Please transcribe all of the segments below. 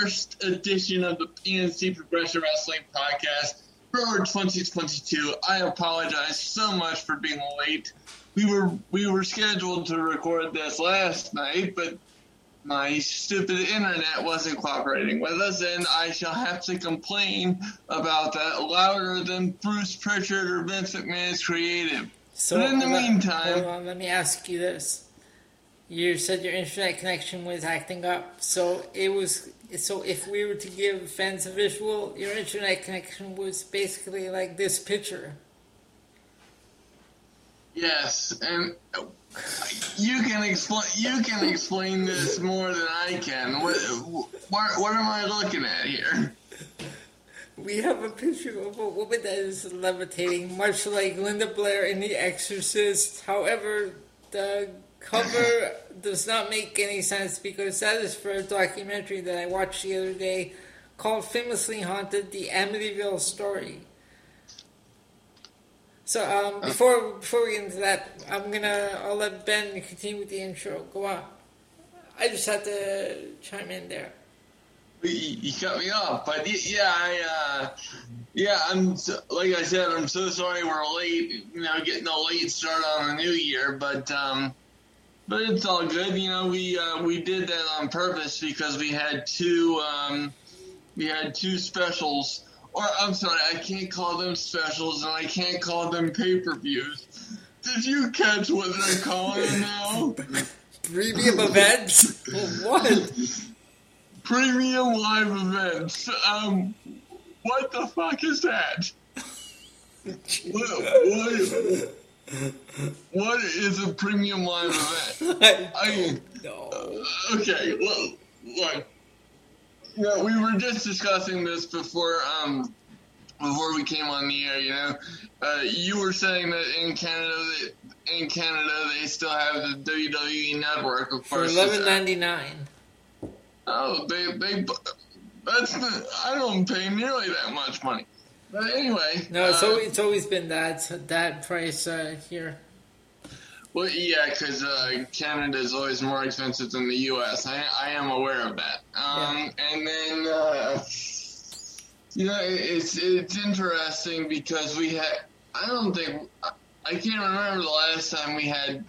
first edition of the PNC Progression Wrestling Podcast for 2022. I apologize so much for being late. We were we were scheduled to record this last night, but my stupid internet wasn't cooperating with us, and I shall have to complain about that louder than Bruce Pritchard or Vince McMahon's creative. So but in the let- meantime, hold on, let me ask you this: You said your internet connection was acting up, so it was. So if we were to give fans a visual, your internet connection was basically like this picture. Yes, and you can explain. You can explain this more than I can. What, what, what am I looking at here? We have a picture of a woman that is levitating, much like Linda Blair in The Exorcist. However, the cover does not make any sense because that is for a documentary that I watched the other day called Famously Haunted The Amityville Story. So um, before before we get into that, I'm gonna I'll let Ben continue with the intro. Go on. I just had to chime in there. You, you cut me off, but yeah, I, uh, yeah, I'm so, like I said, I'm so sorry we're late. You know, getting a late start on the new year, but um, but it's all good. You know, we uh, we did that on purpose because we had two um, we had two specials. Or I'm sorry, I can't call them specials, and I can't call them pay per views. Did you catch what they're calling them now? Premium events? what? Premium live events. Um, what the fuck is that? What, what, what is a premium live event? I no. okay. Well, look. Yeah, we were just discussing this before. Um, before we came on the air, you know, uh, you were saying that in Canada, they, in Canada, they still have the WWE network, of For course. eleven ninety nine. Oh, they they that's the, I don't pay nearly that much money. But anyway, No, it's uh, always, it's always been that that price uh, here. well, yeah, because uh, Canada is always more expensive than the U.S. I I am aware of that. Um, and then uh, you know, it's it's interesting because we had I don't think I can't remember the last time we had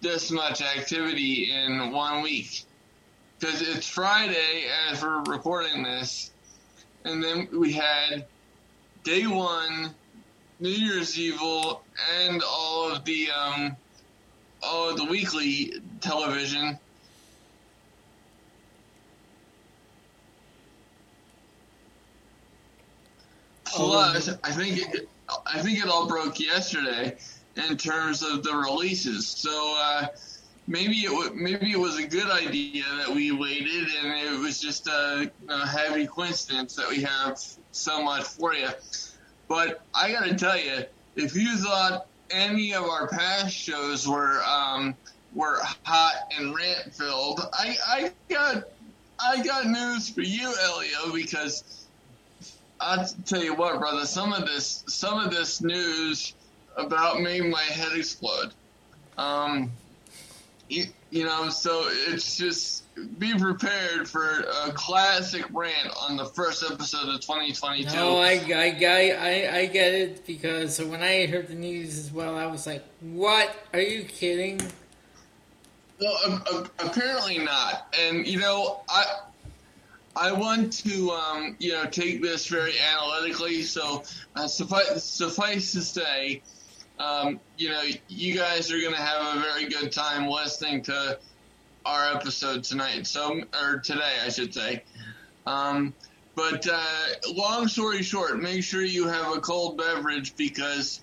this much activity in one week. Because it's Friday as we're recording this, and then we had day one, New Year's Evil, and all of the um, all of the weekly television. Plus, I think it, I think it all broke yesterday in terms of the releases. So uh, maybe it w- maybe it was a good idea that we waited, and it was just a, a heavy coincidence that we have so much for you. But I got to tell you, if you thought any of our past shows were um, were hot and rant filled, I, I got I got news for you, Elio, because I'll tell you what, brother. Some of this some of this news about made my head explode. Um, you, you know, so it's just be prepared for a classic rant on the first episode of 2022. No, I, I, I, I, I get it because when I heard the news as well, I was like, "What? Are you kidding?" Well, a- a- apparently not. And you know, I I want to um, you know take this very analytically. So uh, suffice suffice to say, um, you know, you guys are going to have a very good time listening to our episode tonight. So or today, I should say. Um, but uh, long story short, make sure you have a cold beverage because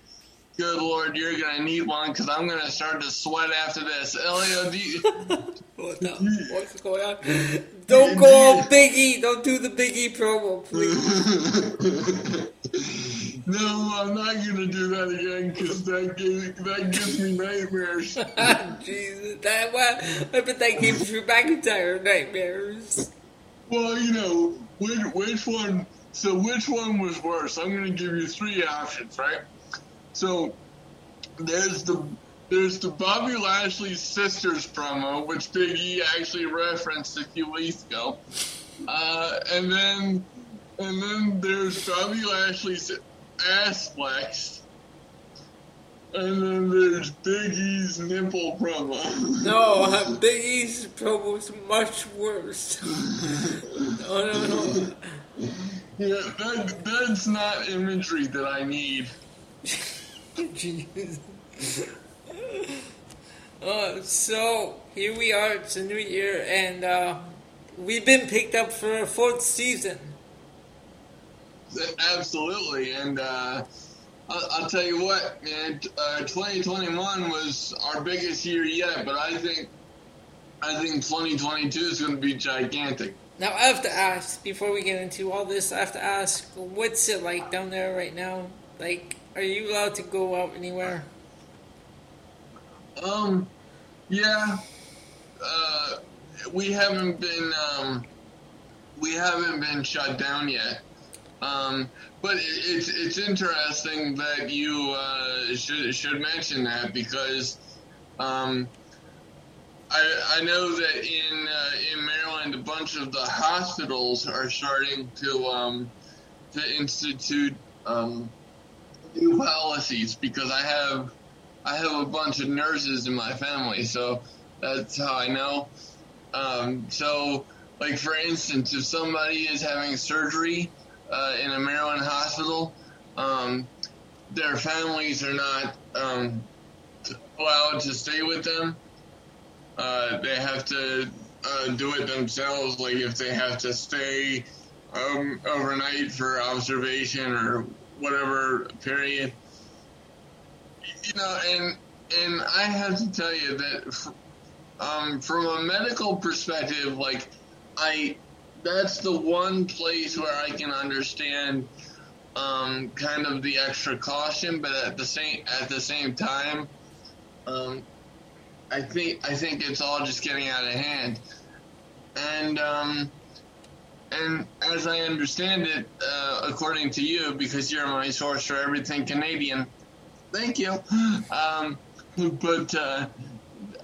good lord, you're gonna need one because I'm gonna start to sweat after this. Elio, do you, What what's going on? Don't go all Biggie. Don't do the Biggie promo, please. no, I'm not gonna do that again because that gives, that gives me nightmares. Jesus, that well, I bet that gives you McIntyre nightmares. Well, you know, which, which one? So which one was worse? I'm gonna give you three options, right? So there's the there's the Bobby Lashley sisters promo, which Big E actually referenced a few weeks ago, uh, and then and then there's Bobby Lashley's ass flex. And then there's Big E's nipple promo. No, Big E's promo is much worse. no, no, no. Yeah, that, that's not imagery that I need. Uh, so here we are. It's a new year, and uh, we've been picked up for a fourth season. Absolutely, and uh, I'll, I'll, tell you what, man. Uh, 2021 was our biggest year yet, but I think I think 2022 is going to be gigantic. Now I have to ask before we get into all this. I have to ask, what's it like down there right now? Like, are you allowed to go out anywhere? Um, yeah. Uh, we haven't been um, we haven't been shut down yet. Um, but it's it's interesting that you uh, should should mention that because um, I I know that in uh, in Maryland a bunch of the hospitals are starting to um, to institute um, new policies because I have I have a bunch of nurses in my family, so that's how I know. Um, so, like for instance, if somebody is having surgery uh, in a Maryland hospital, um, their families are not um, allowed to stay with them. Uh, they have to uh, do it themselves. Like if they have to stay um, overnight for observation or whatever period, you know, and and I have to tell you that um, from a medical perspective, like I that's the one place where I can understand um, kind of the extra caution, but at the same at the same time, um, I think I think it's all just getting out of hand, and um, and as I understand it, uh, according to you, because you're my source for everything Canadian, thank you. Um, but uh,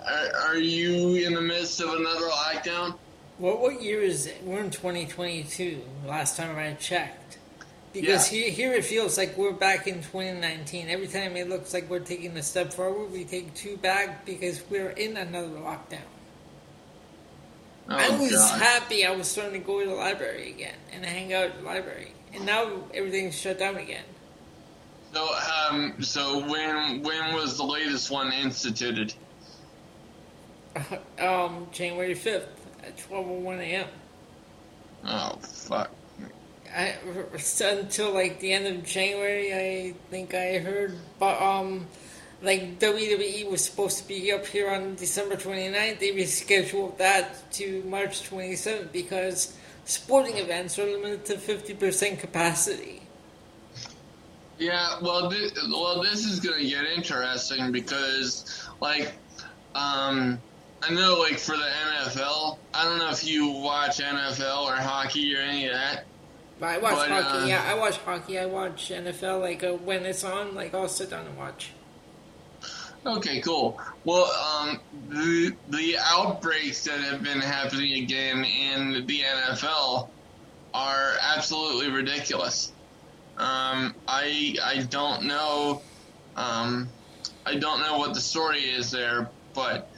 are, are you in the midst of another lockdown? Well, what year is it? We're in 2022. Last time I checked. Because yeah. here, here it feels like we're back in 2019. Every time it looks like we're taking a step forward, we take two back because we're in another lockdown. Oh, I was God. happy I was starting to go to the library again and hang out at the library. And now everything's shut down again. So, um, so when when was the latest one instituted? um, January 5th at 12:01 a.m. Oh fuck. I, until like the end of January, I think I heard, but um, like WWE was supposed to be up here on December 29th. They rescheduled that to March 27th because sporting events are limited to 50% capacity. Yeah, well, th- well, this is going to get interesting because, like, um, I know, like for the NFL, I don't know if you watch NFL or hockey or any of that. But I watch but, hockey. Uh, yeah, I watch hockey. I watch NFL. Like uh, when it's on, like I'll sit down and watch. Okay, cool. Well, um, the the outbreaks that have been happening again in the NFL are absolutely ridiculous. Um, I I don't know. Um, I don't know what the story is there, but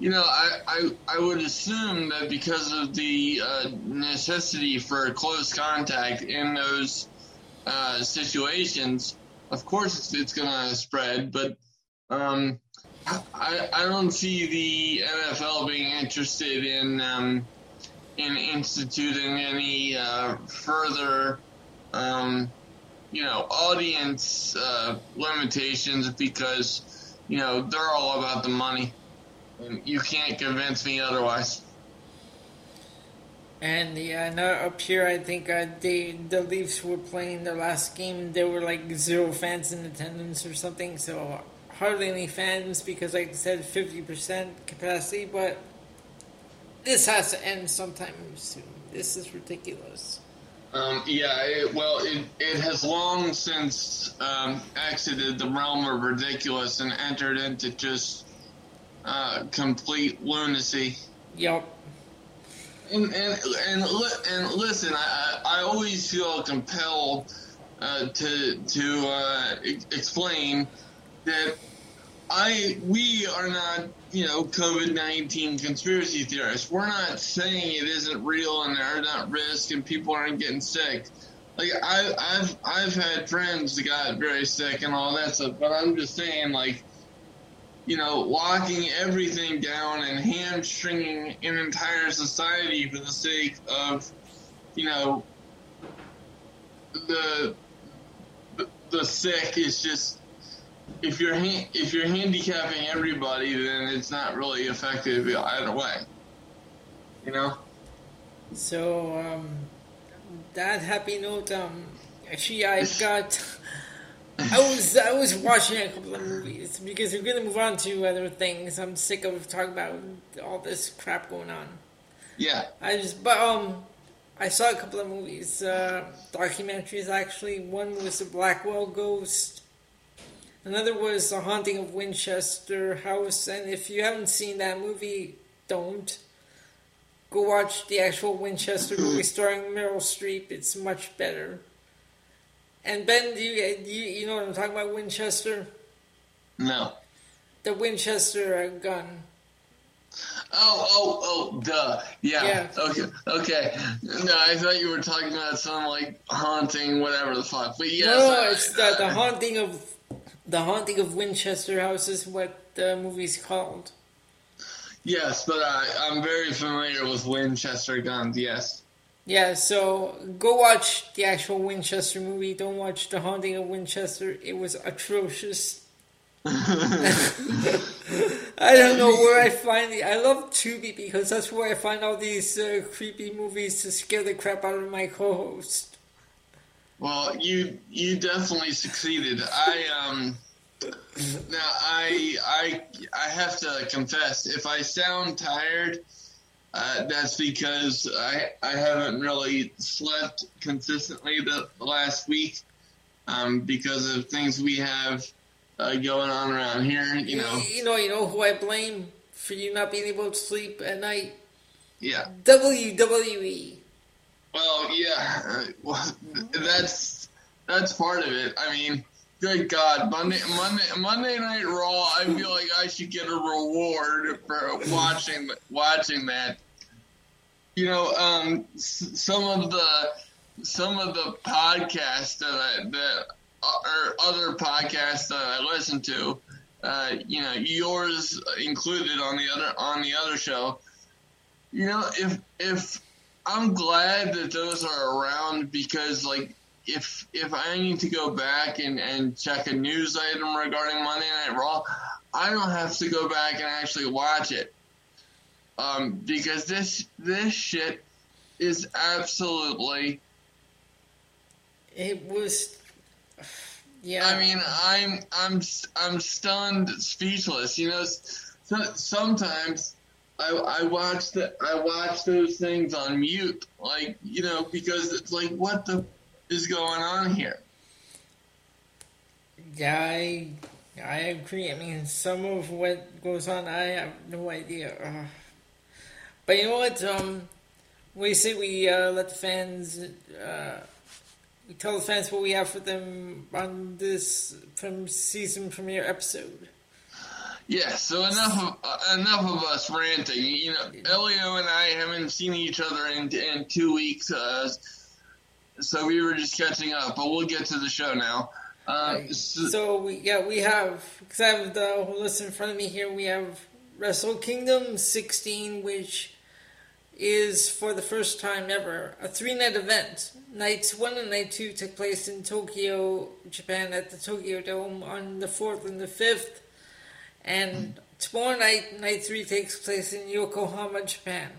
you know, I, I, I would assume that because of the uh, necessity for close contact in those uh, situations, of course it's, it's going to spread. But um, I, I don't see the NFL being interested in um, in instituting any uh, further, um, you know, audience uh, limitations because you know they're all about the money. You can't convince me otherwise. And yeah, no, up here, I think uh, they the Leafs were playing their last game. There were like zero fans in attendance or something, so hardly any fans because, like I said, fifty percent capacity. But this has to end sometime soon. This is ridiculous. Um, yeah, it, well, it, it has long since um, exited the realm of ridiculous and entered into just uh, complete lunacy. Yep. And and and, and listen, I, I always feel compelled uh, to to uh, e- explain that I we are not you know COVID nineteen conspiracy theorists. We're not saying it isn't real and there are not risks and people aren't getting sick. Like I I've I've had friends that got very sick and all that stuff, but I'm just saying like you know, locking everything down and hamstringing an entire society for the sake of, you know, the the, sick is just if you're ha- if you're handicapping everybody, then it's not really effective either way. You know. So, um, that happy note, um, actually, I've got. I was I was watching a couple of movies because we're gonna move on to other things. I'm sick of talking about all this crap going on. Yeah. I just but um, I saw a couple of movies, uh, documentaries actually. One was the Blackwell Ghost. Another was The Haunting of Winchester House. And if you haven't seen that movie, don't go watch the actual Winchester movie starring Meryl Streep. It's much better. And Ben, do you you, you know what I'm talking about? Winchester, No. the Winchester uh, gun. Oh, oh, oh, duh. Yeah. Yeah. Okay. Okay. No, I thought you were talking about some like haunting, whatever the fuck. But yes, no, I- it's the the haunting of the haunting of Winchester House is what the movie's called. yes, but I, I'm very familiar with Winchester guns. Yes. Yeah, so go watch the actual Winchester movie. Don't watch the haunting of Winchester. It was atrocious. I don't know where I find the. I love Tubi because that's where I find all these uh, creepy movies to scare the crap out of my co-host. Well, you you definitely succeeded. I um. Now I I I have to confess, if I sound tired, uh, that's because I I haven't really slept consistently the, the last week, um, because of things we have uh, going on around here. You know, you know, you know who I blame for you not being able to sleep at night. yeah. WWE. Well, yeah, well, that's that's part of it. I mean, good God, Monday, Monday, Monday Night Raw. I feel like I should get a reward for watching watching that. You know, um, some of the some of the podcasts that I, that or other podcasts that I listen to, uh, you know, yours included on the other on the other show. You know, if if I'm glad that those are around because like if if I need to go back and, and check a news item regarding Monday Night Raw, I don't have to go back and actually watch it. Um, because this this shit is absolutely It was. Yeah. I mean, I'm I'm I'm stunned, speechless. You know, so, sometimes I I watch the I watch those things on mute, like you know, because it's like, what the is going on here? Yeah, I, I agree. I mean, some of what goes on, I have no idea. Uh, but you know what? Um, we say we uh, let the fans, uh, we tell the fans what we have for them on this from season premiere episode. Yeah. So enough of uh, enough of us ranting. You know, Elio and I haven't seen each other in in two weeks, uh, so we were just catching up. But we'll get to the show now. Uh, so, So we yeah we have because I have the whole list in front of me here. We have Wrestle Kingdom 16, which is for the first time ever a three night event. Nights one and night two took place in Tokyo, Japan, at the Tokyo Dome on the fourth and the fifth, and tomorrow night night three takes place in Yokohama, Japan.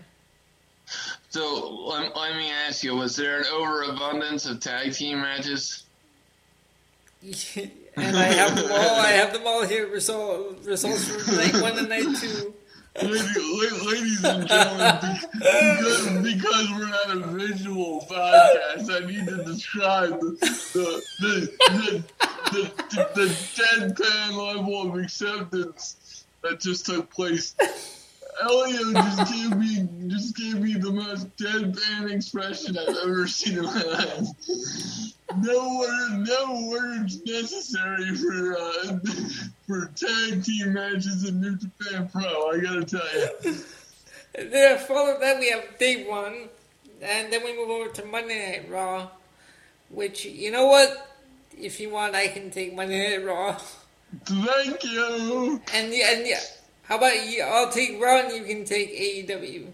So let, let me ask you: Was there an overabundance of tag team matches? and I have them all. I have them all here. Result, results for night one and night two. Ladies and gentlemen, because, because we're not a visual podcast, I need to describe the the the, the, the, the, the deadpan level of acceptance that just took place. Elio just gave me just gave me the most deadpan expression I've ever seen in my life. No word, no words necessary for uh, for tag team matches in New Japan Pro. I gotta tell you. Then follow that we have day one, and then we move over to Monday Night Raw, which you know what? If you want, I can take Monday Night Raw. Thank you. And yeah, and yeah. How about you? I'll take Raw, and you can take AEW.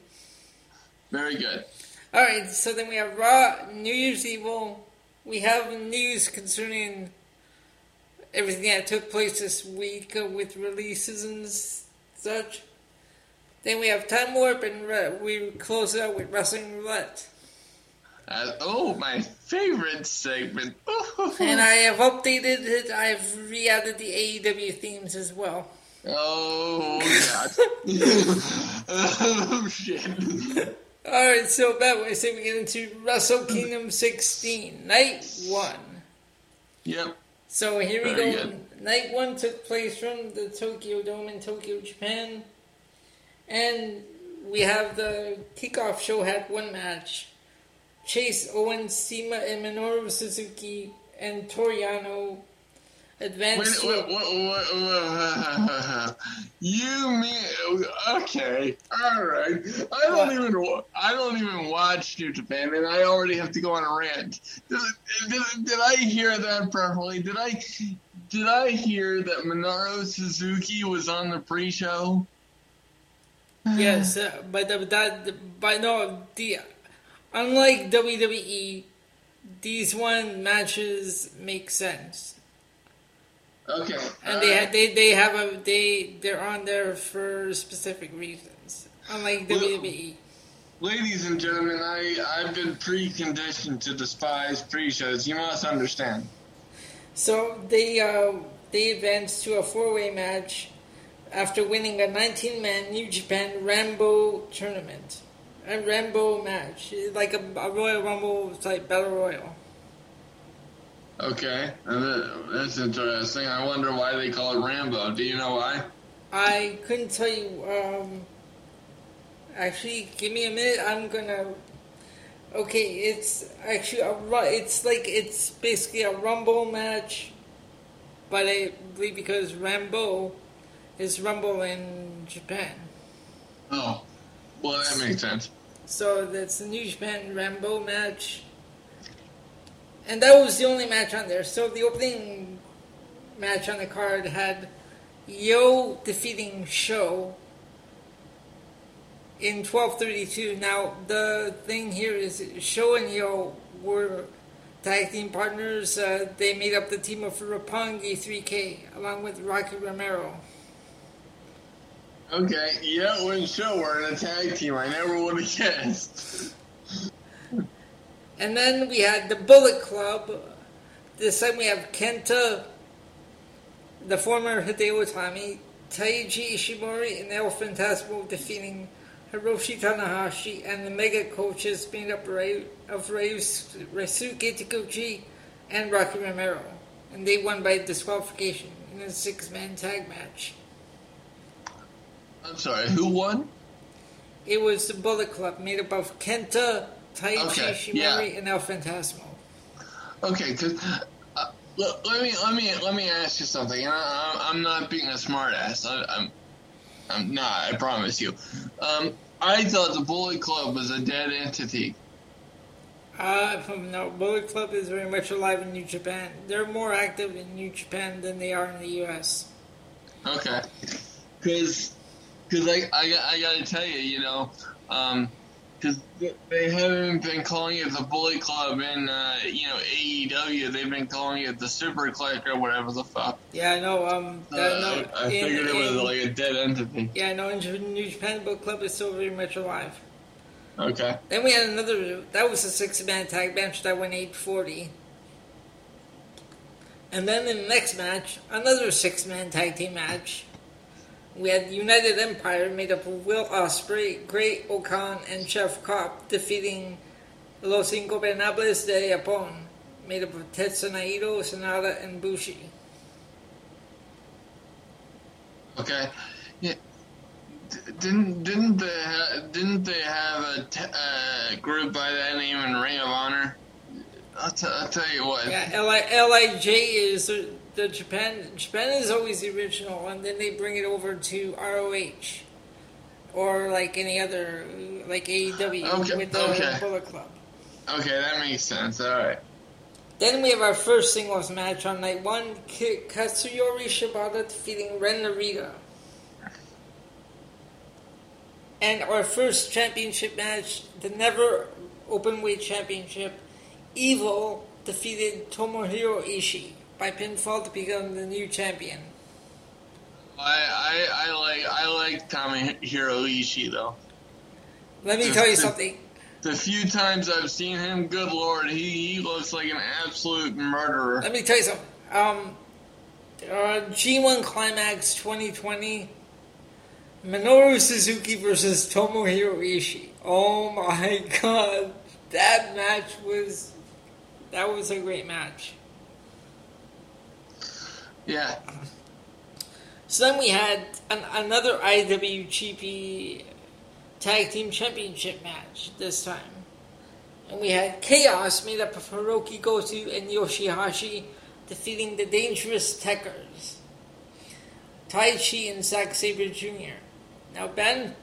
Very good. All right. So then we have Raw, New Year's Evil. We have news concerning everything that took place this week with releases and such. Then we have Time Warp, and we close it out with Wrestling Roulette. Uh, oh, my favorite segment. And I have updated it. I've re-added the AEW themes as well. Oh, God. oh, shit. Alright, so that way, say we get into Wrestle Kingdom 16, Night 1. Yep. So here we Very go. good. Night 1 took place from the Tokyo Dome in Tokyo, Japan. And we have the kickoff show had one match. Chase Owens, CIMA, and Minoru Suzuki and Toru Yano advanced. wait, wait, wait, you mean okay? All right. I don't even I don't even watch New Japan, and I already have to go on a rant. Did, did, did I hear that properly? Did I did I hear that Minoru Suzuki was on the pre-show? Yes, uh, but the, that, but no, the unlike WWE, these one matches make sense, Okay. and they ha- they they have a they they're on there for specific reasons. Unlike Well- WWE, Ladies and gentlemen, I I've been preconditioned to despise pre-shows. You must understand. so they uh, they advanced to a four way match after winning a 19 man New Japan Rambo tournament, a Rambo match, like a, a Royal Rumble type battle royal. Okay, and that's interesting. I wonder why they call it Rambo. Do you know why? I couldn't tell you. Um, actually, give me a minute. I'm gonna. Okay, it's actually a. It's like it's basically a rumble match, but I believe because Rambo is rumble in Japan, Oh, well, that makes sense. so that's the New Japan Rambo match, and that was the only match on there. So the opening match on the card had YOH defeating SHO in 1232. Now, the thing here is SHO and YOH were tag team partners. Uh, they made up the team of Roppongi 3K along with Rocky Romero. Okay, yeah, when show were in a tag team, I never would have guessed. And then we had the Bullet Club. This time we have Kenta, the former Hideo Itami, Taiji Ishimori, and El Phantasmo defeating Hiroshi Tanahashi and the Mega Coaches made up of Ryusuke Taguchi and Rocky Romero. And they won by disqualification in a six-man tag match. I'm sorry, who won? It was the Bullet Club made up of Kenta, Taiji Okay, Ishimori, yeah. and El Phantasmo. Okay, because uh, let, let me let me let me ask you something, and I, I'm not being a smartass. I, I'm I'm not. I promise you. Um, I thought the Bullet Club was a dead entity. Uh, no, Bullet Club is very much alive in New Japan. They're more active in New Japan than they are in the U.S. Okay. Because, because I, I, I got to tell you, you know, um, because they haven't been calling it the Bully Club in, uh, you know, AEW. They've been calling it the Super Click or whatever the fuck. Yeah, I know. Um, Uh, no, I, I in- figured it was in- like a dead entity. yeah, no. In New Japan, Bullet Club is still very much alive. Okay. Then we had another. That was a six-man tag match that went eight forty. And then in the next match, another six-man tag team match. We had United Empire made up of Will Ospreay, Great-O-Khan, and Jeff Cobb defeating Los Ingobernables de Japón, made up of Tetsuya Naito, Sanada, and Bushi. Okay. Yeah. D- didn't didn't they ha- didn't they have a t- uh, group by that name in Ring of Honor? I'll, t- I'll tell you what. Yeah, Lij is the, Japan. Japan is always the original, and then they bring it over to ROH or like any other, like AEW Okay, with the okay. Bullet Club. Okay, that makes sense. All right. Then we have our first singles match on night one: Ki- Katsuyori Shibata defeating Ren Narita. And our first championship match, the Never Openweight Championship, Evil defeated Tomohiro Ishii by pinfall to become the new champion. I, I I like I like Tomohiro Ishii though. Let me tell you something. The few times I've seen him, good lord, he, he looks like an absolute murderer. Let me tell you something. Um, uh, G1 Climax 2020, Minoru Suzuki versus Tomohiro Ishii. Oh my god, that match was that was a great match. Yeah. So then we had an, another IWGP Tag Team Championship match this time. And we had Chaos made up of Hirooki Goto and Yoshihashi defeating the Dangerous Tekkers. Tai Chi and Zack Sabre Jr. Now, Ben,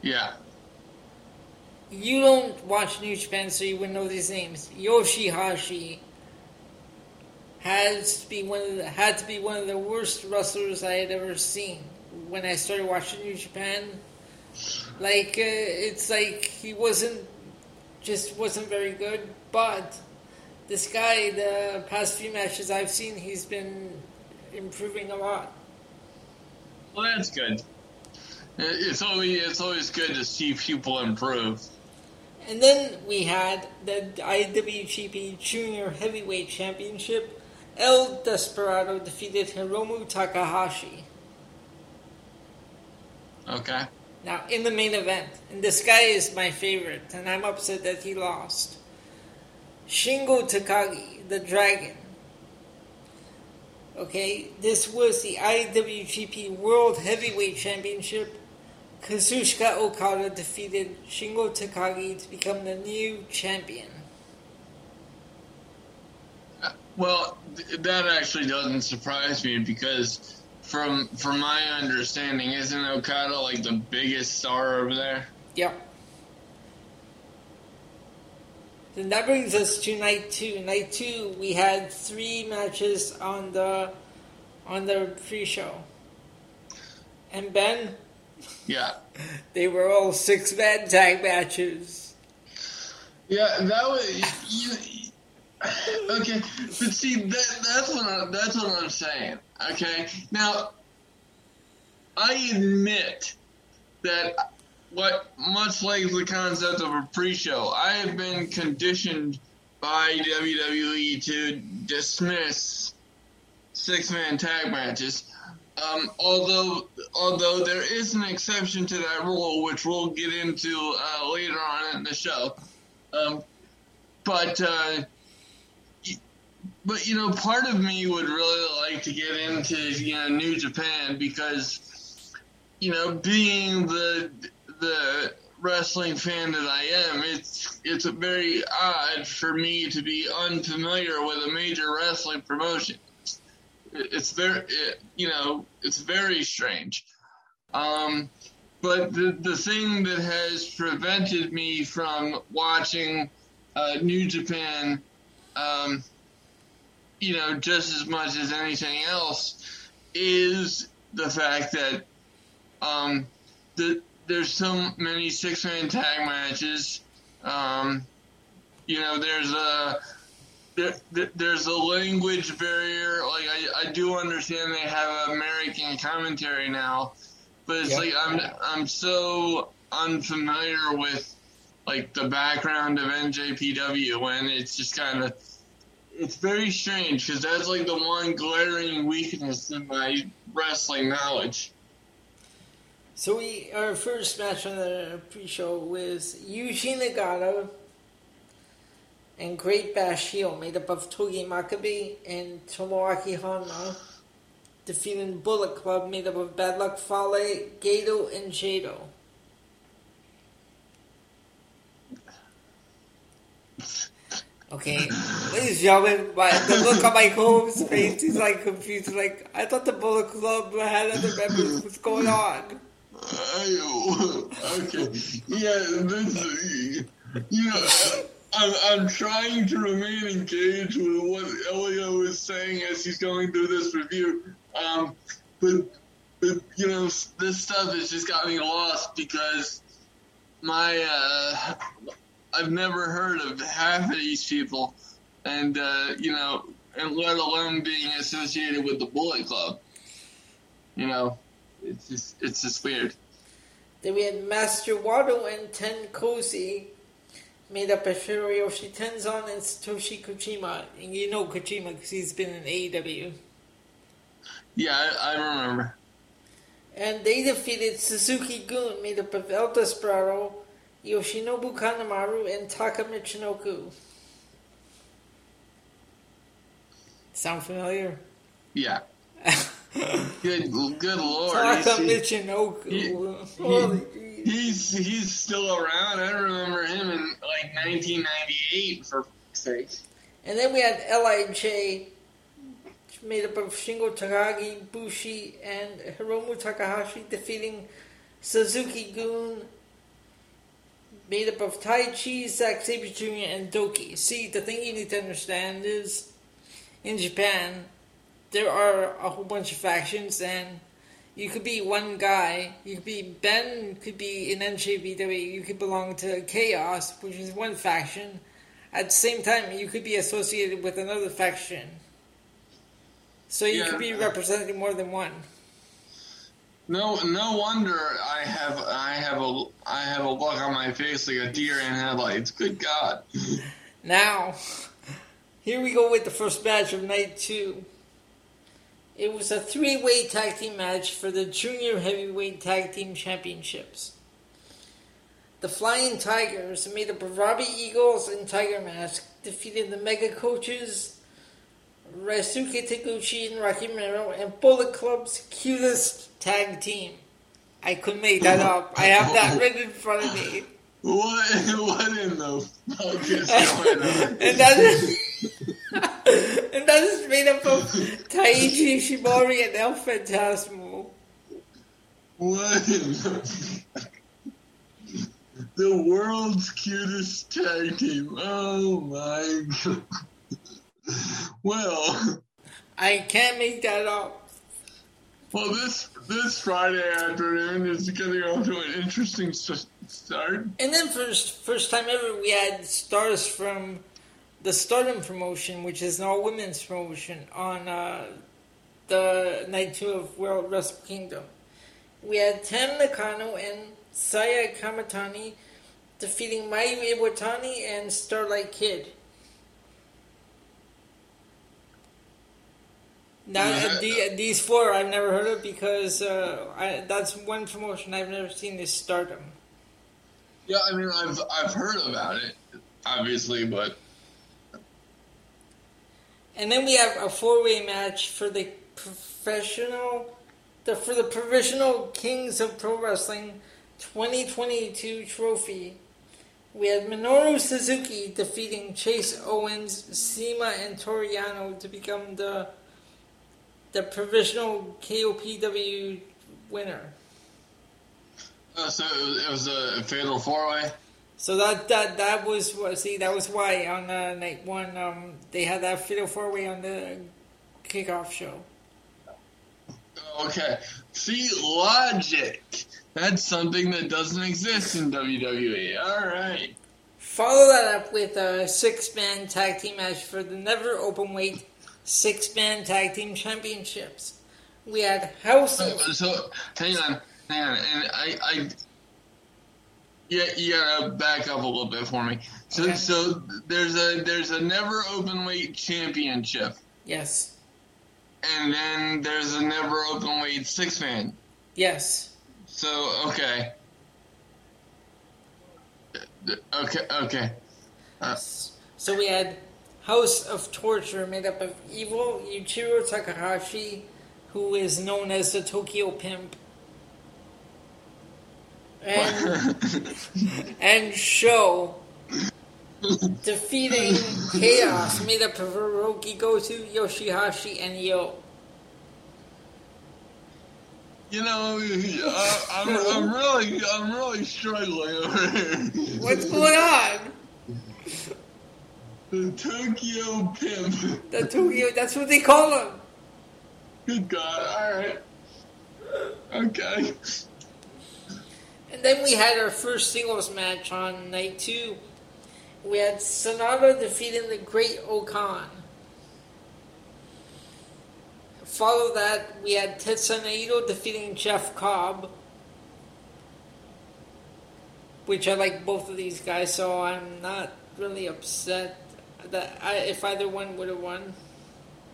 Yeah. you don't watch New Japan, so you wouldn't know these names. Yoshihashi has to be one of the, had to be one of the worst wrestlers I had ever seen when I started watching New Japan. Like uh, it's like he wasn't just wasn't very good, but this guy, the past few matches I've seen, he's been improving a lot. Well, that's good. It's always it's always good to see people improve. And then we had the IWGP Junior Heavyweight Championship. El Desperado defeated Hiromu Takahashi. Okay. Now, in the main event, and this guy is my favorite, and I'm upset that he lost. Shingo Takagi, the Dragon. Okay, this was the IWGP World Heavyweight Championship. Kazuchika Okada defeated Shingo Takagi to become the new champion. Well, th- that actually doesn't surprise me because, from from my understanding, isn't Okada like the biggest star over there? Yep. Then that brings us to night two. Night two, we had three matches on the on the pre-show, and Ben, Yeah. they were all six-man tag matches. Yeah, that was you. Okay, but see that that's what I, that's what I'm saying. Okay, now I admit that what much like the concept of a pre-show, I have been conditioned by WWE to dismiss six-man tag matches. Um, although although there is an exception to that rule, which we'll get into uh, later on in the show. Um, but uh, but you know, part of me would really like to get into you know New Japan because you know, being the the wrestling fan that I am, it's it's very odd for me to be unfamiliar with a major wrestling promotion. It's very, you know, it's very strange. Um, but the the thing that has prevented me from watching uh, New Japan, um, you know, just as much as anything else, is the fact that um, the, there's so many six man tag matches. Um, you know, there's a there, there- there's a language barrier. Like I, I do understand they have American commentary now, but it's Yeah. like I'm I'm so unfamiliar with like the background of NJPW when it's just kind of it's very strange because that's like the one glaring weakness in my wrestling knowledge. So we our first match on the pre-show was Yuji Nagata and Great Bash Heel, made up of Togi Makabe and Tomoaki Honma, defeating Bullet Club, made up of Bad Luck Fale, Gedo, and Jado. Okay, ladies and gentlemen, my, the look on my Holmes' face, is like confused. Like, I thought the Bullet Club had other members. What's going on? okay, yeah, this, you know, I'm, I'm trying to remain engaged with what Elio is saying as he's going through this review. Um, but, but, you know, this stuff has just got me lost because my, uh, I've never heard of half of these people, and uh, you know, and let alone being associated with the Bullet Club. You know, it's just it's just weird. Then we had Master Wato and Ten Cozy, made up of Hiroyoshi Tenzan and Satoshi Kojima. And you know Kojima because he's been in AEW. Yeah, I, I remember. And they defeated Suzuki Gun, made up of El Desperado, Yoshinobu Kanemaru, and Taka Michinoku. Sound familiar? Yeah. good, good lord. Taka Michinoku. He, he, he's he's still around. I remember him in like 1998 for sake. And then we had Lij, made up of Shingo Takagi, Bushi, and Hiromu Takahashi, defeating Suzuki Gun, made up of Taichi, Zack Sabre Jr., and DOUKI. See, the thing you need to understand is in Japan, there are a whole bunch of factions, and you could be one guy. You could be Ben, could be in NJPW, you could belong to Chaos, which is one faction. At the same time, you could be associated with another faction. So you Yeah. could be representing more than one. No, no wonder I have I have a I have a look on my face like a deer in headlights. Good God. Now, here we go with the first match of night two. It was a three way tag team match for the Junior Heavyweight Tag Team Championships. The Flying Tigers, made up of Robbie Eagles and Tiger Mask, defeated the Mega Coaches, Ryusuke Taguchi and Rocky Romero, and Bullet Club's cutest tag team. I couldn't make that up. I have that written in front of me. What what in the fuck is going on? and that is and that is made up of Taiji Ishimori and El Phantasmo. What in the the world's cutest tag team? Oh my god. Well, I can't make that up. well, this this Friday afternoon is getting off to an interesting start. And then first first time ever we had stars from the Stardom promotion, which is an all women's promotion, on uh, the night two of World Wrestle Kingdom. We had Tam Nakano and Saya Kamitani defeating Mayu Iwatani and Starlight Kid. Now the, these four I've never heard of because uh, I, that's one promotion I've never seen is Stardom. Yeah, I mean, I've I've heard about it, obviously, but And then we have a four-way match for the professional, the for the provisional Kings of Pro Wrestling 2022 trophy. We had Minoru Suzuki defeating Chase Owens, CIMA, and Toru Yano to become the the provisional KOPW winner. uh, so it was, it was a fatal four way. So that that that was what see that was why on uh, night one um, they had that fatal four way on the kickoff show. Okay, see logic. That's something that doesn't exist in WWE. All right. Follow that up with a six man tag team match for the never open weight six man tag team championships. We had House So, so hang on, hang on, and I, I, yeah, you gotta back up a little bit for me. So, Okay. so there's a there's a never open weight championship, Yes. and then there's a never open weight six man. Yes. So okay. Okay. Okay. Uh, So we had House of Torture made up of evil Yuichiro Takahashi, who is known as the Tokyo Pimp, and and SHO defeating Chaos made up of Hirooki Goto, Yoshihashi, and YOH. you know, uh, I'm, I'm really, I'm really struggling over here. What's going on? The Tokyo Pimp. The Tokyo, that's what they call him. Good God! All right. Okay. And then we had our first singles match on night two. We had Sanada defeating the Great-O-Khan. Follow that, we had Tetsuya Naito defeating Jeff Cobb. Which I like both of these guys, so I'm not really upset that I, if either one would have won.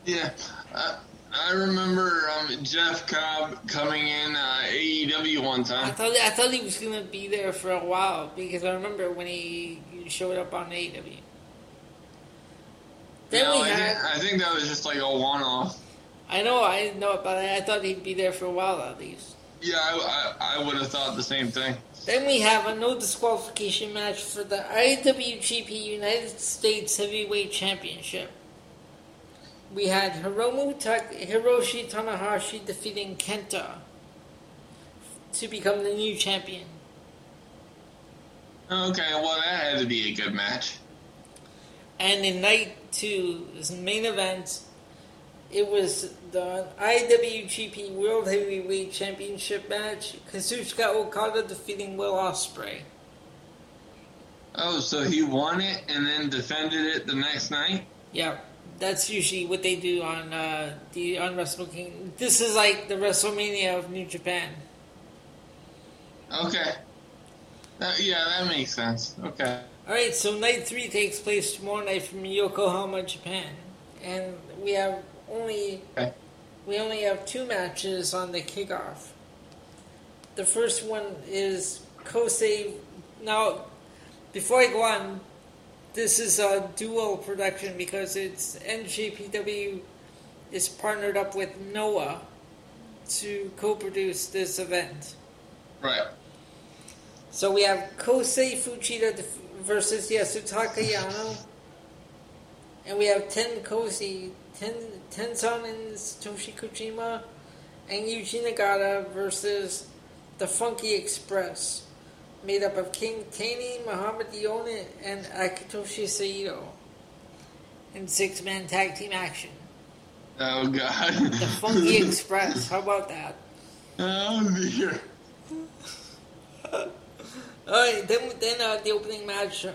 Yeah. I, I remember um, Jeff Cobb coming in uh, AEW one I time. thought I thought he was gonna be there for a while because I remember when he showed up on AEW. Then No, we I, had. think, I think that was just like a one-off. I know, I didn't know, but I thought he'd be there for a while at least. Yeah, I, I, I would have thought the same thing. Then we have a no disqualification match for the IWGP United States Heavyweight Championship. We had Hiromu Hiroshi Tanahashi defeating Kenta to become the new champion. Okay, well that had to be a good match. And in night two, this main event, it was the IWGP World Heavyweight Championship match. Kazuchika Okada defeating Will Ospreay. Oh, so he won it and then defended it the next night? Yeah, that's usually what they do on uh, the on Wrestle King. This is like the WrestleMania of New Japan. Okay. That, yeah, that makes sense. Okay. All right, so night three takes place tomorrow night from Yokohama, Japan, and we have only Okay. we only have two matches on the kickoff. The first one is Kosei. Now, before I go on, this is a dual production because it's NJPW is partnered up with Noah to co-produce this event. Right. So we have Kosei Fujita versus Yasutaka Yano. And we have Ten Kosei, Ten, Tenzan and Satoshi Kojima. And Yuji Nagata versus the Funky Express. Made up of King Tany, Muhammad Yone, and Akitoshi Saito. In six man tag team action. Oh, God. The Funky Express. How about that? oh, dear. Alright, then then uh, the opening match. Uh,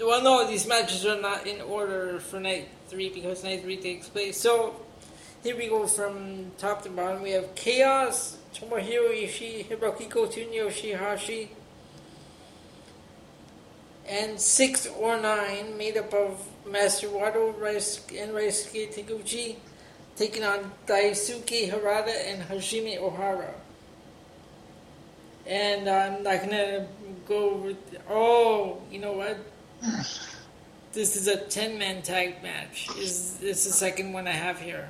well, no, these matches are not in order for night three because night three takes place. So here we go from top to bottom. We have Chaos, Tomohiro Ishii, Hirooki Goto, and Yoshihashi, and six or nine made up of Master Wato and Ryusuke Taguchi, taking on Daisuke Harada and Hajime Ohara. And I'm not gonna go over. Oh, you know what? This is a ten man tag match. Is this the second one I have here?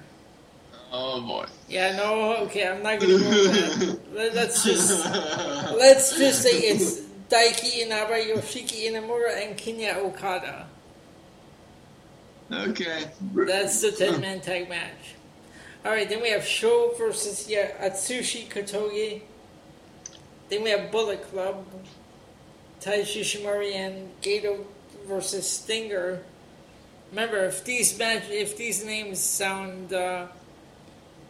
Oh, boy. Yeah, no, okay, I'm not gonna go that. Let- Let's just let's just say it's Daiki Inaba, Yoshiki Inamura, and Kinya Okada. Okay. That's the ten man tag match. Alright, then we have SHO versus yeah, Atsushi Kotoge. Then we have Bullet Club, Taiji Ishimori and Gedo versus Stinger. Remember, if these match, if these names sound uh,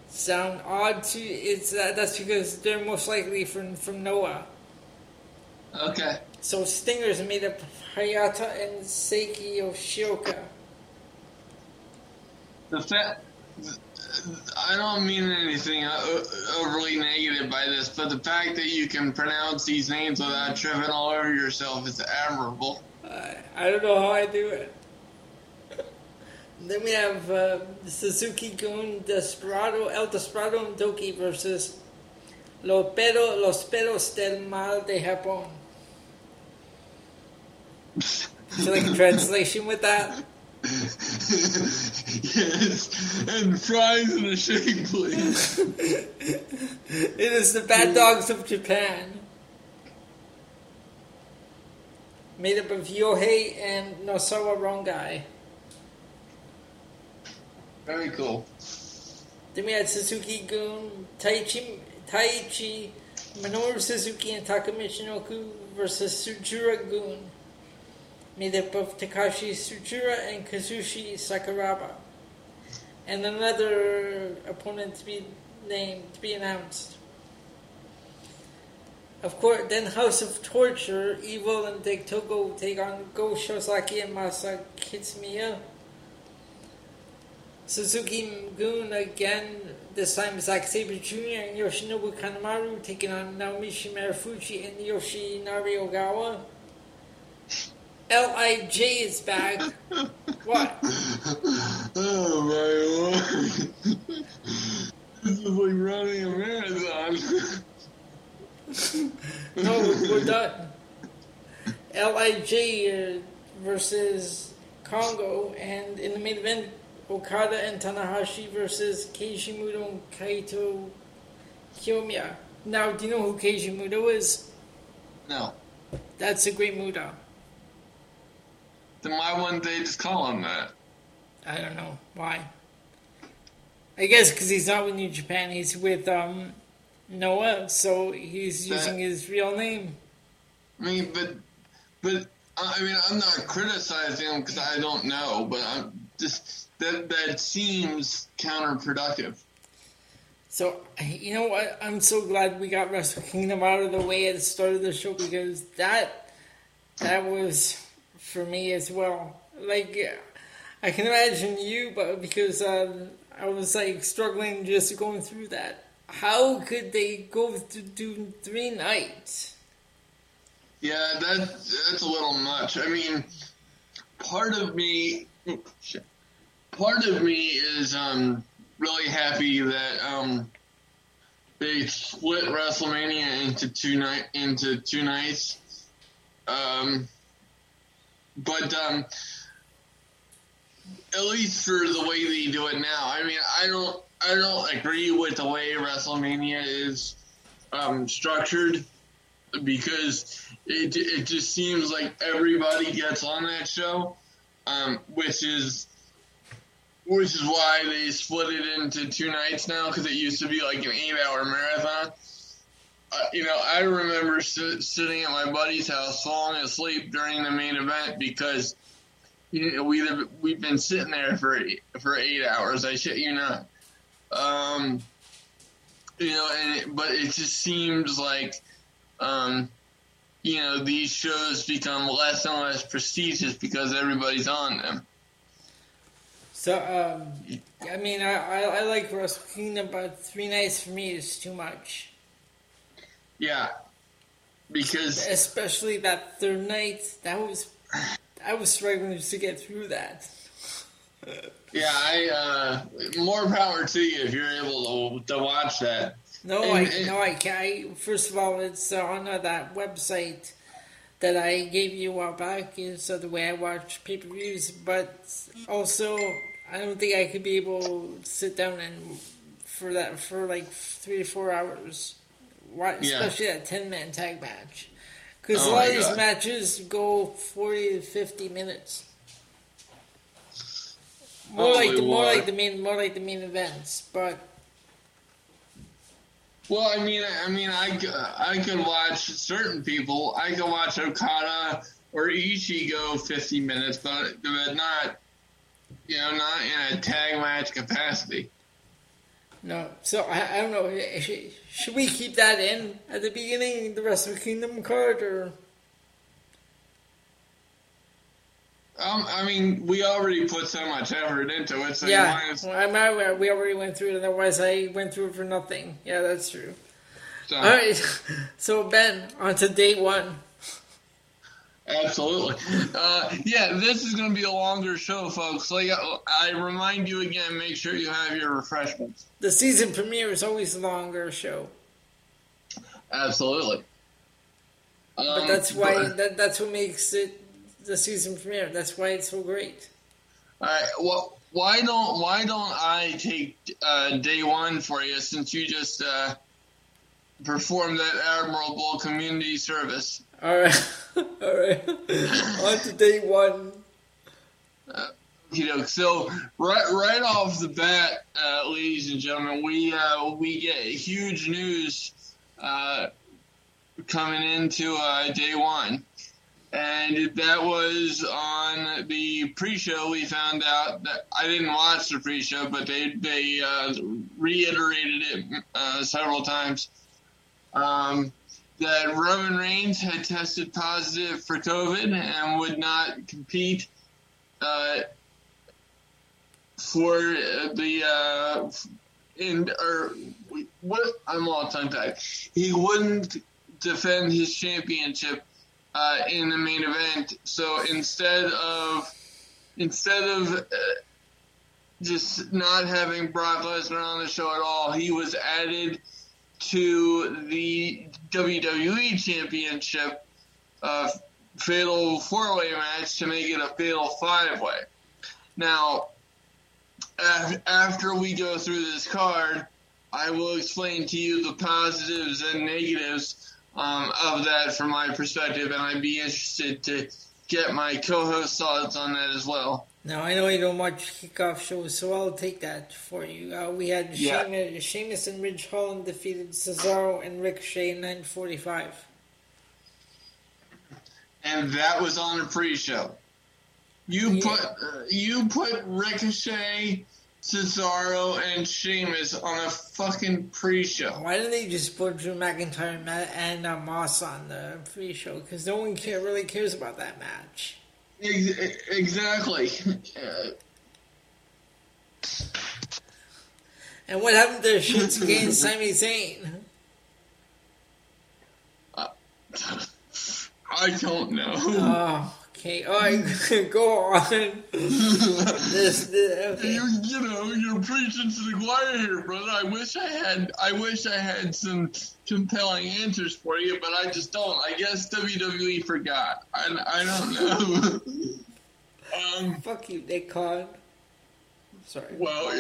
sound odd to it's uh, that's because they're most likely from from Noah. Okay. So Stinger's made up of Hayata and Seiki Yoshioka. The fact. I don't mean anything overly negative by this, but the fact that you can pronounce these names without tripping all over yourself is admirable. Uh, I don't know how I do it. then we have uh, Suzuki Gun, Desperado, El Desperado, and DOUKI versus Los, pero, los perros del mal de Japón. So like a translation with that? yes, and fries in a shake, please. it is the bad dogs of Japan. Made up of Yohei and Nosawa Rongai. Very cool. Then we had Suzuki Gun, Taichi, Taichi, Minoru Suzuki, and Takamichinoku versus Sugiura Gun. Made up of Takashi Sugiura and Kazushi Sakuraba. And another opponent to be named, to be announced. Of course, then House of Torture, Evil and Togo take on Go Shiozaki and Masa Kitamiya. Suzuki Gun again, this time Zack Sabre Jr. and Yoshinobu Kanemaru taking on Naomichi Marufuji and Yoshinari Ogawa. L.I.J. is back. what? Oh my lord. this is like running a marathon. no, we're done. L.I.J. Uh, versus Kongoh, and in the main event, Okada and Tanahashi versus Keiji Muto and Kaito Kiyomiya. Now, do you know who Keiji Muto is? No. That's a great Muto. Then why wouldn't they just call him that? I don't know why. I guess because he's not with New Japan. He's with um, Noah, so he's using that, his real name. I mean, but but I mean, I'm not criticizing him because I don't know, but I'm just that that seems counterproductive. So you know what? I'm so glad we got Wrestle Kingdom out of the way at the start of the show because that that was for me as well. Like I can imagine you, but because um, I was like struggling just going through that. How could they go to do three nights? Yeah, that that's a little much. I mean, part of me, part of me is um, really happy that um, they split WrestleMania into two night into two nights. Um, but um, at least for the way they do it now, I mean, I don't, I don't agree with the way WrestleMania is um, structured because it it just seems like everybody gets on that show, um, which is which is why they split it into two nights now because it used to be like an eight hour marathon. Uh, you know, I remember sit, sitting at my buddy's house falling asleep during the main event because you know, we we've been sitting there for for eight hours. I shit you not. Um, you know, and it, but it just seems like, um, you know, these shows become less and less prestigious because everybody's on them. So, um, I mean, I, I, I like Wrestle Kingdom, but three nights for me is too much. Yeah, because especially that third night, that was I was struggling just to get through that. yeah, I uh, more power to you if you're able to, to watch that. No, and, I no, I can't. First of all, it's on uh, that website that I gave you a while back. Is uh, the way I watch pay per views, but also I don't think I could be able to sit down and for that for like three or four hours. Especially yeah. that ten man tag match, because oh a lot of these matches go forty to fifty minutes. More like the more like the main more like the main events, but. Well, I mean, I mean, I, I could watch certain people. I could watch Okada or Ishii go 50 minutes, but, but not, you know, not in a tag match capacity. No, so I, I don't know. Eh, eh, should, should we keep that in at the beginning, the Wrestle Kingdom card, or? Um, I mean, we already put so much effort into it. So yeah, well, I'm we already went through it. Otherwise, I went through it for nothing. Yeah, that's true. So, All right, so Ben, on to day one. Absolutely. Uh, yeah, this is going to be a longer show, folks. Like I remind you again, make sure you have your refreshments. The season premiere is always a longer show. Absolutely. But Um, that's why but- that, that's what makes it the season premiere. That's why it's so great. All right. Well, why don't why don't I take uh, day one for you since you just uh, performed that admirable community service? All right, all right. On to day one. You know, so right right off the bat, uh, ladies and gentlemen, we uh, we get huge news uh, coming into uh, day one, and that was on the pre-show. We found out that I didn't watch the pre-show, but they they uh, reiterated it uh, several times. Um, that Roman Reigns had tested positive for COVID and would not compete uh, for the uh, in or what I'm all tongue tied. He wouldn't defend his championship uh, in the main event. So instead of instead of uh, just not having Brock Lesnar on the show at all, he was added to the WWE Championship uh, fatal four way match to make it a fatal five way. Now, af- after we go through this card, I will explain to you the positives and negatives um, of that from my perspective, and I'd be interested to get my co-host thoughts on that as well. Now I know you don't watch kickoff shows, so I'll take that for you. Uh, we had Yeah. Sheamus, Sheamus and Ridge Holland defeated Cesaro and Ricochet in 945. And that was on a pre-show. You Yeah. put uh, you put Ricochet, Cesaro, and Sheamus on a fucking pre-show. Why didn't they just put Drew McIntyre and, Matt, and uh, Moss on the pre-show? Because no one care, really cares about that match. Ex- exactly. Uh, And what happened to Shinsuke and Sami Zayn? I don't know. Oh, okay. All right, go on. this, this, okay. You, you know, you're preaching to the choir here, brother. I wish I had, I wish I had some compelling answers for you, but I just don't. I guess WWE forgot. I, I don't know. um, Fuck you, Nick Khan. Sorry. well,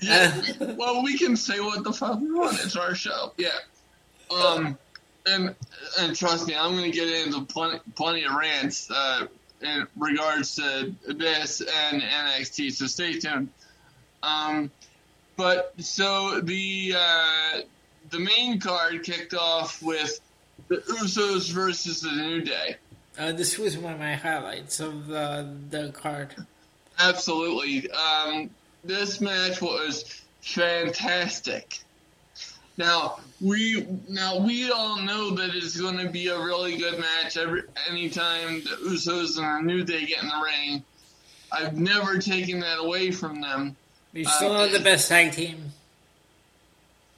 yeah, we, well, we can say what the fuck we want. It's our show. Yeah. Um, and and trust me, I'm going to get into plenty, plenty of rants uh, in regards to this and NXT. So stay tuned. Um, but so the uh, the main card kicked off with the Usos versus the New Day. Uh, this was one of my highlights of uh, the card. Absolutely. Um, this match was fantastic. Now we now we all know that it's going to be a really good match every anytime the Usos and the New Day get in the ring. I've never taken that away from them. But you're uh, still not the best tag team.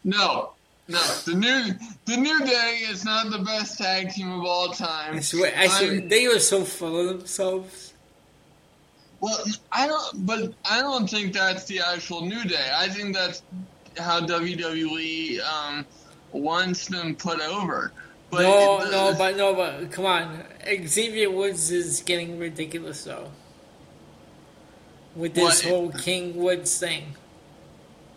No, no, the new the New Day is not the best tag team of all time. I swear, I swear they were so full of themselves. Well, I don't, but I don't think that's the actual New Day. I think that's how WWE um, wants them put over. But no, the- no, but no, but come on. Xavier Woods is getting ridiculous though. With this What? whole King Woods thing.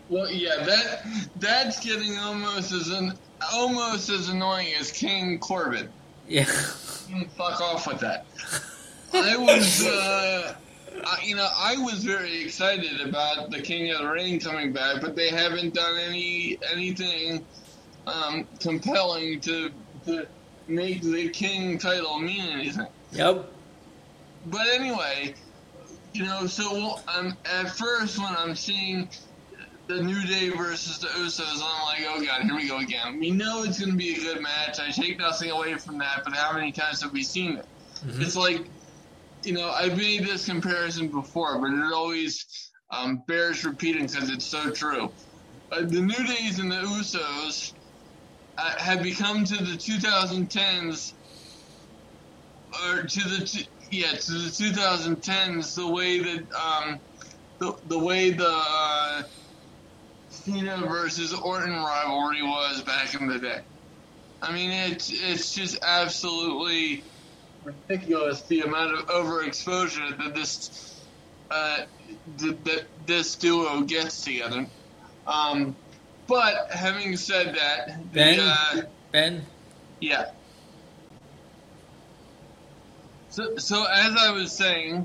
well, yeah, that that's getting almost as an almost as annoying as King Corbin. Yeah. Fuck off with that. I was, uh, I, you know, I was very excited about the King of the Ring coming back, but they haven't done any anything um, compelling to to make the King title mean anything. Yep. But anyway, you know, so um, at first when I'm seeing the New Day versus the Usos, I'm like, oh god, here we go again. We know it's going to be a good match. I take nothing away from that, but how many times have we seen it? It's like, you know, I've made this comparison before, but it always um, bears repeating because it's so true. Uh, the New Days and the Usos uh, have become to the 2010s, or to the t- yeah to the 2010s the way that um, the the way the uh, Cena versus Orton rivalry was back in the day. I mean, it's it's just absolutely ridiculous the amount of overexposure that this uh, th- that this duo gets together. Um, but having said that, Ben, the, uh, Ben, yeah. So, so as I was saying,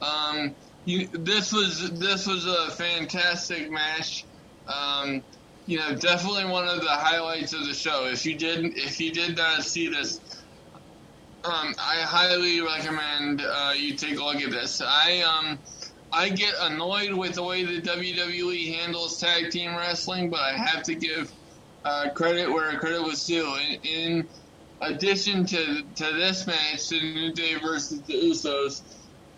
um, you, this was this was a fantastic match. Um, you know, definitely one of the highlights of the show. If you didn't, if you did not see this, um, I highly recommend uh, you take a look at this. I um, I get annoyed with the way the WWE handles tag team wrestling, but I have to give uh, credit where credit was due. In, in addition to to this match, the New Day versus the Usos,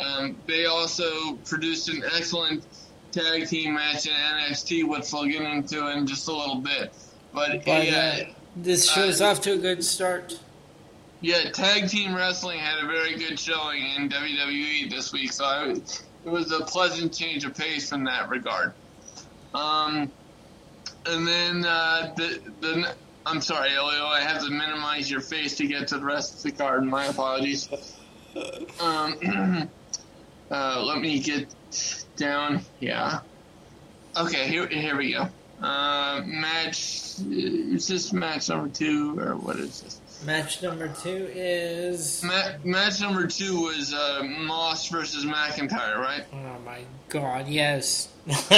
um, they also produced an excellent tag team match in NXT, which we'll get into in just a little bit. But yeah, uh, this show's uh, off to a good start. Yeah, tag team wrestling had a very good showing in WWE this week, so I, it was a pleasant change of pace in that regard. Um, and then uh, the the I'm sorry, Elio, I have to minimize your face to get to the rest of the card. My apologies. Um, uh, let me get down. Yeah. Okay, here here we go. Uh, match. Is this match number two or what is this? Match number two is. Ma- match number two was uh, Moss versus McIntyre, right? Oh my god, yes.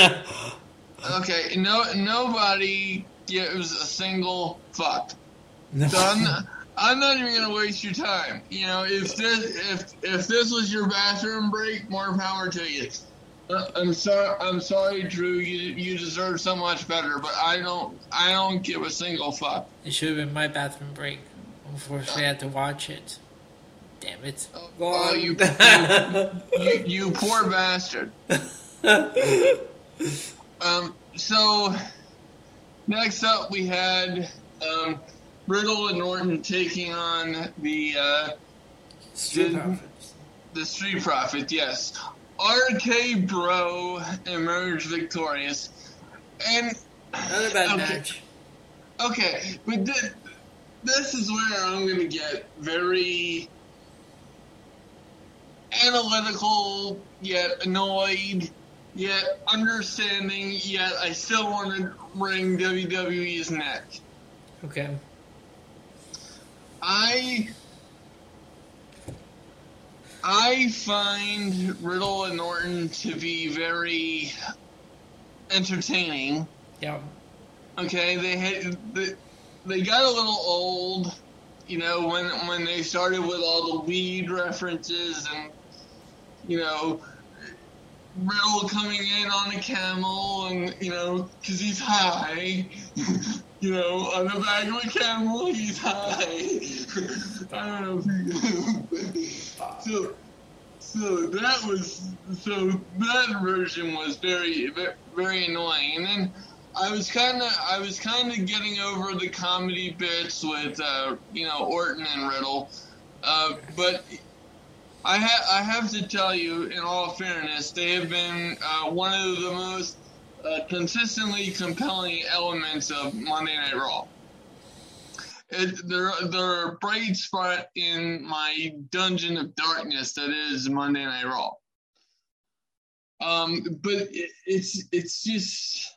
Okay, no, nobody gives a single fuck. So I'm not, I'm not even gonna waste your time. You know, if this if if this was your bathroom break, more power to you. Uh, I'm sorry, I'm sorry, Drew. You you deserve so much better, but I don't I don't give a single fuck. It should have been my bathroom break. Unfortunately, I had to watch it. Damn it. Oh, oh, you, you you poor bastard. Um, so next up we had um, Riddle and Orton taking on the uh, Street Did- Profits. the Street Profit. Yes, RK Bro emerged victorious, and Not a bad okay, match. Okay, but thi- this is where I'm going to get very analytical, yet annoyed, yet understanding, yet I still want to wring WWE's neck. Okay. I I find Riddle and Orton to be very entertaining. Yeah. Okay, they had they, they got a little old, you know, when when they started with all the weed references and you know Riddle coming in on a camel and you know because he's high, you know, on the back of a camel he's high. I don't know. So so that was so that version was very very annoying, and then I was kind of I was kind of getting over the comedy bits with uh, you know Orton and Riddle, uh, but I ha- I have to tell you, in all fairness, they have been uh, one of the most uh, consistently compelling elements of Monday Night Raw. It, they're they're a bright spot in my dungeon of darkness that is Monday Night Raw. Um, but it, it's it's just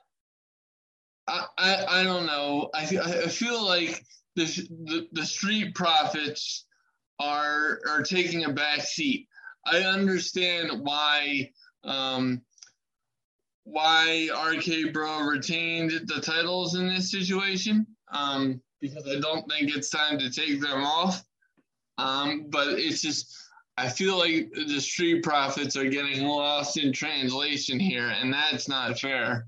I, I I don't know. I I feel like the the, the street profits are are taking a back seat. I understand why um, why RK Bro retained the titles in this situation um, because I don't think it's time to take them off. Um, but it's just I feel like the street profits are getting lost in translation here, and that's not fair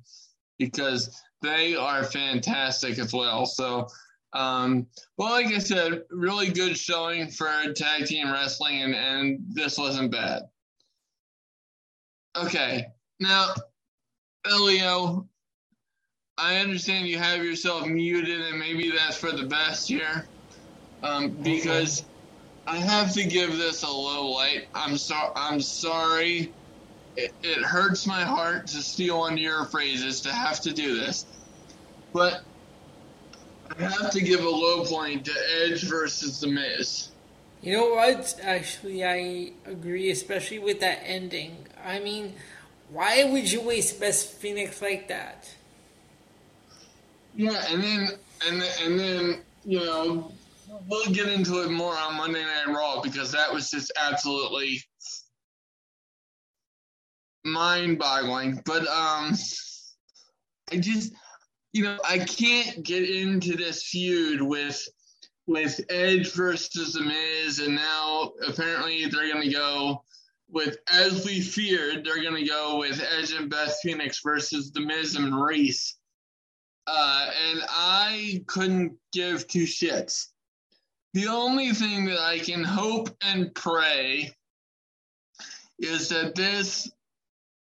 because they are fantastic as well. So. Um, well, like I said, really good showing for tag team wrestling, and, and this wasn't bad. Okay, now, Elio, I understand you have yourself muted, and maybe that's for the best here, um, because I have to give this a low light. I'm sorry. I'm sorry. It, it hurts my heart to steal one of your phrases to have to do this, but I have to give a low point to Edge versus The Miz. You know what? Actually, I agree, especially with that ending. I mean, why would you waste Beth Phoenix like that? Yeah, and then and then, and then you know we'll get into it more on Monday Night Raw because that was just absolutely mind-boggling. But um, I just you know I can't get into this feud with with Edge versus The Miz, and now apparently they're going to go with, as we feared, they're going to go with Edge and Beth Phoenix versus The Miz and Reese. Uh, and I couldn't give two shits. The only thing that I can hope and pray is that this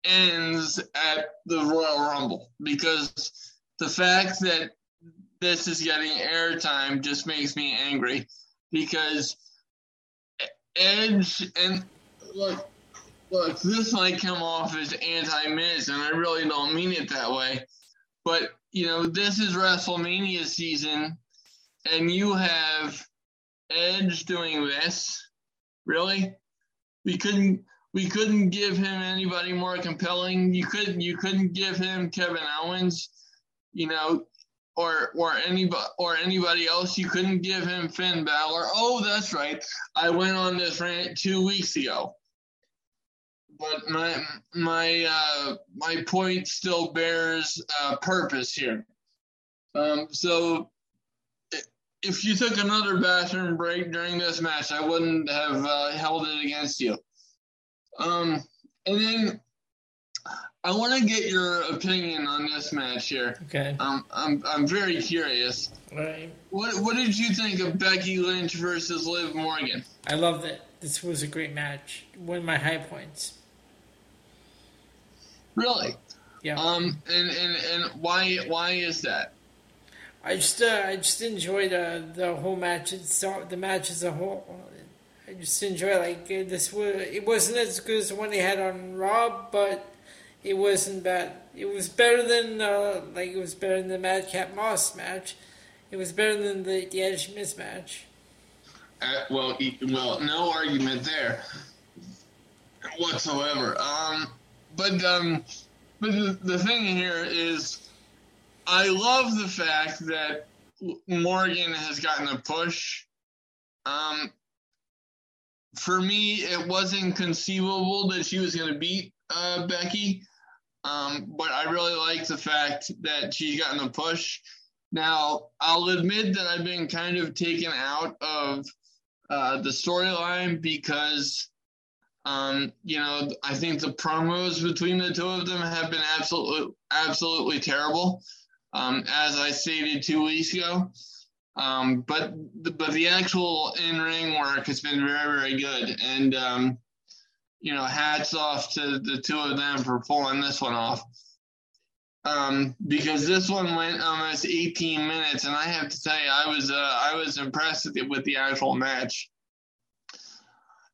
ends at the Royal Rumble because the fact that this is getting airtime just makes me angry because Edge and look, look, this might come off as anti-Miz, and I really don't mean it that way. But you know, this is WrestleMania season, and you have Edge doing this. Really, we couldn't we couldn't give him anybody more compelling. You couldn't you couldn't give him Kevin Owens. You know, or or anybody or anybody else. You couldn't give him Finn Balor. Oh, that's right. I went on this rant two weeks ago. But my my uh, my point still bears uh, purpose here. Um, so if you took another bathroom break during this match, I wouldn't have uh, held it against you. Um, and then I want to get your opinion on this match here. Okay. Um, I'm I'm very curious. Right. What What did you think of Becky Lynch versus Liv Morgan? I loved it. This was a great match. One of my high points. Really? Yeah. Um. And and and why why is that? I just uh, I just enjoyed uh, the whole match. It's the match as a whole. I just enjoy like uh, this. Was it wasn't as good as the one they had on Raw, but it wasn't bad. It was better than uh, like it was better than the Madcap Moss match. It was better than the, the Edge Miz match. Uh, well, well, no argument there whatsoever. Um, but um, but the, the thing here is, I love the fact that Morgan has gotten a push. Um, for me, it wasn't conceivable that she was going to beat uh, Becky. Um, but I really like the fact that she's gotten a push. Now, I'll admit that I've been kind of taken out of uh, the storyline because, um, you know, I think the promos between the two of them have been absolutely, absolutely terrible. Um, as I stated two weeks ago. Um, but the, but the actual in ring work has been very very good, and um, you know, hats off to the two of them for pulling this one off. Um, because this one went almost 18 minutes, and I have to you, I was uh, I was impressed with the, with the actual match.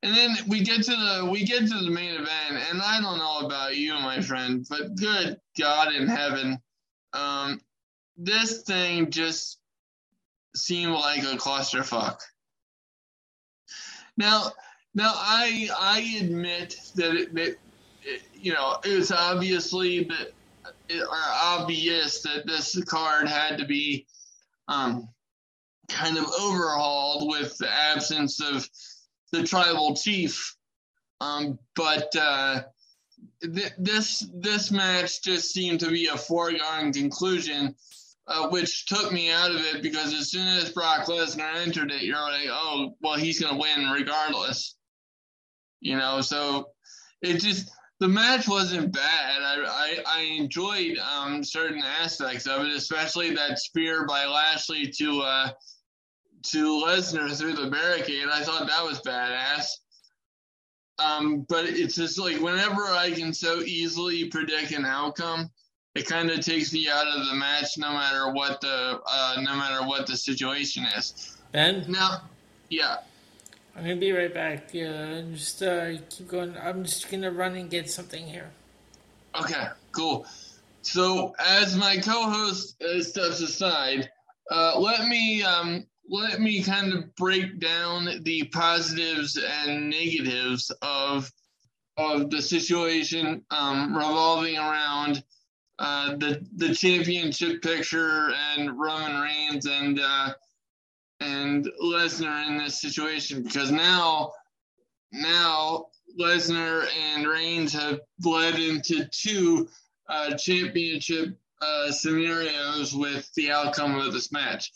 And then we get to the we get to the main event, and I don't know about you, my friend, but good God in heaven, um, this thing just seemed like a clusterfuck. Now, now, I I admit that it, it, you know it's obviously that it, or obvious that this card had to be um, kind of overhauled with the absence of the tribal chief. Um, but uh, th- this this match just seemed to be a foregone conclusion, uh, which took me out of it because as soon as Brock Lesnar entered it, you're like, oh, well, he's going to win regardless. You know, so it just the match wasn't bad. I I, I enjoyed um, certain aspects of it, especially that spear by Lashley to uh, to Lesnar through the barricade. I thought that was badass. Um, but it's just like whenever I can so easily predict an outcome, it kind of takes me out of the match, no matter what the uh, no matter what the situation is. Ben, now, yeah. I'm gonna be right back. Yeah, just uh, keep going. I'm just gonna run and get something here. Okay, cool. So as my co-host uh, steps aside, uh, let me um, let me kind of break down the positives and negatives of of the situation um, revolving around uh, the the championship picture and Roman Reigns and uh, and Lesnar in this situation because now now Lesnar and Reigns have led into two uh, championship uh, scenarios with the outcome of this match.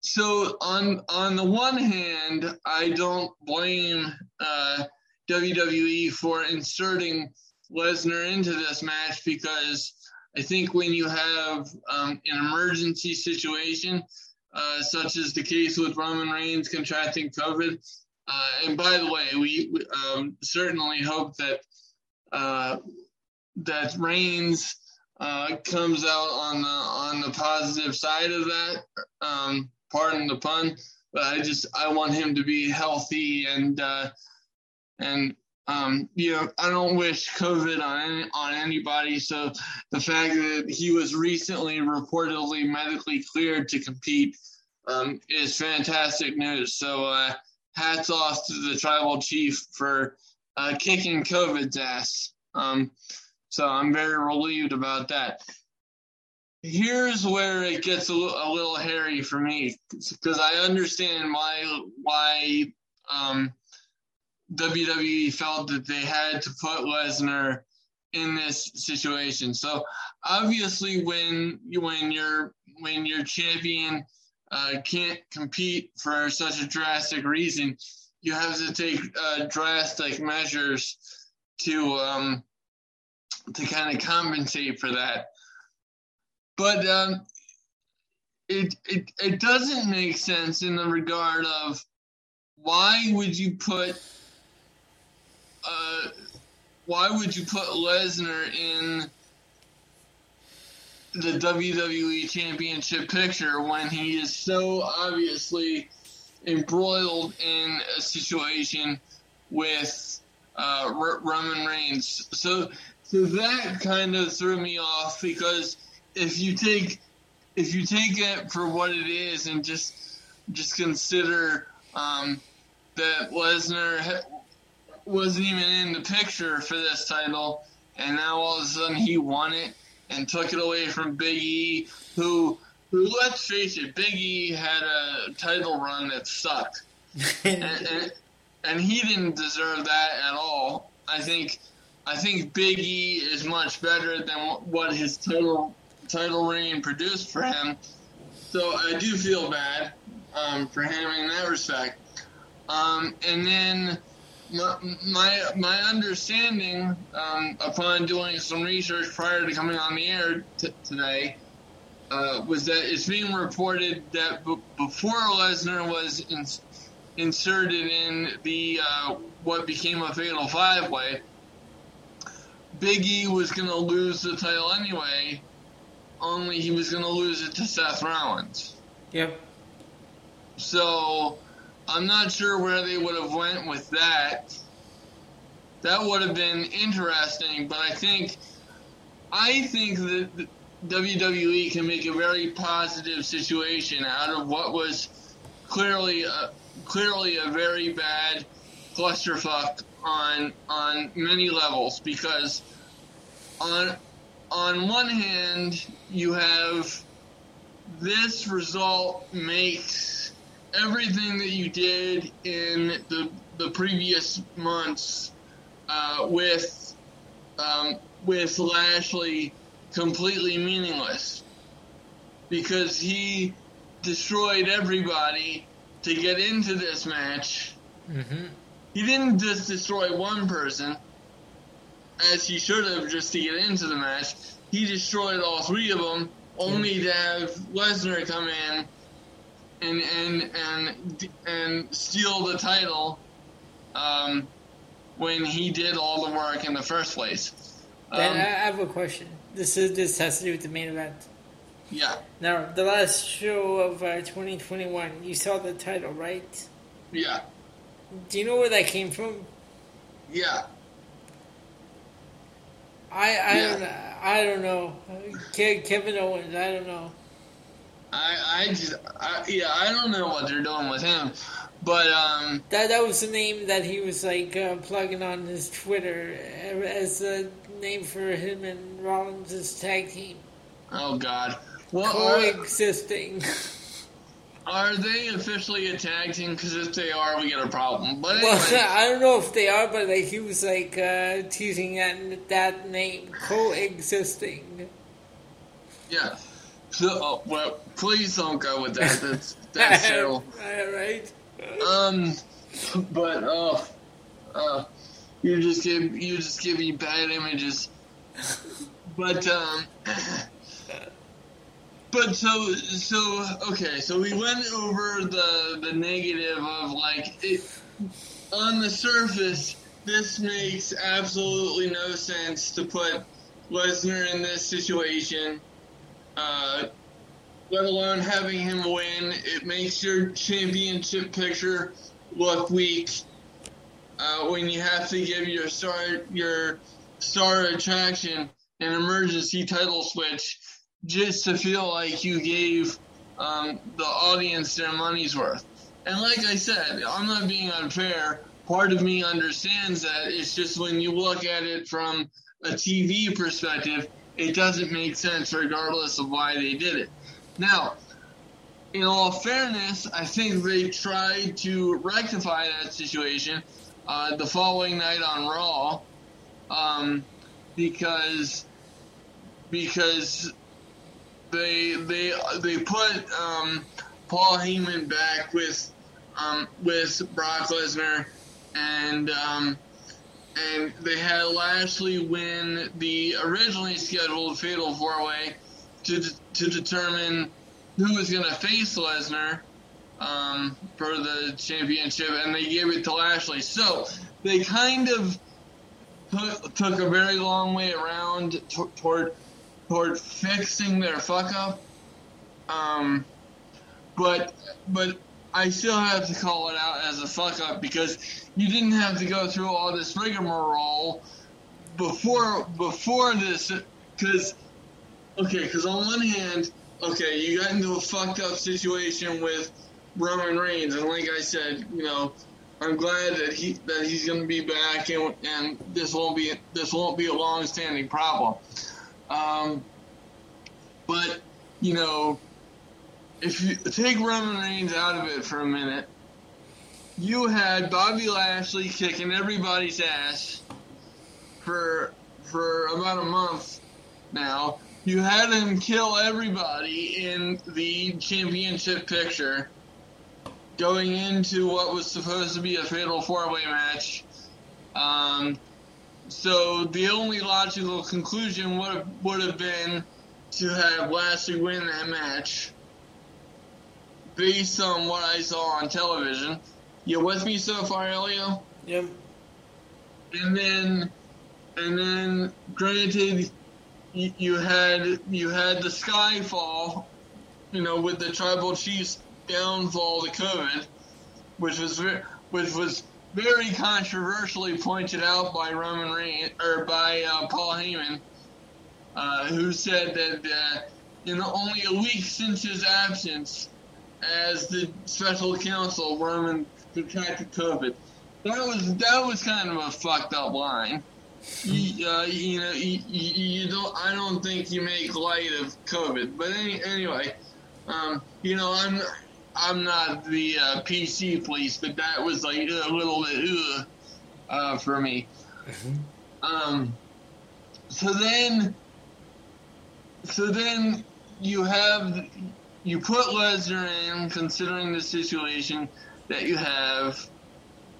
So on on the one hand, I don't blame uh, WWE for inserting Lesnar into this match because I think when you have um, an emergency situation, uh, such as the case with Roman Reigns contracting COVID, uh, and by the way, we, um, certainly hope that uh, that Reigns uh, comes out on the on the positive side of that. Um, pardon the pun, but I just I want him to be healthy and uh, and um, you know I don't wish COVID on on anybody. So the fact that he was recently reportedly medically cleared to compete um, is fantastic news. So uh, hats off to the tribal chief for uh, kicking COVID's ass. Um, so I'm very relieved about that. Here's where it gets a, a little hairy for me because I understand why why um, WWE felt that they had to put Lesnar in this situation. So obviously, when when your when your champion uh, can't compete for such a drastic reason, you have to take uh, drastic measures to um, to kind of compensate for that. But um, it, it it doesn't make sense in the regard of why would you put uh, why would you put Lesnar in the WWE Championship picture when he is so obviously embroiled in a situation with uh, R- Roman Reigns. So, so that kind of threw me off because if you take if you take it for what it is and just just consider um, that Lesnar wasn't even in the picture for this title, and now all of a sudden he won it and took it away from Big E, who, who let's face it, Big E had a title run that sucked, and, and, and he didn't deserve that at all. I think I think Big E is much better than what his title title reign produced for him. So I do feel bad um, for him in that respect. Um, and then my my understanding um, upon doing some research prior to coming on the air t- today uh, was that it's being reported that b- before Lesnar was in- inserted in the uh, what became a fatal five way, Big E was going to lose the title anyway. Only he was going to lose it to Seth Rollins. Yep. So I'm not sure where they would have went with that. That would have been interesting, but I think I think that WWE can make a very positive situation out of what was clearly a, clearly a very bad clusterfuck on on many levels because on on one hand you have this result makes everything that you did in the the previous months uh, with um, with Lashley completely meaningless because he destroyed everybody to get into this match. Mm-hmm. He didn't just destroy one person, as he should have just to get into the match. He destroyed all three of them, only to have Lesnar come in and and and and steal the title um, when he did all the work in the first place. Um, I have a question. This is this has to do with the main event. yeah, Now, the last show of uh, 2021, you saw the title, right? yeah, Do you know where that came from? yeah. I I Yeah. don't I don't know. Kevin Owens, I don't know. I, I just, I, yeah, I don't know what they're doing with him, but um, that that was the name that he was like uh, plugging on his Twitter as a name for him and Rollins' tag team. Oh God, well, coexisting. Are, are they officially a tag team? Because if they are, we got a problem. But anyway. well, I don't know if they are, but like he was like uh, teasing that that name, coexisting. Yeah. So, oh, well, please don't go with that. That's that's terrible. All right. Um, but oh, uh, you just give you just give me bad images. But um, but so so okay. So we went over the the negative of like it on the surface. This makes absolutely no sense to put Lesnar in this situation uh, let alone having him win. It makes your championship picture look weak uh, when you have to give your star your star attraction an emergency title switch just to feel like you gave um, the audience their money's worth. And like I said, I'm not being unfair. Part of me understands that. It's just when you look at it from a TV perspective, it doesn't make sense regardless of why they did it. Now, in all fairness, I think they tried to rectify that situation uh, the following night on Raw um, because because they they they put um, Paul Heyman back with um, with Brock Lesnar and um, and they had Lashley win the originally scheduled Fatal Four Way to to determine who was going to face Lesnar um, for the championship, and they gave it to Lashley. So they kind of took, took a very long way around t- toward toward fixing their fuck up. Um, but but I still have to call it out as a fuck up because you didn't have to go through all this rigmarole before before this because okay because on one hand okay you got into a fucked up situation with Roman Reigns and like I said you know I'm glad that he that he's going to be back and and this won't be this won't be a long standing problem um, but you know if you take Roman Reigns out of it for a minute, you had Bobby Lashley kicking everybody's ass for for about a month now. You had him kill everybody in the championship picture going into what was supposed to be a fatal four way match. Um, so the only logical conclusion would have, would have been to have Lashley win that match based on what I saw on television. You with me so far, Elio? Yep. And then, and then, granted, you, had you had the Skyfall, you know, with the Tribal Chiefs downfall to COVID, which was which was very controversially pointed out by Roman Reigns or by uh, Paul Heyman, uh, who said that uh, in only a week since his absence, as the special counsel, Roman contracted COVID. That was that was kind of a fucked up line. You, uh, you know, you, you, don't. I don't think you make light of COVID. But any, anyway, um, you know, I'm I'm not the uh, PC police, but that was like a little bit uh, for me. Mm-hmm. Um, so then, so then you have you put Lesnar in, considering the situation that you have.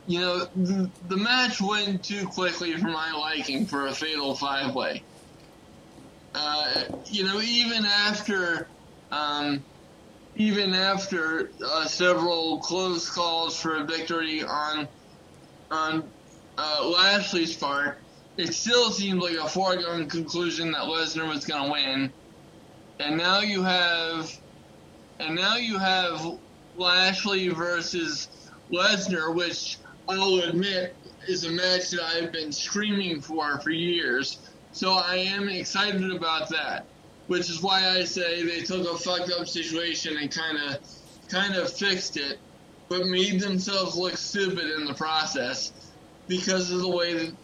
You know, the, match went too quickly for my liking for a fatal five way. Uh, you know, even after, um, even after uh, several close calls for a victory on on uh, Lashley's part, it still seemed like a foregone conclusion that Lesnar was going to win. And now you have and now you have Lashley versus Lesnar, which I'll admit is a match that I've been screaming for for years. So I am excited about that. which is why I say they took a fucked up situation and kind of kind of fixed it, but made themselves look stupid in the process because of the way that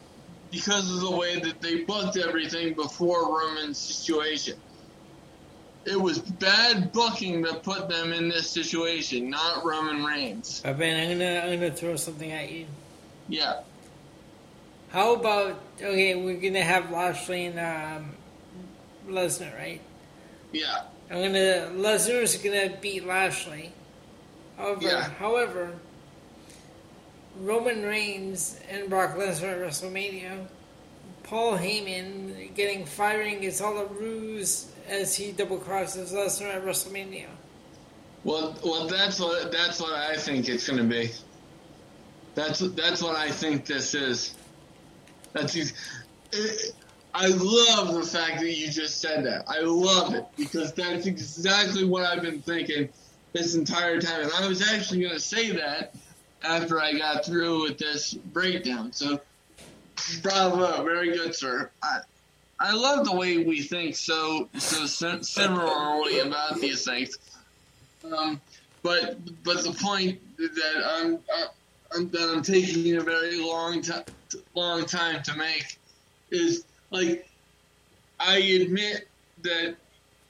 because of the way that they booked everything before Roman's situation. It was bad booking that put them in this situation, not Roman Reigns. Uh, Ben, I'm gonna I'm gonna throw something at you. Yeah. How about okay? We're gonna have Lashley and um, Lesnar, right? Yeah. I'm gonna Lesnar's gonna beat Lashley. However, Yeah. however, Roman Reigns and Brock Lesnar at WrestleMania. Paul Heyman getting firing is all a ruse as he double crosses Lesnar at WrestleMania. Well, well, that's what that's what I think it's going to be. That's that's what I think this is. That's it, eh, I love the fact that you just said that. I love it because that's exactly what I've been thinking this entire time. And I was actually going to say that after I got through with this breakdown. So, bravo, very good, sir. I, I love the way we think so so similarly about these things. Um, but but the point that I'm, I'm that I'm taking a very long time long time to make is like I admit that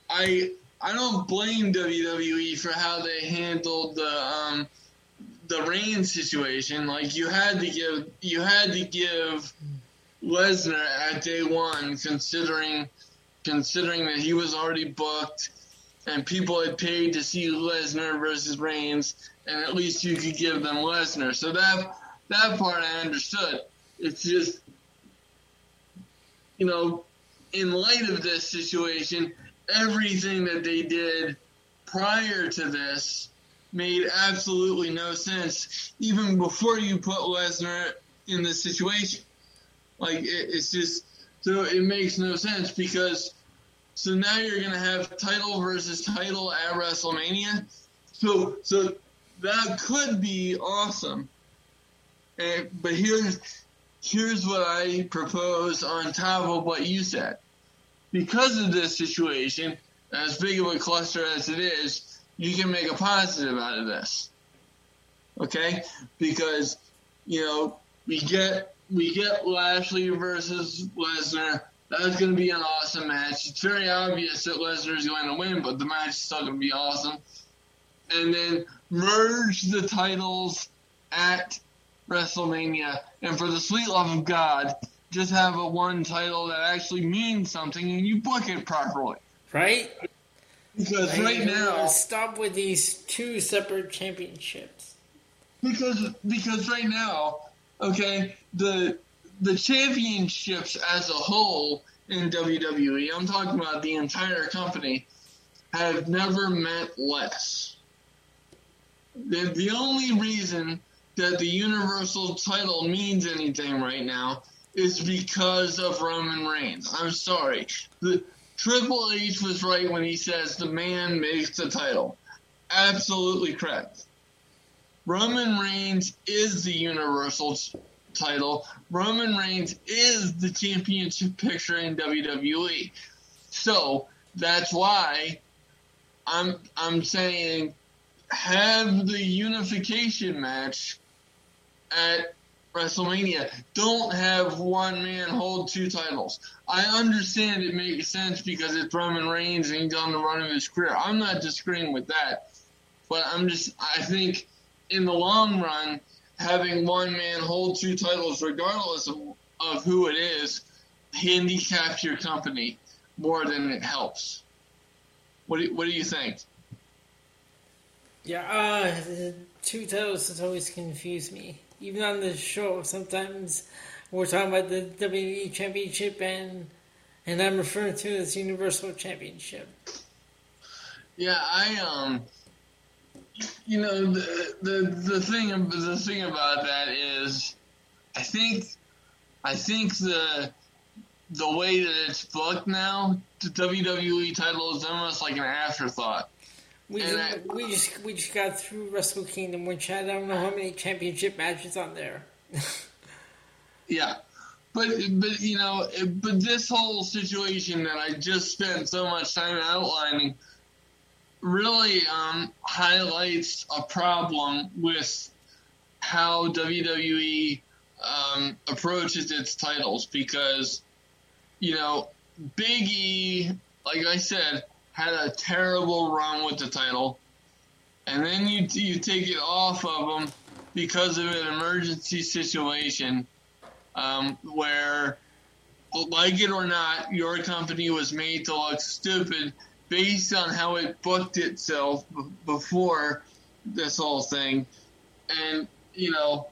I I don't blame WWE for how they handled the um, the Reigns situation. Like you had to give you had to give Lesnar at day one, considering considering that he was already booked and people had paid to see Lesnar versus Reigns, and at least you could give them Lesnar. So that that part I understood. It's just you know, in light of this situation, everything that they did prior to this made absolutely no sense, even before you put Lesnar in this situation. Like it, it's just so it makes no sense because so now you're gonna have title versus title at WrestleMania. So so that could be awesome. And, but here's here's what I propose on top of what you said. Because of this situation, as big of a cluster as it is, you can make a positive out of this. Okay? Because, you know, we get we get Lashley versus Lesnar. That's going to be an awesome match. It's very obvious that Lesnar is going to win, but the match is still going to be awesome. And then merge the titles at WrestleMania, and for the sweet love of God, just have a one title that actually means something, and you book it properly. Right? Because Like, right now, stop with these two separate championships. because because right now, okay, the the championships as a whole in WWE, I'm talking about the entire company, have never meant less. The, the only reason that the Universal title means anything right now is because of Roman Reigns. I'm sorry. The Triple H was right when he says the man makes the title. Absolutely correct. Roman Reigns is the Universal title. Roman Reigns is the championship picture in WWE. So that's why I'm I'm saying have the unification match at WrestleMania. Don't have one man hold two titles. I understand it makes sense because it's Roman Reigns and he's on the run of his career. I'm not disagreeing with that. But I'm just, I think in the long run, having one man hold two titles, regardless of, of who it is, handicaps your company more than it helps. What do you, what do you think? Yeah, uh, two titles has always confused me. Even on the show, sometimes we're talking about the WWE Championship and and I'm referring to it as Universal Championship. Yeah, I um, you know the the the thing the thing about that is, I think, I think the the way that it's booked now, the WWE title is almost like an afterthought. We just, I- we just we just got through Wrestle Kingdom, which had I don't know how many championship matches on there. Yeah, but but you know, but this whole situation that I just spent so much time outlining really um, highlights a problem with how WWE um, approaches its titles because you know Big E, like I said, had a terrible run with the title, and then you you take it off of him because of an emergency situation um, where, like it or not, your company was made to look stupid based on how it booked itself b- before this whole thing, and you know.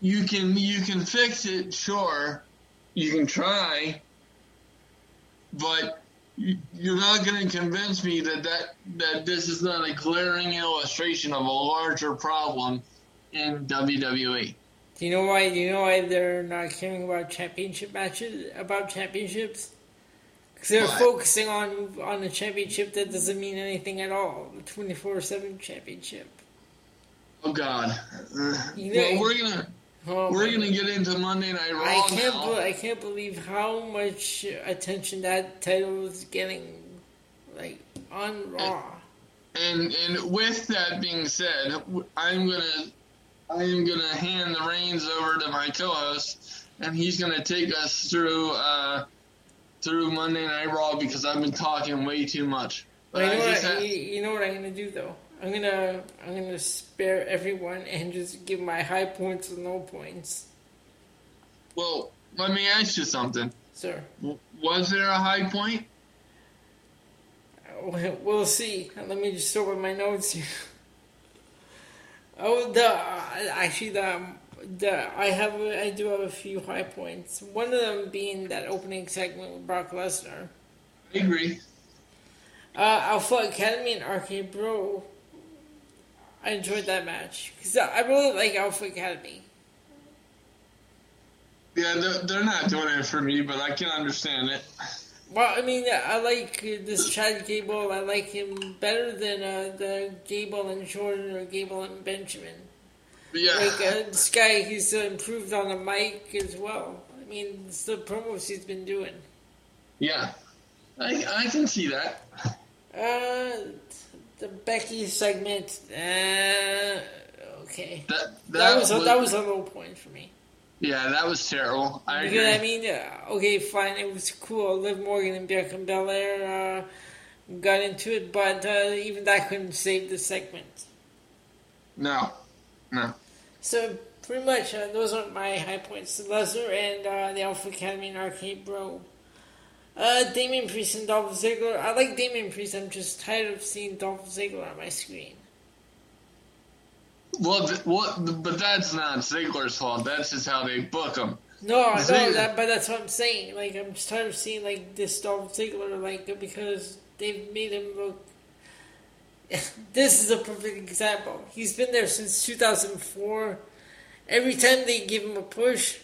You can you can fix it, sure. You can try, but you're not going to convince me that, that that this is not a glaring illustration of a larger problem in WWE. Do you know why? Do you know why they're not caring about championship matches? About championships? Because they're Why? focusing on on a championship that doesn't mean anything at all. The twenty four seven championship. Oh God! You know- well, we're gonna Oh, we're gonna get into Monday Night Raw I can't. now. Be- I can't believe how much attention that title is getting, like on Raw. And and with that being said, I'm gonna I am gonna hand the reins over to my co-host, and he's gonna take us through uh, through Monday Night Raw because I've been talking way too much. But you know just what? ha- you, you know what I'm gonna do though. I'm gonna I'm gonna spare everyone and just give my high points and low points. well, let me ask you something. Sir, Was there a high point? We'll see. Let me just open my notes here. Oh, the actually the the I have I do have a few high points. One of them being that opening segment with Brock Lesnar. I agree. Uh, Alpha Academy and RK-Bro. I enjoyed that match because I really like Alpha Academy. Yeah, they're, they're not doing it for me, but I can understand it. Well, I mean, I like this Chad Gable. I like him better than uh, the Gable and Jordan or Gable and Benjamin. Yeah, Like uh, this guy, he's uh, improved on the mic as well. I mean, it's the promos he's been doing. yeah, I, I can see that. Uh, the Becky segment. Uh, okay. That that, That was a, that was a low point for me. yeah, that was terrible. I agree. Because I mean, uh, okay, fine, it was cool. Liv Morgan and Bianca Belair uh, got into it, but uh, even that couldn't save the segment. no, no. So pretty much, uh, those are my high points: Lesnar and uh, the Alpha Academy and RK-Bro. Uh, Damian Priest and Dolph Ziggler. I like Damian Priest. I'm just tired of seeing Dolph Ziggler on my screen. Well, th- what? But that's not Ziggler's fault. That's just how they book him. No, I know that, but that's what I'm saying. Like, I'm just tired of seeing like this Dolph Ziggler, like because they've made him look. this is a perfect example. He's been there since 2004. Every time they give him a push,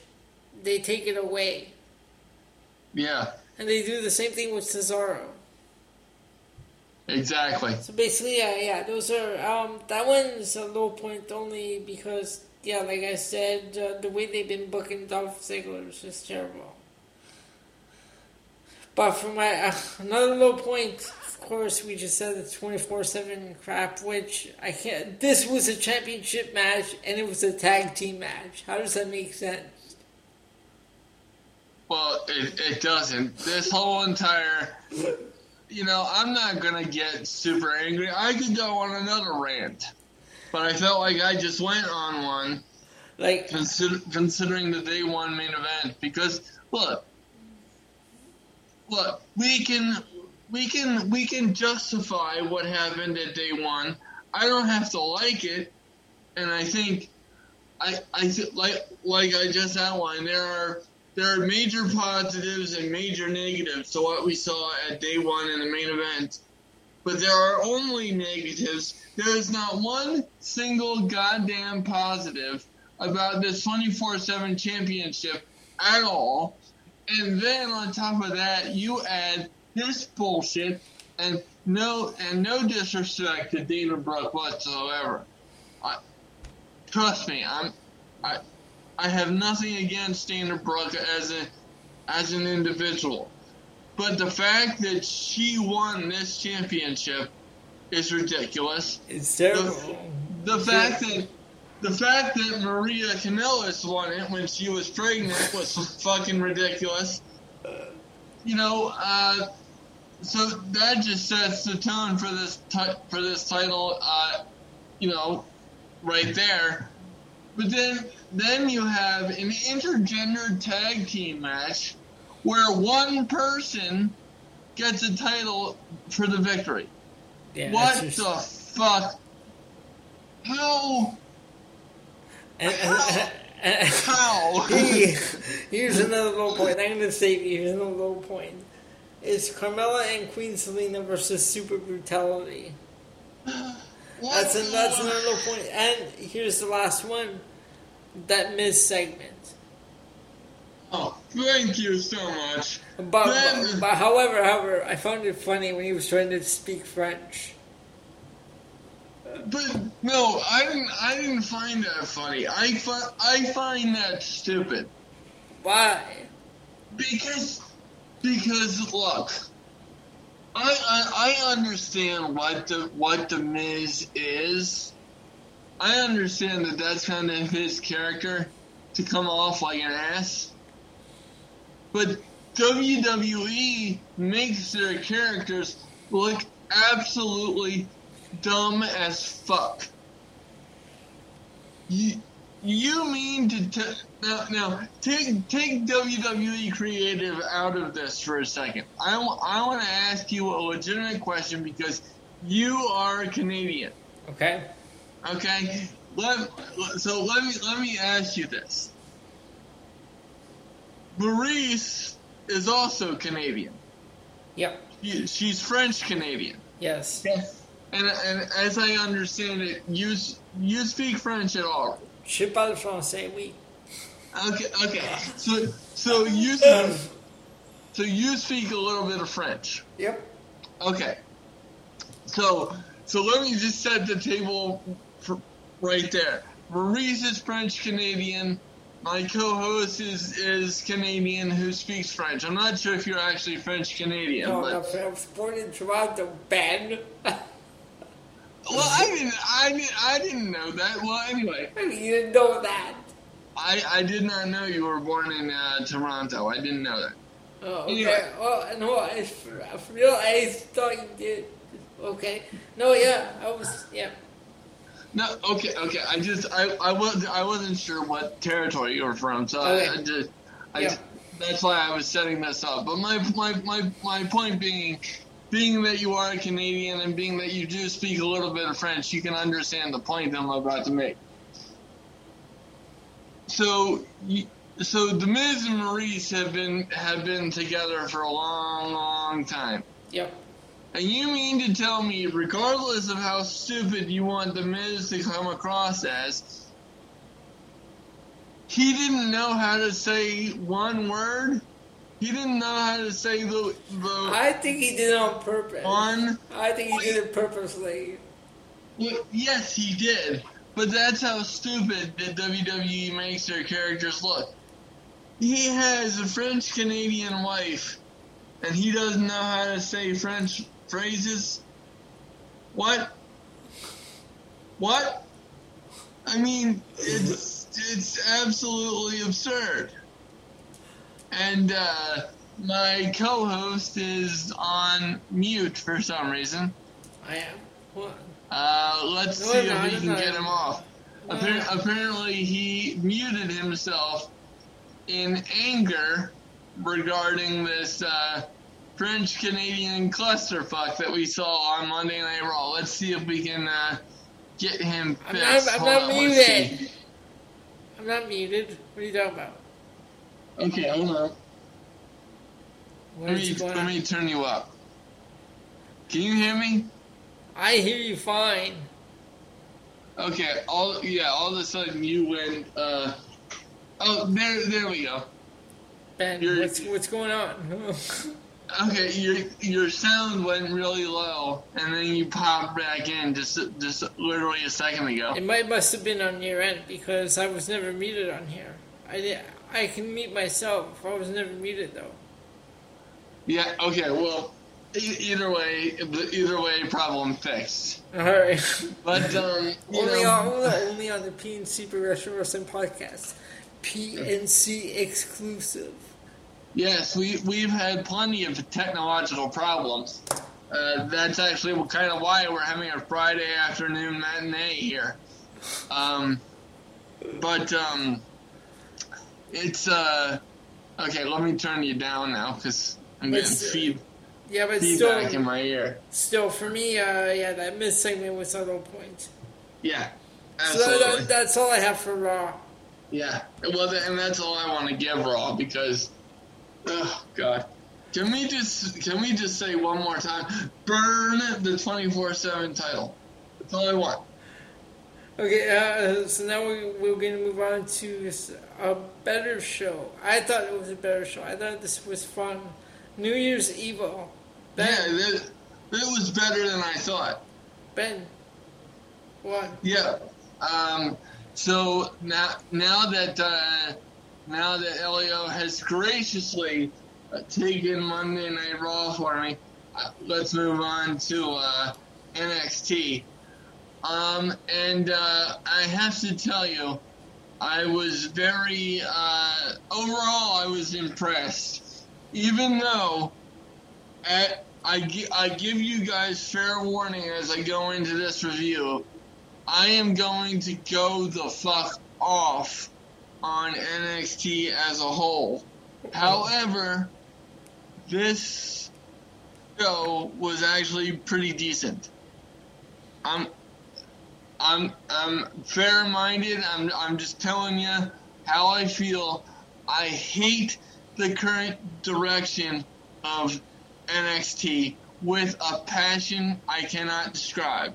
they take it away, Yeah, and they do the same thing with Cesaro. exactly. So basically, yeah, yeah, those are um, that one's a low point only because yeah, like I said, uh, the way they've been booking Dolph Ziggler is just terrible. But for my uh, another low point, course, we just said the twenty four seven crap, which I can't. This was a championship match and it was a tag team match. How does that make sense? Well, it, it doesn't. This whole entire, you know, I'm not gonna get super angry. I could go on another rant, but I felt like I just went on one. Like, consider, considering the day one main event because look look we can we can we can justify what happened at day one i don't have to like it and i think i i like like i just outlined there are there are major positives and major negatives to what we saw at day one in the main event but there are only negatives. There is not one single goddamn positive about this 24 7 championship at all. And then on top of that, you add this bullshit and no and no disrespect to Dana Brooke whatsoever. I, trust me, I'm I I have nothing against Dana Brooke as a as an individual. But the fact that she won this championship is ridiculous. It's terrible. The, the fact that the fact that Maria Kanellis won it when she was pregnant was fucking ridiculous. You know, uh, so that just sets the tone for this ti- for this title. Uh, you know, right there. But then then you have an intergender tag team match where one person gets a title for the victory. Yeah, what that's the fuck? How? and, and, and, How? Eh, eh, eh. Here's another low point. I'm going to save you. here's another low point. It's Carmella and Queen Zelina versus Super Brutality. That's, an, that's another point. And here's the last one. That Miz segment. Oh, thank you so much. But, but, but however, however, I found it funny when he was trying to speak French. But no, I didn't. I didn't find that funny. I fi- I find that stupid Why? because because look, I I, I understand what the what the Miz is. I understand that that's kind of his character to come off like an ass. But WWE makes their characters look absolutely dumb as fuck. You, you mean to t- now, now take take WWE creative out of this for a second. I, w- I want to ask you a legitimate question because you are a Canadian. Okay. Okay, let, so let me let me ask you this. Maryse is also Canadian. Yep. She- She's French Canadian. Yes. Yes. And, and as I understand it, you you speak French at all. Je parle français, oui. Okay, okay. So so you so you speak a little bit of French. Yep. Okay. So so let me just set the table right there. Maryse is French Canadian. My co-host is is Canadian who speaks French. I'm not sure if you're actually French Canadian, No, but no, I was born in Toronto, Ben. well, I didn't I didn't I didn't know that. Well, anyway, you didn't know that. I I did not know you were born in uh, Toronto. I didn't know that. Oh, okay. Anyway. Well, no, I, for, for real, I thought you did. Okay. No, yeah, I was, yeah. No, okay, okay. I just I I was I wasn't sure what territory you were from, so I, Okay. I just I Yeah. just- that's why I was setting this up. But my my my my point being, being that you are a Canadian and being that you do speak a little bit of French, you can understand the point I'm about to make. So so the Miz and Maryse have been have been together for a long, long time. Yep. And you mean to tell me, regardless of how stupid you want the Miz to come across as, he didn't know how to say one word? He didn't know how to say the the I think he did it on purpose. one. I think he did it purposely. Well, yes, he did, but that's how stupid the WWE makes their characters look. He has a French Canadian wife, and he doesn't know how to say French phrases. What? What? I mean, it's it's absolutely absurd. And uh, my co-host is on mute for some reason. I am. What? Uh, let's No, see if we can get him off. No. Appar- apparently, he muted himself in anger regarding this uh, French Canadian clusterfuck that we saw on Monday Night Raw. Let's see if we can uh, get him I'm not, I'm not muted. I'm not muted. What are you talking about? Okay, hold on. What Let me, let me turn you up. Can you hear me? I hear you fine. Okay, all yeah, all of a sudden you went. Uh, oh, there, there we go. Ben, You're- what's what's going on? okay, your your sound went really low, and then you popped back in just just literally a second ago. It might must have been on your end because I was never muted on here. I I can mute myself. I was never muted though. Yeah. Okay. Well, either way, either way, problem fixed. All right. But um, only know, on only on the PNC Progression Wrestling Podcast, PNC exclusive. Yes, we we've had plenty of technological problems. Uh, that's actually kind of why we're having a Friday afternoon matinee here. Um, but um, it's uh, okay. Let me turn you down now because I'm getting It's, feed, Yeah, but feedback in my ear. still for me, uh, yeah, that mid segment was on point. Yeah, So absolutely. that, that's all I have for Raw. Yeah, well, and that's all I want to give Raw because, oh God, can we just can we just say one more time, burn the twenty four seven title. That's all I want. Okay, uh, so now we, we're going to move on to a better show. I thought it was a better show. I thought this was fun. New Year's Evil. Ben, Yeah, that, that was better than I thought. Ben, what? Yeah. Um. So now now that uh, now that Elio has graciously uh, taken Monday Night Raw for me, uh, let's move on to uh, NXT. Um, and uh, I have to tell you, I was very uh, overall I was impressed, even though at, I I give you guys fair warning as I go into this review. I am going to go the fuck off on NXT as a whole. However, this show was actually pretty decent. I'm I'm I'm fair-minded. I'm I'm just telling you how I feel. I hate the current direction of NXT with a passion I cannot describe.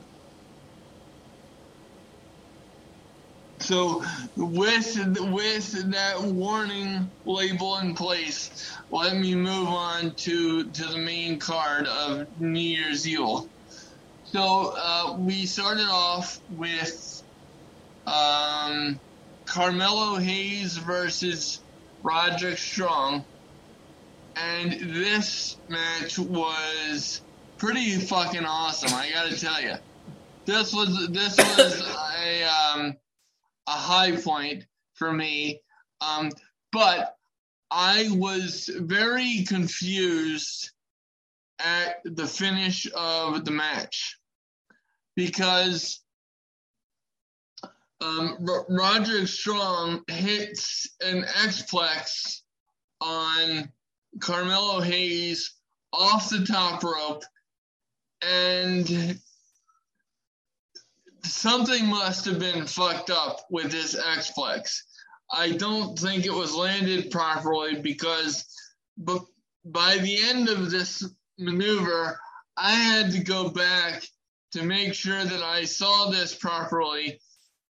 So with with that warning label in place, let me move on to to the main card of New Year's Eve. So uh, we started off with um, Carmelo Hayes versus Roderick Strong, and this match was pretty fucking awesome. I gotta tell you, this was this was a um, a high point for me. Um, but I was very confused at the finish of the match because um, R- Strong hits an Xplex on Carmelo Hayes off the top rope and something must have been fucked up with this Xplex. I don't think it was landed properly because b- by the end of this maneuver, I had to go back to make sure that I saw this properly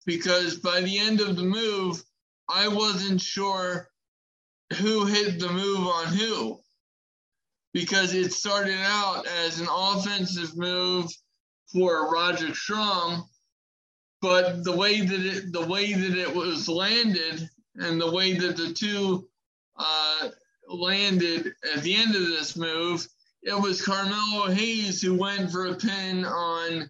because by the end of the move, I wasn't sure who hit the move on who. Because it started out as an offensive move for Roger Strong, but the way that it the way that it was landed and the way that the two uh, landed at the end of this move, it was Carmelo Hayes who went for a pin on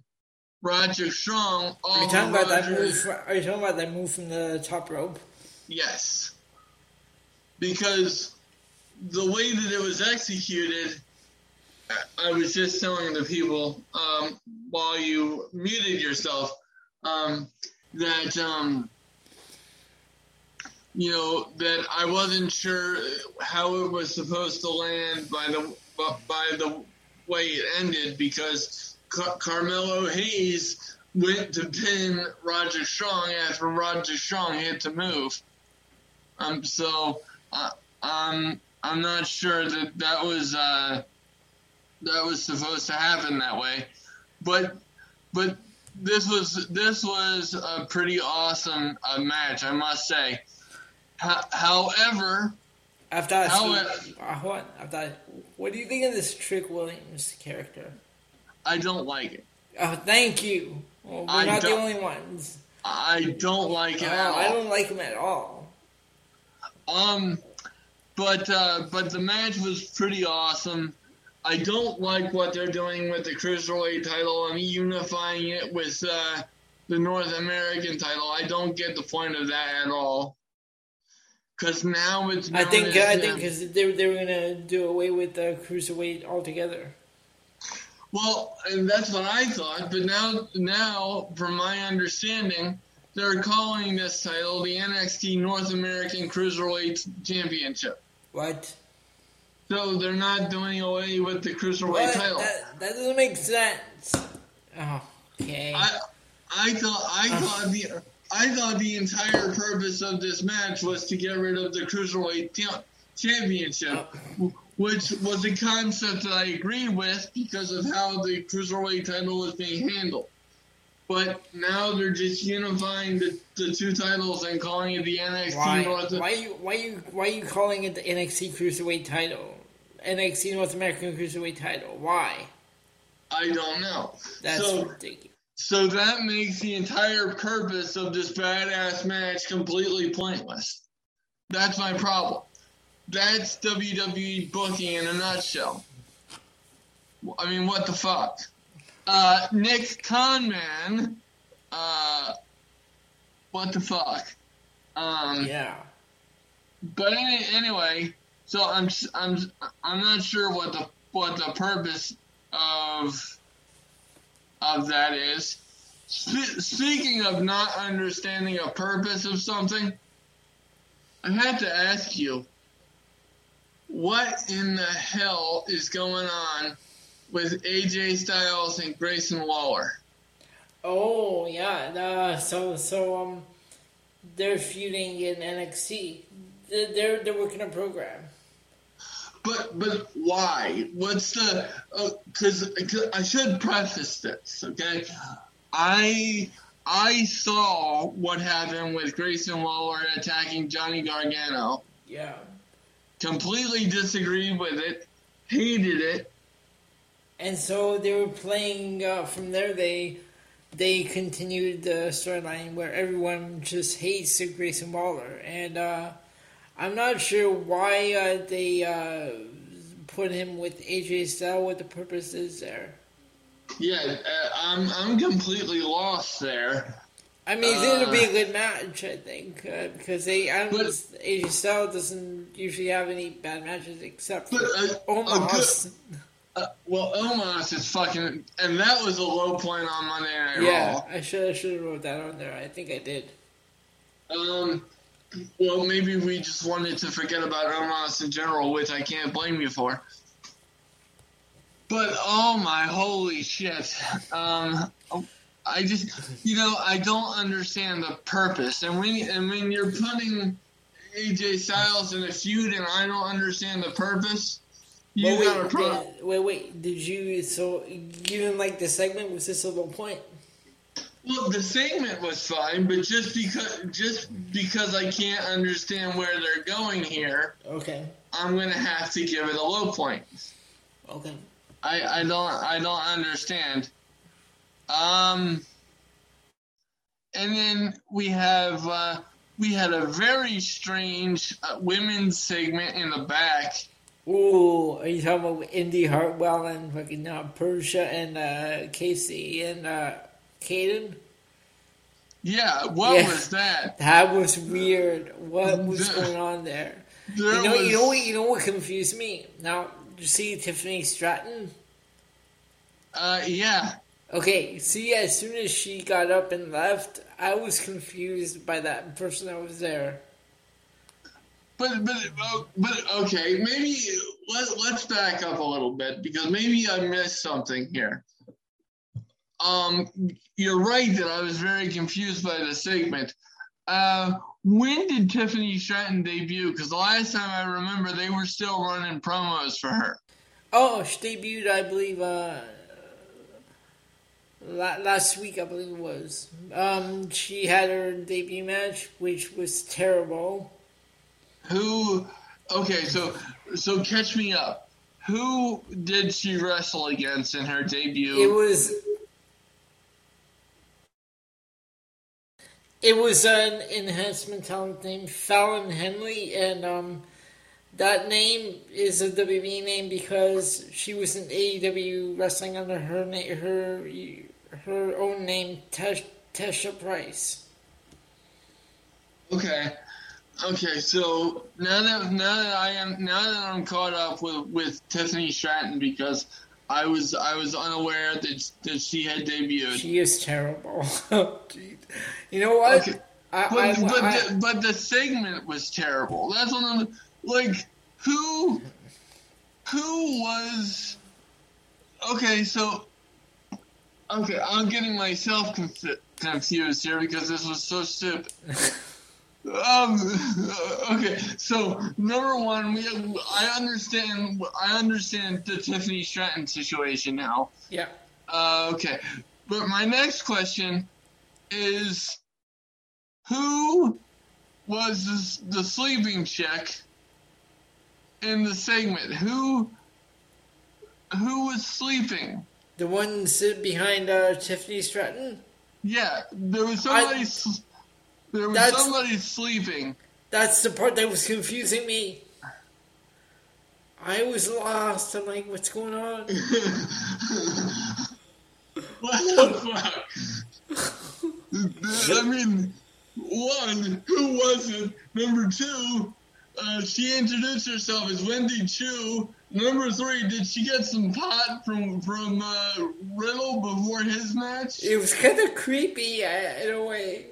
Roger Strong. Are you talking about that move? fr- Are you talking about that move from the top rope? Yes. Because the way that it was executed, I- I was just telling the people um, while you muted yourself um, that, um, you know, that I wasn't sure how it was supposed to land by the by the way it ended because Car- Carmelo Hayes went to pin Roger Strong after Roger Strong hit the move. Um, so uh, um, I'm not sure that that was uh, that was supposed to happen that way, but but this was this was a pretty awesome uh, match, I must say. Ho- however, After I see, uh, on. After, what do you think of this Trick Williams character? I don't like it. Oh, thank you. Well, we're I not the only ones. I don't like it Oh, at all. I don't like him at all. Um, but uh, but the match was pretty awesome. I don't like what they're doing with the cruiserweight title and unifying it with uh, the North American title. I don't get the point of that at all. Because now it's I think as, I uh, think because they they were gonna do away with the cruiserweight altogether. Well, and that's what I thought, but now, now, from my understanding, they're calling this title the NXT North American Cruiserweight Championship. What? So they're not doing away with the Cruiserweight What? title. That, that doesn't make sense. Oh, okay. I, I thought, I thought the, I thought the entire purpose of this match was to get rid of the Cruiserweight Championship, uh. which was a concept that I agreed with because of how the Cruiserweight title was being handled. But now they're just unifying the, the two titles and calling it the NXT why? North. Why you? Why you? Why you calling it the NXT Cruiserweight title? NXT North American Cruiserweight title. Why? I don't know. That's so, ridiculous. So that makes the entire purpose of this badass match completely pointless. That's my problem. That's WWE booking in a nutshell. I mean, what the fuck? Uh, Nick Conman, uh, what the fuck? Um, Yeah. but any, anyway, so I'm I'm I'm not sure what the what the purpose of of that is. Spe- speaking of not understanding a purpose of something, I had to ask you, what in the hell is going on with AJ Styles and Grayson Waller? Oh yeah. Uh, so so um, they're feuding in NXT. They're, they're working a program. But but why? What's the? Because I should preface this, okay? I I saw what happened with Grayson Waller attacking Johnny Gargano. Yeah. Completely disagreed with it, hated it. And so they were playing uh, from there. They they continued the storyline where everyone just hates Grayson Waller, and uh, I'm not sure why uh, they uh, put him with AJ Styles. What the purpose is there? Yeah, uh, I'm I'm completely lost there. I mean, it's going to be Uh, a good match, I think, uh, because they I don't AJ Styles doesn't usually have any bad matches except for But a, a Omos. good, uh, well, Omos is fucking, and that was a low point on Monday Night Yeah, Raw. I should I should have wrote that on there. I think I did. Um, well, maybe we just wanted to forget about Omos in general, which I can't blame you for. But oh my holy shit! Um, I just, you know, I don't understand the purpose, and when and when you're putting AJ Styles in a feud, and I don't understand the purpose, you Well, got a wait, problem. did- wait, wait. Did you? So didn't like the segment? Was this a low point? Well, the segment was fine, but just because just because I can't understand where they're going here, Okay. I'm gonna have to give it a low point. Okay. I, I don't I don't understand. Um, and then we have uh, we had a very strange uh, women's segment in the back. Ooh, are you talking about Indy Hartwell and fucking uh, Persia and uh, Kacy and uh, Kayden? Yeah, what Yeah. was that? That was weird. What was There- going on there? There You know, was, you know what? You know what confused me? Now, you see Tiffany Stratton? uh, yeah, Okay, see, as soon as she got up and left, I was confused by that person that was there. but but uh, but okay, maybe let, let's back up a little bit because maybe I missed something here. Um, you're right that I was very confused by the segment. Uh, when did Tiffany Stratton debut? Because the last time I remember, they were still running promos for her. Oh, she debuted, I believe, uh, last week, I believe it was. Um, she had her debut match, which was terrible. Who Okay, so so catch me up. Who did she wrestle against in her debut? It was it was an enhancement talent named Fallon Henley, and um, that name is a WWE name because she was in AEW wrestling under her na- her her own name, Tesh- Tesha Price. Okay. Okay, so now that now that I am now that I'm caught up with with Tiffany Stratton because I was I was unaware that that she had debuted. She is terrible. you know what? Okay. I, But I, but, I- the, but the segment was terrible. That's what I'm like. Who who was okay? So okay, I'm getting myself conf- confused here because this was so stupid. Um. Okay. So number one, we I understand. I understand the Tiffany Stratton situation now. yeah. Uh, okay. But my next question is, who was the, the sleeping chick in the segment? Who who was sleeping? The one sitting behind uh, Tiffany Stratton. Yeah, there was somebody. I- there was That's- somebody sleeping. That's the part that was confusing me. I was lost. I'm like, what's going on? What the fuck? I mean, one, who was it? Number two, uh, she introduced herself as Wendy Choo. Number three, did she get some pot from from uh, Riddle before his match? It was kind of creepy uh, in a way.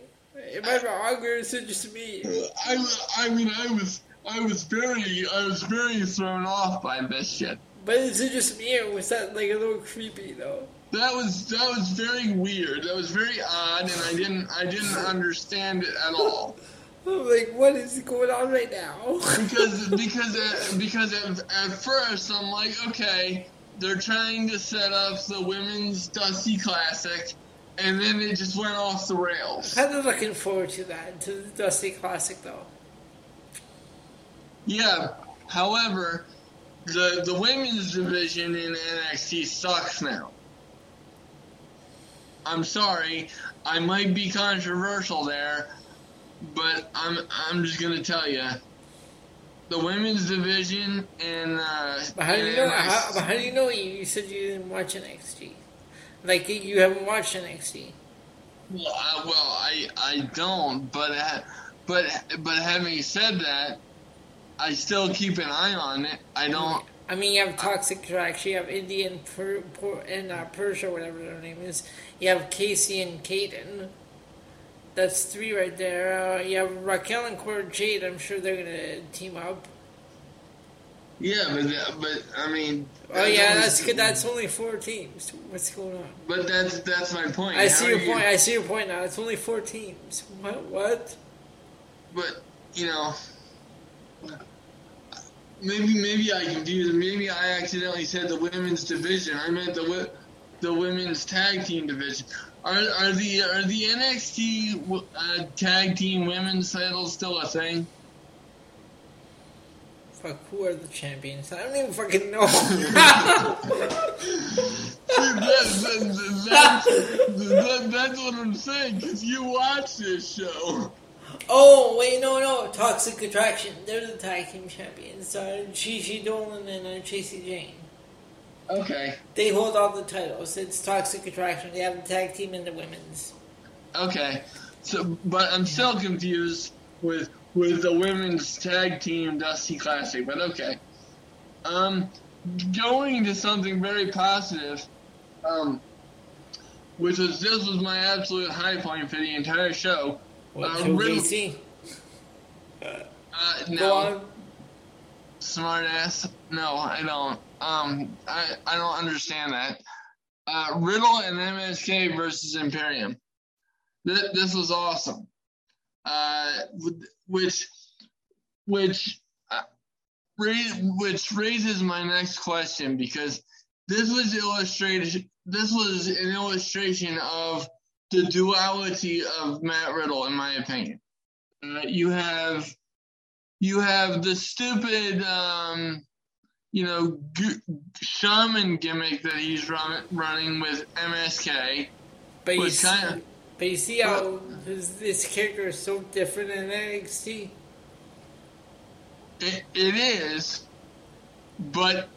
Am I wrong or is it just me? I, I mean, I was I was very I was very thrown off by this shit. But is it just me or was that like a little creepy though? That was that was very weird. That was very odd, and I didn't I didn't understand it at all. I'm like, what is going on right now? because because at, because at, at first I'm like, okay, they're trying to set up the women's Dusty Classic, and then it just went off the rails. kind of looking forward to that, to the Dusty Classic though. Yeah. However, the the women's division in NXT sucks now. I'm sorry, I might be controversial there, but I'm I'm just gonna tell you. The women's division in uh, But how do you know? How, but how do you know? You, you said you didn't watch NXT. Like you haven't watched NXT. Well, I, well, I I don't, but uh, but but having said that, I still keep an eye on it. I don't. I mean, you have Toxic Attraction, you have Indian per, per, and uh, Persia, whatever their name is. You have Kacy and Kayden. That's three right there. Uh, you have Raquel and Cora Jade. I'm sure they're gonna team up. Yeah, but but I mean. Oh yeah, that's good. That's only four teams. What's going on? But that's that's my point. I How see your you- point. I see your point now. It's only four teams. What? What? But you know, maybe maybe I confused. Maybe I accidentally said the women's division. I meant the the women's tag team division. Are are the are the NXT uh, tag team women's titles still a thing? Fuck. Who are the champions? I don't even fucking know. that, that, that, that, that's what I'm saying. Cause you watch this show. Oh wait, no, no, Toxic Attraction. They're the tag team champions. Uh, Gigi Dolin and uh, Jacy Jayne. Okay. They hold all the titles. It's Toxic Attraction. They have the tag team and the women's. Okay. So, but I'm still confused with with the women's tag team Dusty Classic. But okay. Um, going to something very positive. Um, which was this was my absolute high point for the entire show. What? Uh, Riddle-? Uh, Go no, on. smart ass. No, I don't. Um, I I don't understand that. Uh, Riddle and MSK versus Imperium. Th- this was awesome. Uh, which which uh, ra- which raises my next question because this was illustrated. This was an illustration of the duality of Matt Riddle, in my opinion. Uh, you have you have the stupid, um, you know, g- shaman gimmick that he's run- running with MSK. But see, kinda- but you see how his, this character is so different in NXT. It, it is, but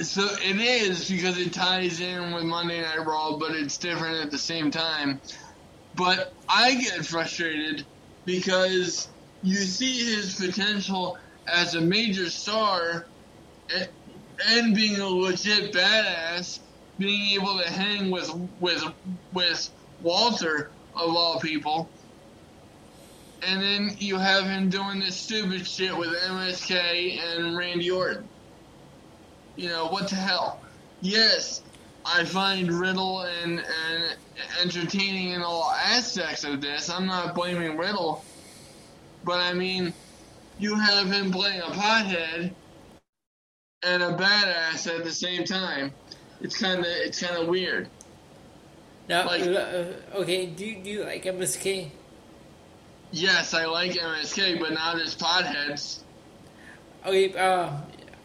so it is because it ties in with Monday Night Raw, but it's different at the same time. But I get frustrated because you see his potential as a major star and, and being a legit badass, being able to hang with with with Walter of all people and then you have him doing this stupid shit with MSK and Randy Orton. You know, what the hell? Yes, I find Riddle and, and entertaining in all aspects of this. I'm not blaming Riddle. But I mean, you have him playing a pothead and a badass at the same time. It's kind of it's kind of weird. Now, Like- uh, okay, do, you- do you like MSK? Yes, I like MSK, but not as potheads. Okay, uh,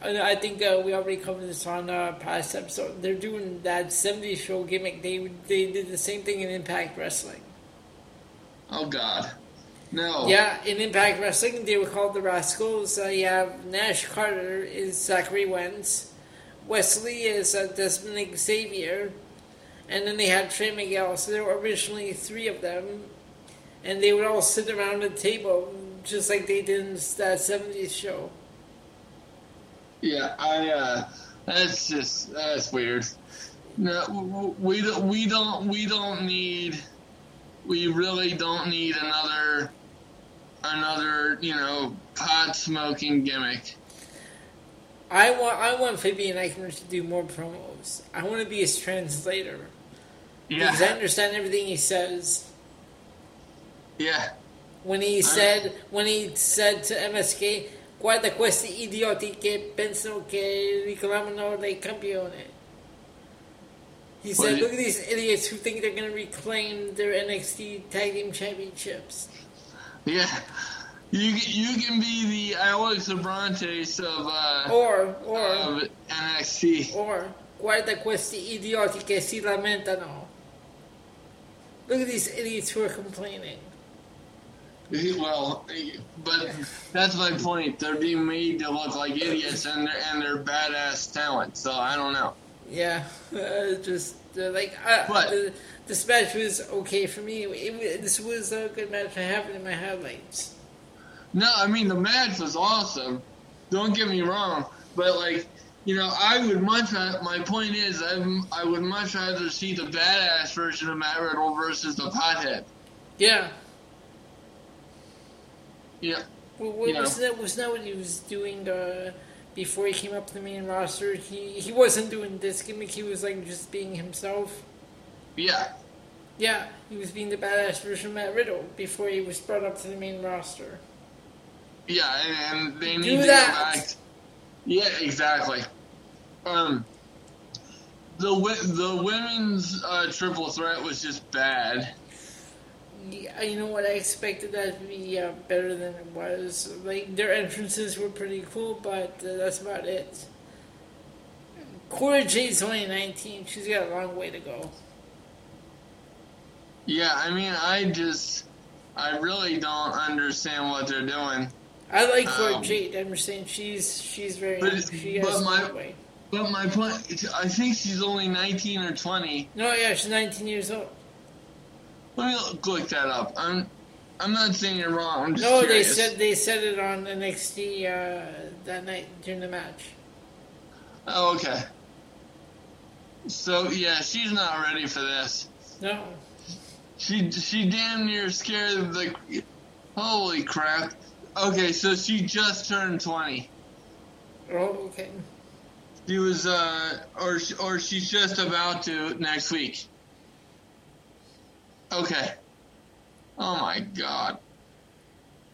I think uh, we already covered this on uh, past episode. They're doing that 70s show gimmick. They they did the same thing in Impact Wrestling. Oh God, no. Yeah, in Impact Wrestling, they were called the Rascalz. Uh, you have Nash Carter is Zachary Wentz, Wes Lee is uh, Dezmond Xavier, and then they had Trey Miguel. So there were originally three of them, and they would all sit around a table just like they did in that 70s show. Yeah, I. uh That's just that's weird. No, we don't. We don't. We don't need. We really don't need another. Another, you know, pot smoking gimmick. I want I want Fabian Aichner to do more promos. I want to be his translator because I understand everything he says. yeah, When he said when he said to MSK, guarda questi idioti che pensano che riclamano dei campione. He said, "Look at these idiots who think they're going to reclaim their NXT Tag Team Championships." yeah. You you can be the Alex Abrahantes of uh, Or or of NXT. or guarda questi idioti che si lamentano. Look at these idiots who are complaining. Well, but that's my point. They're being made to look like idiots, and they're, and they're badass talent. So I don't know. Yeah, uh, just uh, like uh, But- the, this match was okay for me. It, this was a good match. I have it in my highlights. No, I mean the match was awesome. Don't get me wrong, but like you know, I would much. My point is, I I would much rather see the badass version of Matt Riddle versus the pothead. Yeah, Yeah, well, well, Yeah. wasn't that wasn't that what he was doing uh, before he came up to the main roster? He he wasn't doing this gimmick. He was like just being himself. yeah, Yeah, he was being the badass version of Matt Riddle before he was brought up to the main roster. yeah, and, and they Do need to that. go back. Yeah, exactly. Um, the the women's uh, triple threat was just bad. Yeah, you know what? I expected that to be uh, better than it was. Like their entrances were pretty cool, but uh, that's about it. Cora Jade's only 19. She's got a long way to go. Yeah, I mean, I just, I really don't understand what they're doing. I like Cora Um, Jade. I'm just saying she's she's very But-. She but my- way. But my point, I think she's only 19 or 20. No, yeah, she's 19 years old. Let me look, look that up. I'm, I'm not saying you're wrong. I'm just No, they said they said it on NXT uh, that night during the match. Oh, okay. So yeah, she's not ready for this. No, She, she damn near scared of the. Holy crap. Okay, so she just turned 20. oh okay. She was, uh, or or she's just about to next week. Okay. Oh my god.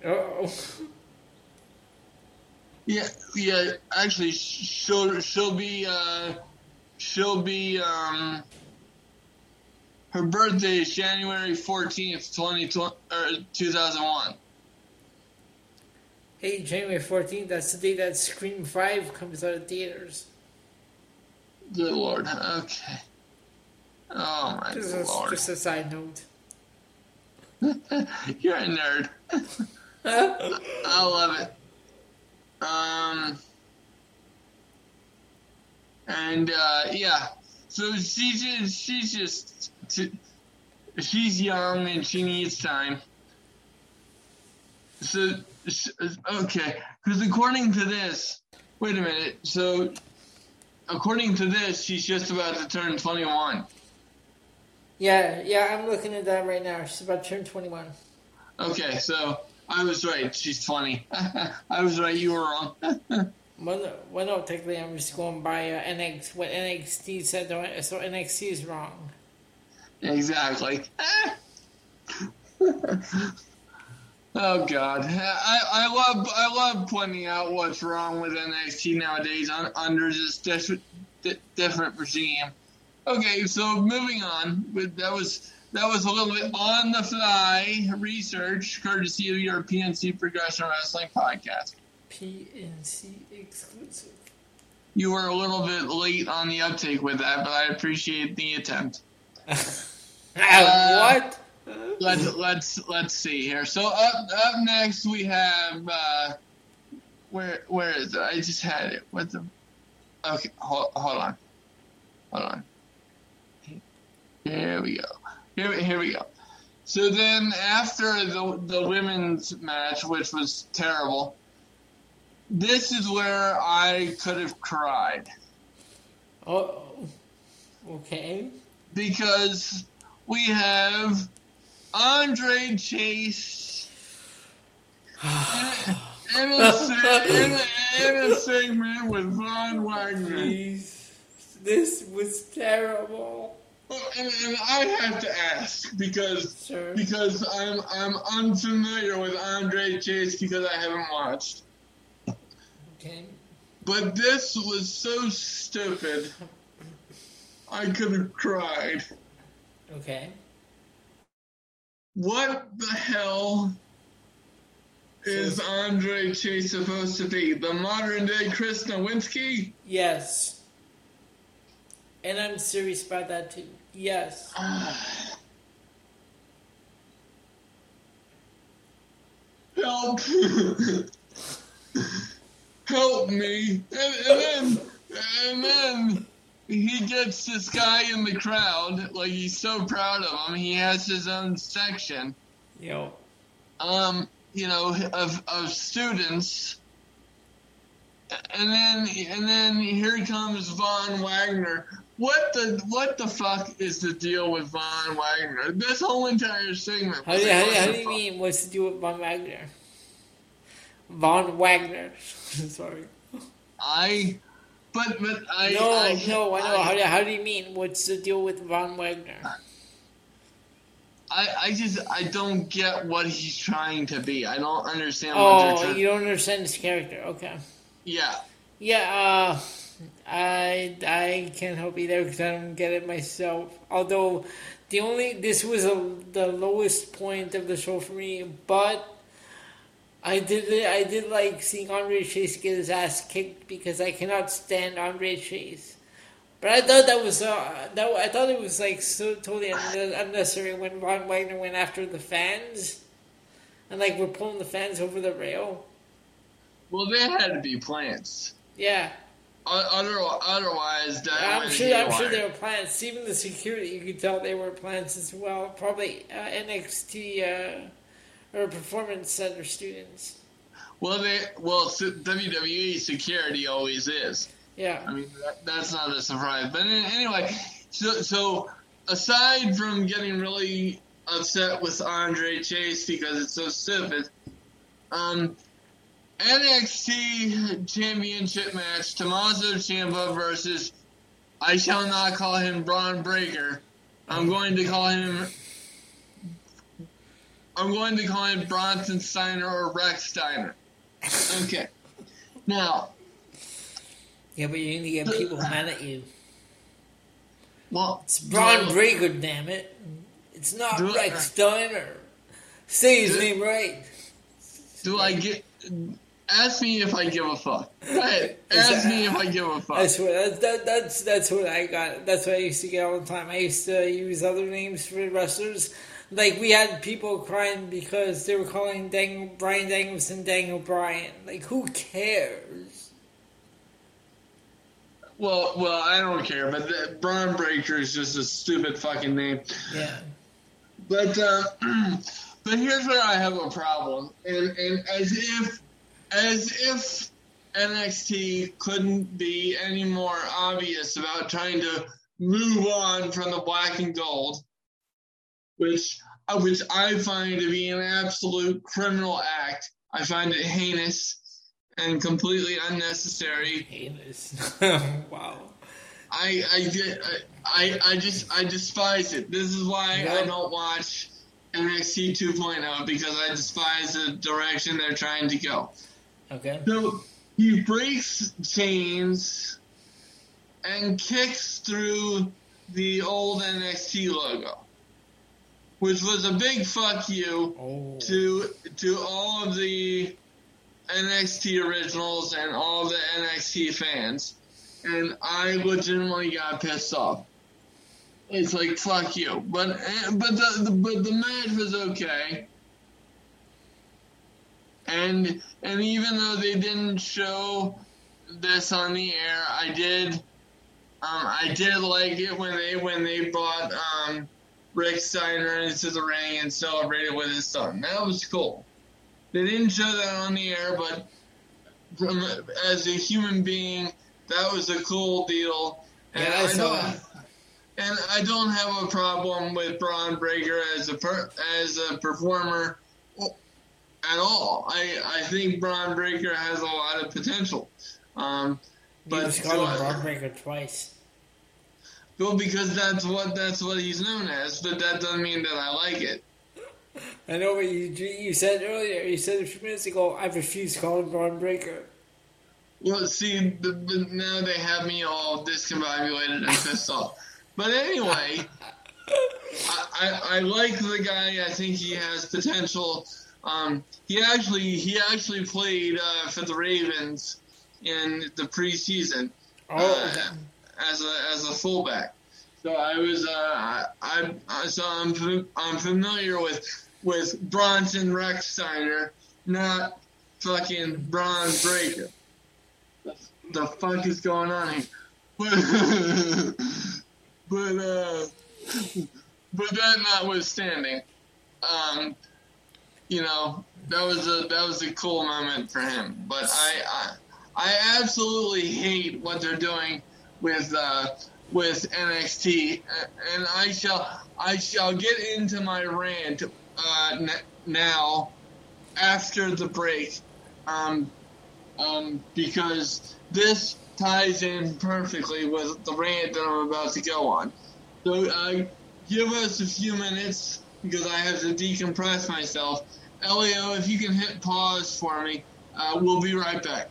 Oh, Yeah, yeah. Actually, she'll she'll be uh, she'll be um. Her birthday is January fourteenth, twenty two thousand one. Hey, January 14th, that's the day that Scream 5 comes out of theaters. Good lord. Okay. Oh my Just lord. a, just a side note. You're a nerd. I love it. Um, and uh, yeah, so she's just, she's just she's young and she needs time. So okay, because according to this, wait a minute. So according to this, she's just about to turn twenty-one. Yeah, yeah, I'm looking at that right now. She's about to turn 21. Okay, so I was right. She's 20. I was right. You were wrong. well, no, well, no, technically, I'm just going by uh, NX, what NXT said, so NXT is wrong. Exactly. oh God, I, I love I love pointing out what's wrong with NXT nowadays on, under this different different regime. Okay, so moving on. That was that was a little bit on the fly research, courtesy of your PNC Progression Wrestling podcast. PNC exclusive. You were a little bit late on the uptake with that, but I appreciate the attempt. uh, what? Let's let's let's see here. So up up next we have uh, where where is it? I just had it. What the? Okay, hold, hold on, hold on. Here we go. Here, here we go. So then, after the the women's match, which was terrible, this is where I could have cried. Oh, okay. Because we have Andre Chase in, a, in, a, in a segment with Von Wagner. Jeez. This was terrible. And, and, I have to ask because sure. because I'm I'm unfamiliar with Andre Chase because I haven't watched. Okay. But this was so stupid. I could have cried. Okay. What the hell is Andre Chase supposed to be? The modern day Chris Nowinski? Yes. And I'm serious about that too. Yes. Help! Help me! And, and then, and then he gets this guy in the crowd, like he's so proud of him. He has his own section. Yo. Um, you know, of of students. And then and then here comes Von Wagner. What the what the fuck is the deal with Von Wagner? This whole entire segment. How do, you, how, do, how do you mean? What's the deal with Von Wagner? Von Wagner. Sorry. I, but but I. No, I, no, I know. I, how, do, how do you mean? What's the deal with Von Wagner? I, I just I don't get what he's trying to be. I don't understand. Oh, you don't understand his character. Okay. Yeah. Yeah. Uh, I I can't help either because I don't get it myself. Although the only this was a, the lowest point of the show for me, but I did I did like seeing Andre Chase get his ass kicked because I cannot stand Andre Chase. But I thought that was uh, that I thought it was like so totally unnecessary when Von Wagner went after the fans, and like we're pulling the fans over the rail. Well, they had to be plants. Yeah. Otherwise, I'm sure. I'm sure they were plants. Even the security, you could tell they were plants as well. Probably uh, NXT uh, or Performance Center students. Well, they well WWE security always is. Yeah. I mean that, that's not a surprise. But anyway, so so aside from getting really upset with Andre Chase because it's so stupid, um, NXT Championship match: Tommaso Ciampa versus I shall not call him Bron Breakker. I'm going to call him. I'm going to call him Bronson Steiner or Rex Steiner. Okay. Now. Yeah, but you need to get people mad at you. Well, it's Braun do, Breaker, damn it. It's not Rex Steiner. Say his do, name right. Do I get Ask me if I give a fuck. Go ahead. Ask me if I give a fuck. That's what that, that's that's what I got. That's what I used to get all the time. I used to use other names for wrestlers. Like we had people crying because they were calling Dang, Bryan Danielson Daniel Bryan. Like who cares? Well, well, I don't care, but the, Bron Breakker is just a stupid fucking name. Yeah. But uh, but here's where I have a problem, and and as if as if NXT couldn't be any more obvious about trying to move on from the black and gold, which uh, which I find to be an absolute criminal act. I find it heinous and completely unnecessary. Heinous. wow. I I I I just I despise it. This is why I don't watch NXT 2.0 because I despise the direction they're trying to go. Okay. So he breaks chains and kicks through the old NXT logo, which was a big fuck you Oh. to to all of the NXT originals and all the NXT fans, and I legitimately got pissed off. It's like fuck you, but but the, the but the match was okay, and and even though they didn't show this on the air, I did um, I did like it when they when they brought um, Rick Steiner into the ring and celebrated with his son. That was cool. They didn't show that on the air, but from as a human being, that was a cool deal. And Yeah, I saw don't, that. and I don't have a problem with Bron Breakker as a per, as a performer at all. I I think Bron Breakker has a lot of potential. Um, You but just called him Bron Breakker twice. Well, because that's what that's what he's known as, but that doesn't mean that I like it. I know what you you said earlier. You said a few minutes ago. I refuse to call him Bron Breakker. Well, see, now they have me all discombobulated and pissed off. But anyway, I, I, I like the guy. I think he has potential. Um, he actually he actually played uh, for the Ravens in the preseason Oh, uh. As a as a fullback. So I was uh, I, I so I'm I'm familiar with with Bronson Rechsteiner, not fucking Bron Breakker. The, the fuck is going on here? But but uh, but that notwithstanding, um, you know that was a that was a cool moment for him. But I I, I absolutely hate what they're doing with uh, with NXT, and I shall I shall get into my rant uh, n- now after the break, um, um, because this ties in perfectly with the rant that I'm about to go on. So uh, give us a few minutes because I have to decompress myself. Elio, if you can hit pause for me, uh, we'll be right back.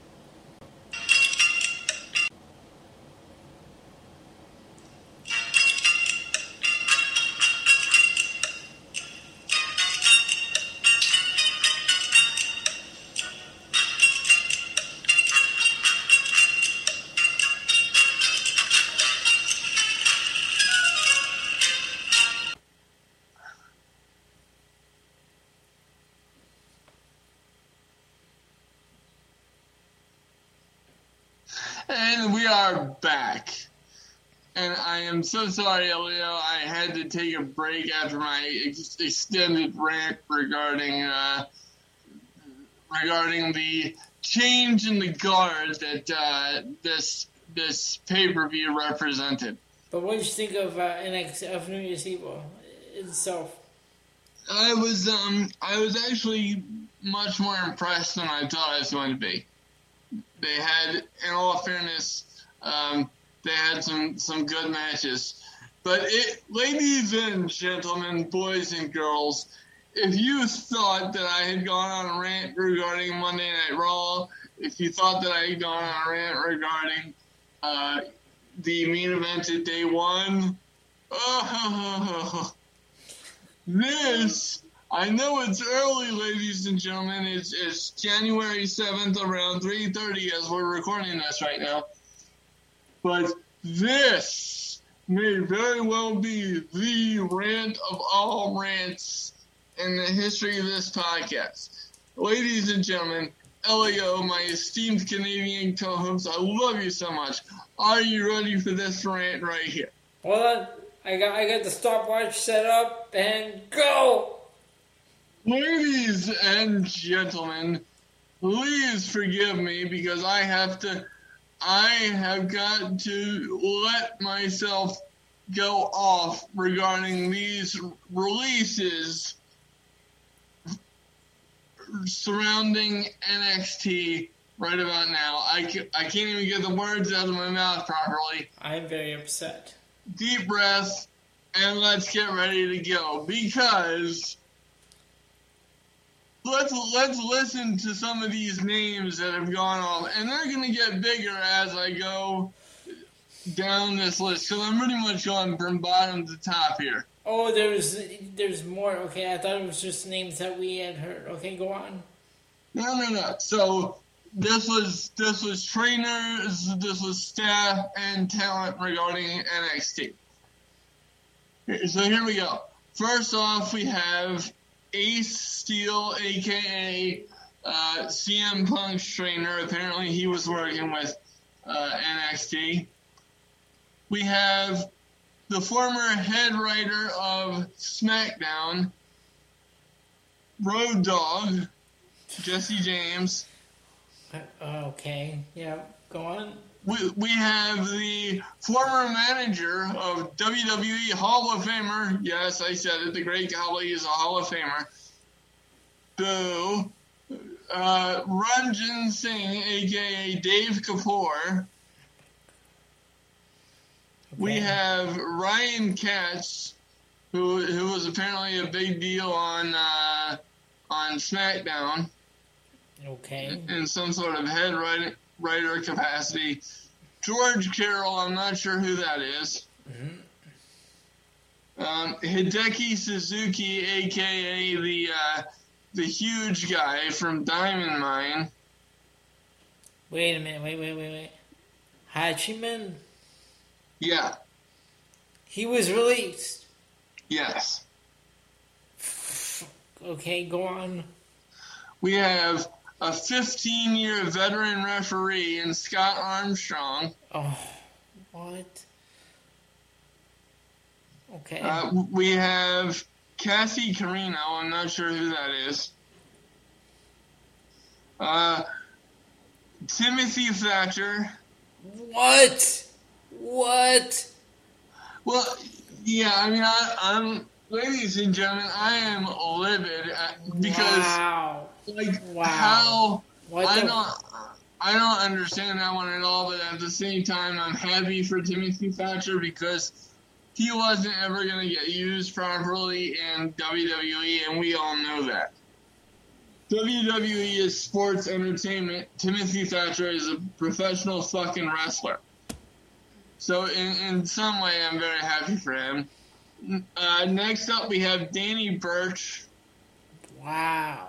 Are back. And I am so sorry, Elio. I had to take a break after my ex- extended rant regarding uh, regarding the change in the guard that uh, this this pay per view represented. But what did you think of uh, NX of New Year's Evil itself? I was um I was actually much more impressed than I thought I was going to be. They had, in all fairness, um, they had some some good matches. But it, ladies and gentlemen, boys and girls, if you thought that I had gone on a rant regarding Monday Night Raw, if you thought that I had gone on a rant regarding uh, the main event at day one, oh, this I know it's early, ladies and gentlemen. It's it's January seventh, around three thirty, as we're recording this right now. But this may very well be the rant of all rants in the history of this podcast. Ladies and gentlemen, Elio, my esteemed Canadian co-host, I love you so much. Are you ready for this rant right here? Hold on. I got I got the stopwatch set up and go. Ladies and gentlemen, please forgive me because I have to, I have got to let myself go off regarding these releases surrounding NXT right about now. I, I can't even get the words out of my mouth properly. I'm very upset. Deep breath, and let's get ready to go because let's let's listen to some of these names that have gone off, and they're going to get bigger as I go down this list because I'm pretty much going from bottom to top here. Oh, there's there's more. Okay, I thought it was just names that we had heard. Okay, go on. No, no, no. So this was this was trainers, this was staff and talent regarding NXT. So here we go. First off, we have Ace Steel, aka uh, CM Punk's trainer. Apparently, he was working with uh, NXT. We have the former head writer of SmackDown, Road Dog, Jesse James. Uh, okay, yeah, go on. We, we have the former manager of WWE Hall of Famer. Yes, I said it. The Great Khali is a Hall of Famer. Boo. Uh, Ranjin Singh, aka Dave Kapoor. We have Ryan Katz, who who was apparently a big deal on uh, on SmackDown. Okay. In some sort of head writer, writer capacity. George Carroll, I'm not sure who that is. Mm-hmm. Um, Hideki Suzuki, aka the uh, the huge guy from Diamond Mine. Wait a minute, wait, wait, wait, wait. Hachiman? Yeah. He was released. Yes. Okay, go on. We have a 15 year veteran referee in Scott Armstrong. Oh, what? Okay. Uh, we have Kathy Carino. I'm not sure who that is. Uh, Timothy Thatcher. What? What? Well, yeah, I mean, I, I'm, ladies and gentlemen, I am livid at, because, wow. Like, Wow. how What I the- don't, I don't understand that one at all. But at the same time, I'm happy for Timothy Thatcher because he wasn't ever going to get used properly in WWE, and we all know that. WWE is sports entertainment. Timothy Thatcher is a professional fucking wrestler. So in, in some way, I'm very happy for him. Uh, next up, we have Danny Burch. Wow.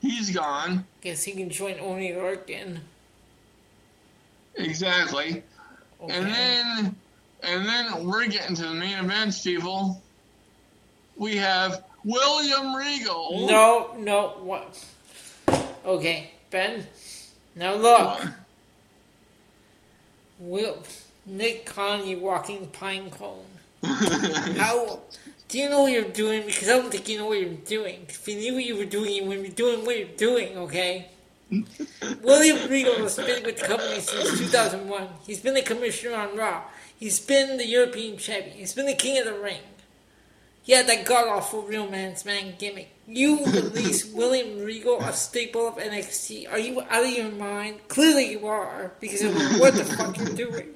He's gone. Guess he can join Oney Lorcan. Exactly. Okay. And then, and then we're getting to the main events, people. We have William Regal. No, no, what? Okay, Ben. Now look. Will Nick you walking pine cone. How do you know what you're doing? Because I don't think you know what you're doing. If you knew what you were doing, you wouldn't be doing what you're doing, okay? William Regal has been with the company since 2001. He's been the commissioner on Raw. He's been the European champion. He's been the king of the ring. He had that god awful real man's man gimmick. You release William Regal, a staple of NXT. Are you out of your mind? Clearly you are, because of what the fuck you're doing.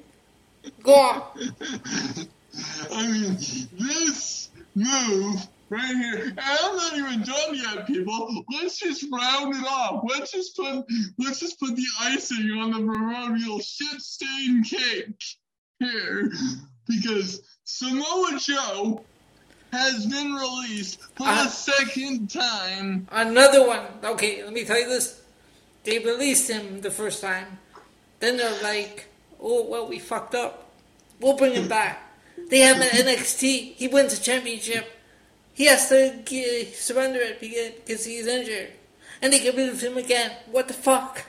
Go on. I mean, this move right here, and I'm not even done yet, people. Let's just round it off. Let's just put let's just put the icing on the proverbial shit stained cake here. Because Samoa Joe has been released for Uh, the second time. Another one. Okay, let me tell you this. They released him the first time. Then they're like, oh, well, we fucked up. We'll bring him back. They have an NXT. He wins the championship. He has to g- surrender it because he's injured. And they get rid of him again. What the fuck?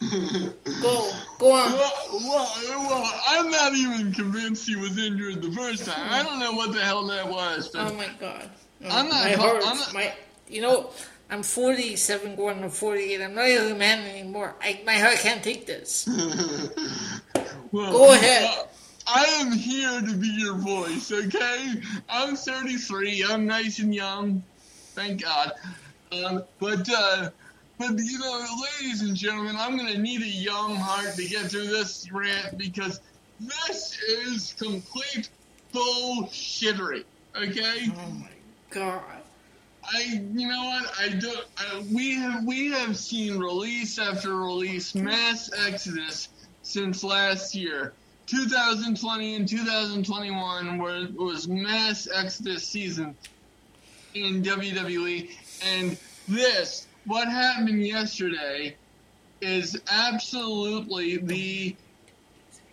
go. Go on. Well, well, well, I'm not even convinced he was injured the first time. I don't know what the hell that was, but Oh my god. Oh, I'm not My call- heart. I'm not- my, you know, I'm 47 going on 48. I'm not a young man anymore. I, my heart can't take this. well, Go ahead. well, I am here to be your voice, okay? I'm 33. I'm nice and young, thank God. Um, but uh, but you know, ladies and gentlemen, I'm gonna need a young heart to get through this rant because this is complete bullshittery. Okay. Oh my god. I, you know what? I do. I, we have we have seen release after release, mass exodus since last year. 2020 and 2021 were was mass exodus season in WWE, and this what happened yesterday is absolutely the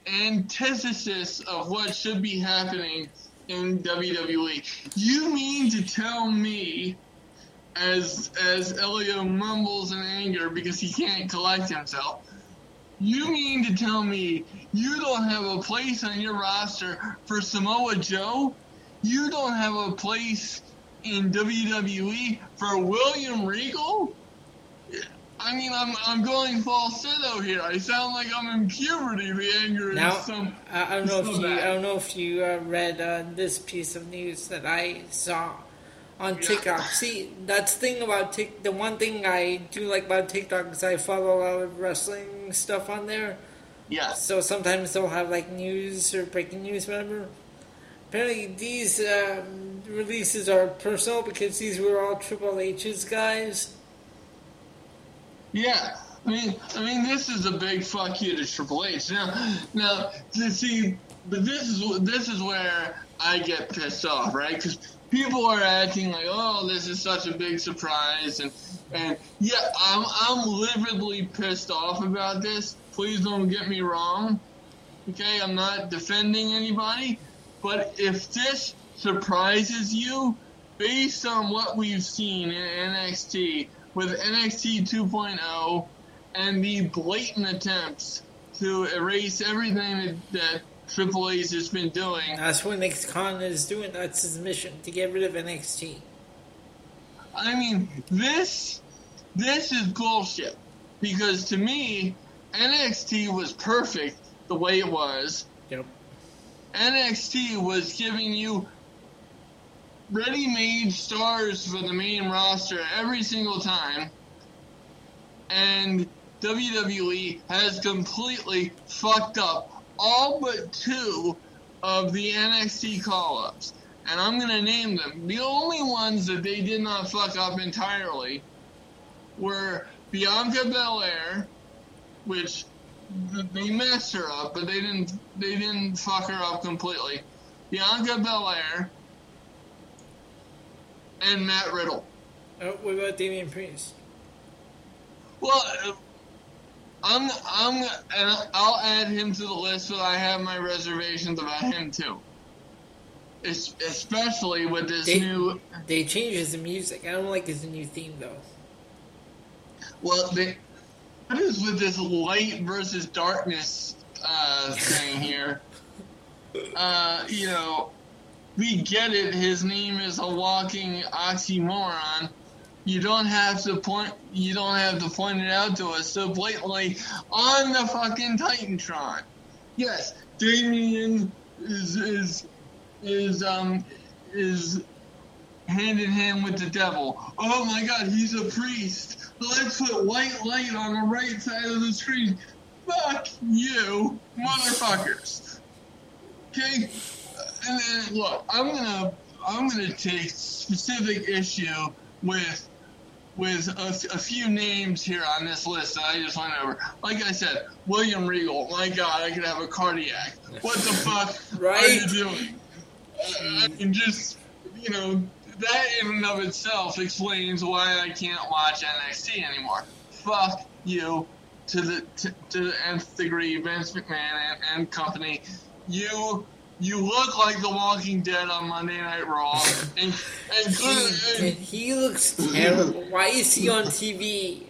antithesis of what should be happening in WWE. You mean to tell me, as as Elio mumbles in anger because he can't collect himself, you mean to tell me you don't have a place on your roster for Samoa Joe? You don't have a place in WWE for William Regal? I mean, I'm I'm going falsetto here. I sound like I'm in puberty. The anger is some. I, I don't know it's if you, bad. I don't know if you uh, read uh, this piece of news that I saw on TikTok. See, that's the thing about Tik. The one thing I do like about TikTok is I follow a lot of wrestling stuff on there. Yeah. So sometimes they'll have like news or breaking news, whatever. Apparently, these um, releases are personal because these were all Triple H's guys. Yeah, I mean, I mean, this is a big fuck you to Triple H. Now, now, see, but this is this is where I get pissed off, right? Because people are acting like, oh, this is such a big surprise, and and yeah, I'm I'm lividly pissed off about this. Please don't get me wrong. Okay, I'm not defending anybody, but if this surprises you, based on what we've seen in NXT with NXT 2.0 and the blatant attempts to erase everything that, that Triple H has been doing, That's what Nick Khan is doing. That's his mission to get rid of NXT. I mean, this this is bullshit. Because to me, NXT was perfect the way it was. Yep. NXT was giving you ready-made stars for the main roster every single time, and WWE has completely fucked up all but two of the NXT call-ups, and I'm gonna name them. The only ones that they did not fuck up entirely were Bianca Belair, which they messed her up, but they didn't they didn't fuck her up completely. Bianca Belair and Matt Riddle. Oh, what about Damian Priest? Well, uh, I'm I'm and I'll add him to the list, but I have my reservations about him too. Es- especially with this They- new. They changed his music. I don't like his new theme though. Well, they, what is with this light versus darkness uh, thing here? Uh, you know, we get it. His name is a walking oxymoron. You don't have to point. You don't have to point it out to us so blatantly on the fucking Titantron. Yes, Damien is is is um is hand in hand with the devil. Oh my God, he's a priest. Let's put white light on the right side of the screen. Fuck you, motherfuckers. Okay, and then look, I'm gonna I'm gonna take specific issue with with a, a few names here on this list that I just went over. Like I said, William Regal. My God, I could have a cardiac. What the fuck right? are you doing? Uh, I mean, just you know, that in and of itself explains why I can't watch NXT anymore. Fuck you to the to, to the nth degree, Vince McMahon and, and company. You you look like The Walking Dead on Monday Night Raw, and, and, he, and he looks terrible. Why is he on TV?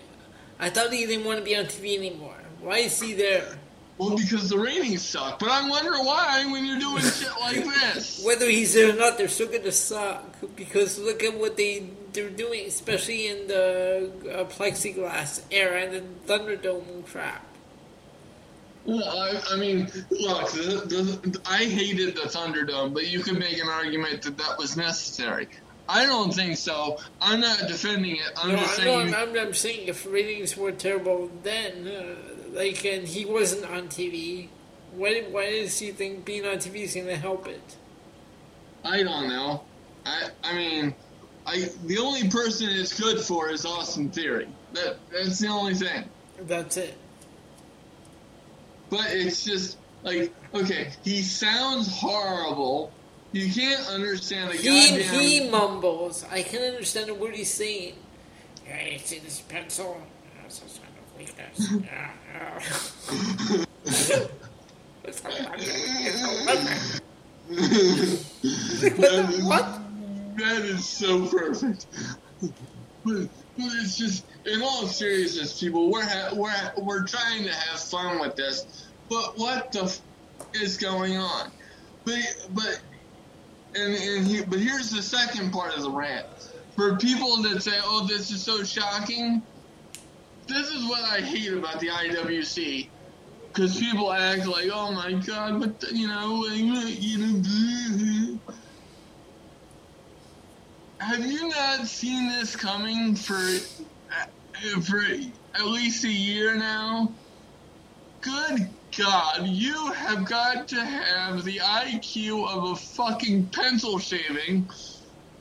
I thought he didn't want to be on TV anymore. Why is he there? Well, because the ratings suck. But I wonder why when you're doing shit like this. Whether he's there or not, they're still gonna suck. Because look at what they they're doing, especially in the uh, plexiglass era and the Thunderdome crap. Well, I, I mean, look, the, the, I hated the Thunderdome, but you could make an argument that that was necessary. I don't think so. I'm not defending it. I'm no, just saying. No, I'm, I'm, saying if ratings were terrible then. Uh, like, and he wasn't on TV. Why, why does he think being on TV is going to help it? I don't know. I, I mean, I the only person it's good for is Austin Theory. That that's the only thing. That's it. But it's just like okay, he sounds horrible. You can't understand the he, goddamn. He mumbles. I can understand what he's saying. Yeah, you see this pencil? That's a sign of weakness. what? That is so perfect. But, but it's just, in all seriousness, people, we're ha- we're ha- we're trying to have fun with this, but what the f- is going on? But but and and he, but here's the second part of the rant. For people that say, "Oh, this is so shocking," this is what I hate about the IWC. Because people act like, oh my god, but you know, you know, have you not seen this coming for uh, for at least a year now? Good God, you have got to have the IQ of a fucking pencil shaving.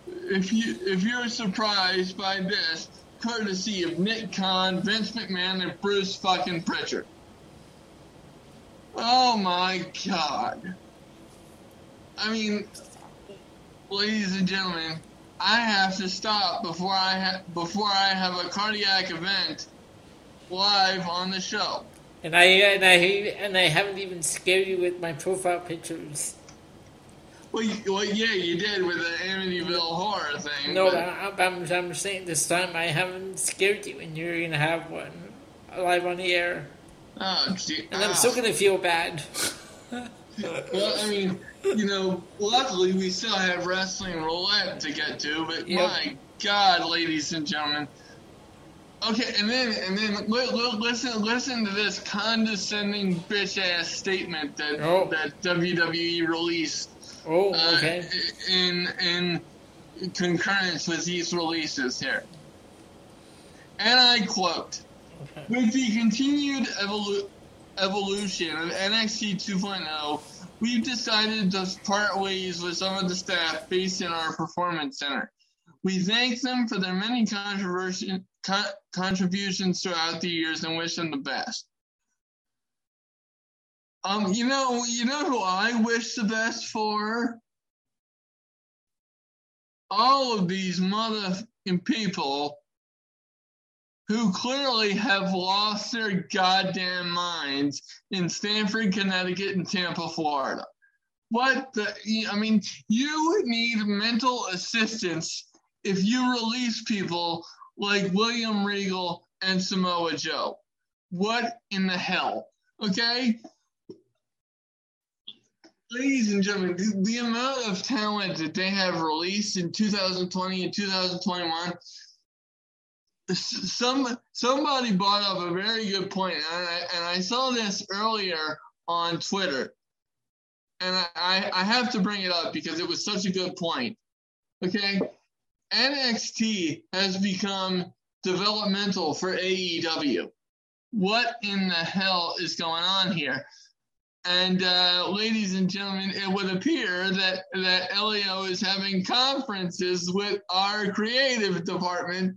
If you if you're surprised by this, courtesy of Nick Khan, Vince McMahon, and Bruce fucking Pritchard. Oh my god. I mean, ladies and gentlemen, I have to stop before I ha- before I have a cardiac event live on the show. And I and I and I haven't even scared you with my profile pictures. Well, you, well, yeah, you did with the Amityville horror thing. No, but... I'm, I'm saying this time I haven't scared you, and you're gonna have one live on the air. Oh, gee, and I'm ah. still gonna feel bad. well, I mean, you know, luckily we still have wrestling roulette to get to, but yep. my God, ladies and gentlemen. Okay, and then and then listen listen to this condescending bitch ass statement that oh. that WWE released Oh, uh, okay. Uh, in in concurrence with these releases here, and I quote: okay. "With the continued evolu- evolution of NXT 2.0, we've decided to part ways with some of the staff based in our performance center. We thank them for their many contributions throughout the years and wish them the best." Um, you know, you know who I wish the best for? All of these motherfucking people who clearly have lost their goddamn minds in Stamford, Connecticut, and Tampa, Florida. What the? I mean, you need mental assistance if you release people like William Regal and Samoa Joe. What in the hell? Okay? ladies and gentlemen, the, the, amount of talent that they have released in 2020 and 2021. Some somebody brought up a very good point, and I, and I saw this earlier on Twitter, and I, I have to bring it up because it was such a good point. Okay, NXT has become developmental for AEW. What in the hell is going on here? And uh, ladies and gentlemen, it would appear that that Elio is having conferences with our creative department.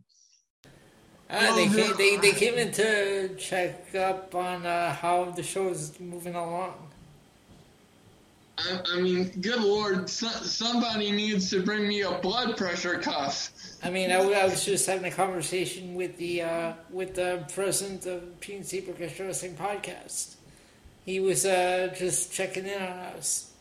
Uh, they, came, they, they came in to check up on uh, how the show is moving along. I, I mean, good lord, so, somebody needs to bring me a blood pressure cuff. I mean, I, I was just having a conversation with the uh, with the president of PNC Professional Wrestling Podcast. He was uh, just checking in on us.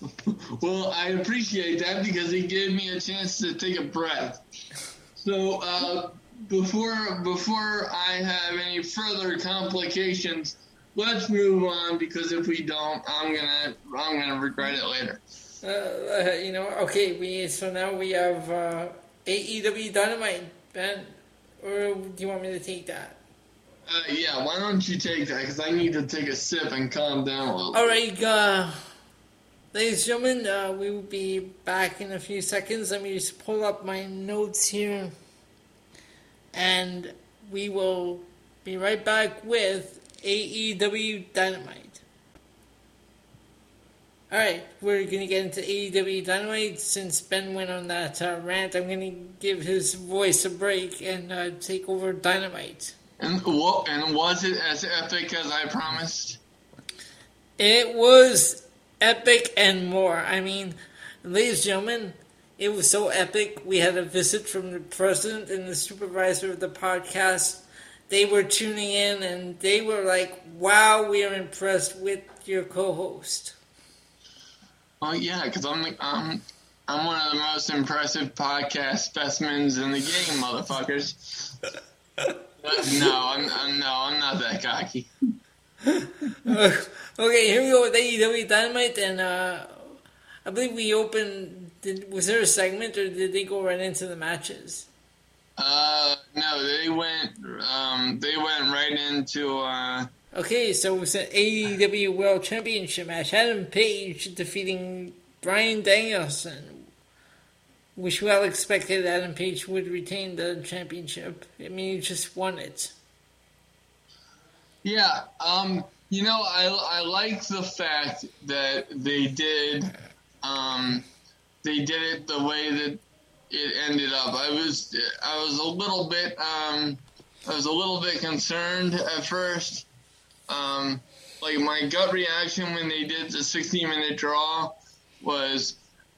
well, I appreciate that because he gave me a chance to take a breath. So uh, before before I have any further complications, let's move on because if we don't, I'm gonna I'm gonna regret it later. Uh, uh, you know, okay. We so now we have uh, AEW Dynamite, Ben. Or do you want me to take that? Uh, yeah, why don't you take that? Because I need to take a sip and calm down a little. All right, uh, ladies and gentlemen, uh, we will be back in a few seconds. Let me just pull up my notes here, and we will be right back with AEW Dynamite. Alright, we're going to get into AEW Dynamite. Since Ben went on that uh, rant, I'm going to give his voice a break and uh, take over Dynamite. And what? And was it as epic as I promised? It was epic and more. I mean, ladies and gentlemen, it was so epic. We had a visit from the president and the supervisor of the podcast. They were tuning in and they were like, "Wow, we are impressed with your co-host." Oh yeah, because I'm I'm I'm one of the most impressive podcast specimens in the game, motherfuckers. no, I'm, I'm no, I'm not that cocky. okay, here we go with AEW Dynamite, and uh, I believe we opened. Did, was there a segment, or did they go right into the matches? Uh, no, they went. Um, they went right into. Uh, Okay, so it was an AEW World Championship match. Adam Page defeating Bryan Danielson. Which we all expected Adam Page would retain the championship. I mean, he just won it. Yeah, um, you know, I, I like the fact that they did, um, they did it the way that it ended up. I was, I was a little bit, um, I was a little bit concerned at first um, like my gut reaction when they did the 16 minute draw was,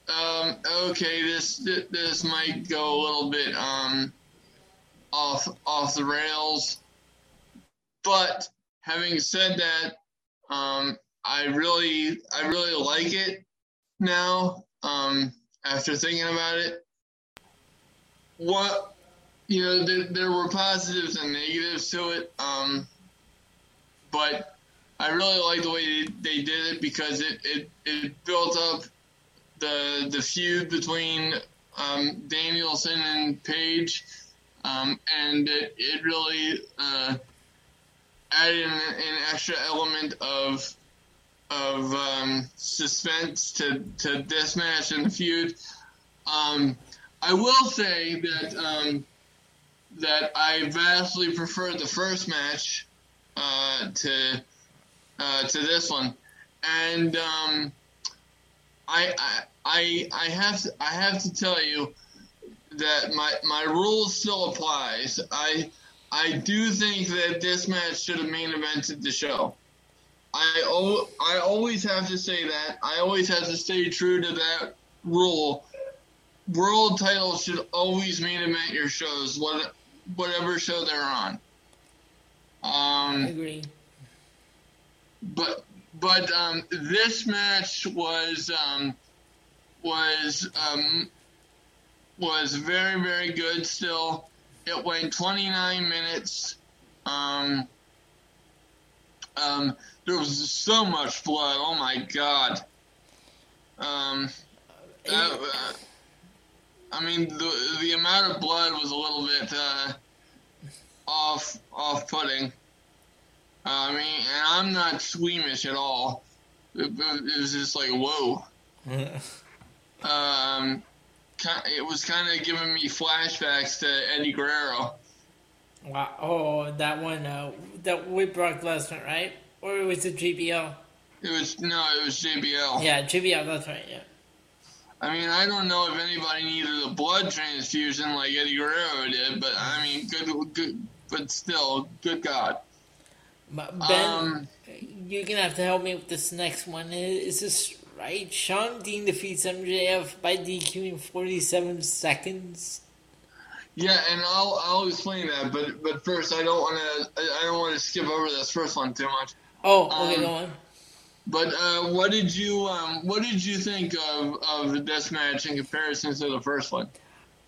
um, okay, this this might go a little bit um, off off the rails. But having said that, um, I really I really like it now. Um, after thinking about it, what you know, there, were positives and negatives to it. Um, but I really like the way they did it because it, it, it built up the the feud between um, Danielson and Page, um, and it, it really uh, added an, an, extra element of of um, suspense to, to this match and the feud. Um, I will say that um, that I vastly prefer the first match uh, to uh, to this one, and um, I, I I have to, I have to tell you that my my rule still applies. I I do think that this match should have main evented the show. I I always have to say that. I always have to stay true to that rule. World titles should always main event your shows, what, whatever show they're on. Um, I agree. But but um, this match was um, was um, was very very good. Still, it went 29 minutes. Um, um, there was so much blood. Oh my god. Um, that, uh, I mean, the the amount of blood was a little bit. Uh, off off putting. Uh, I mean, and I'm not squeamish at all. It, it was just like whoa. um, it was kind of giving me flashbacks to Eddie Guerrero. Wow! Oh, that one. Uh, that with Brock Lesnar, right? Or was it JBL? It was no, it was JBL. Yeah, JBL. That's right. Yeah. I mean, I don't know if anybody needed a blood transfusion like Eddie Guerrero did, but I mean, good, good but still, good God. Ben, um, you're gonna have to help me with this next one. Is this right? Shawn Dean defeats MJF by DQ in 47 seconds. Yeah, and I'll I'll explain that, but but first I don't want to I don't want to skip over this first one too much. Oh, okay, um, go on. But uh, what did you um, what did you think of of this match in comparison to the first one?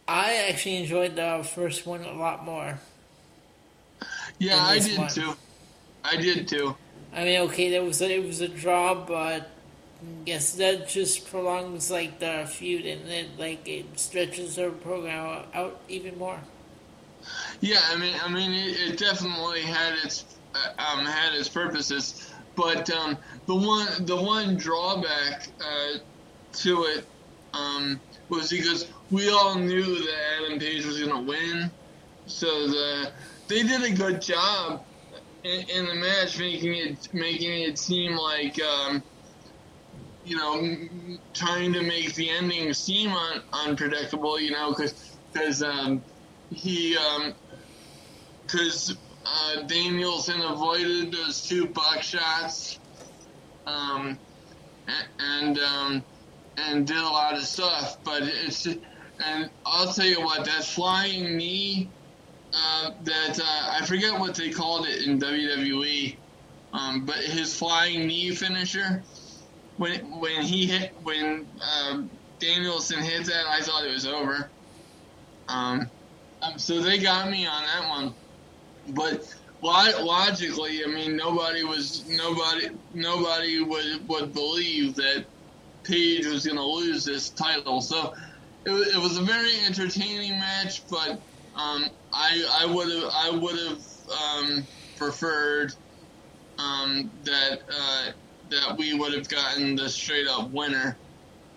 I actually enjoyed the first one a lot more. Yeah, I did one. too. I did too. I mean, okay, there was a, it was a draw, but Guess that just prolongs like the feud and then like it stretches the program out even more. Yeah, I mean, I mean, it, it definitely had its uh, um, had its purposes, but um, the one the one drawback uh, to it um, was because we all knew that Adam Page was going to win, so the they did a good job in, in, the match, making it making it seem like um, you know trying to make the ending seem un, unpredictable. You know, because um, he because um, uh, Danielson avoided those two buckshots, um, and um, and did a lot of stuff. But it's and I'll tell you what that flying knee uh, that uh, I forget what they called it in WWE, um, but his flying knee finisher when when he hit when um, Danielson hit that, I thought it was over. Um, um, so they got me on that one, but logically, I mean, nobody was nobody nobody would would believe that Page was going to lose this title. So it, it was a very entertaining match, but um, I I would have I would have um, preferred um, that uh, that we would have gotten the straight up winner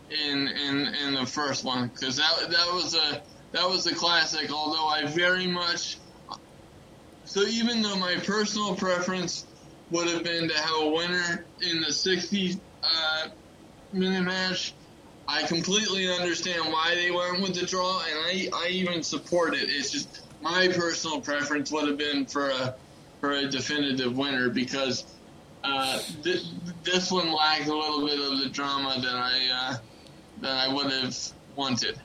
in in in the first one because that that was a that was a classic. Although I very much so even though my personal preference would have been to have a winner in the 60 uh, minute match. I completely understand why they went with the draw, and I, I even support it. It's just my personal preference would have been for a for a definitive winner because uh, this, this one lacked a little bit of the drama that I uh, that I would have wanted.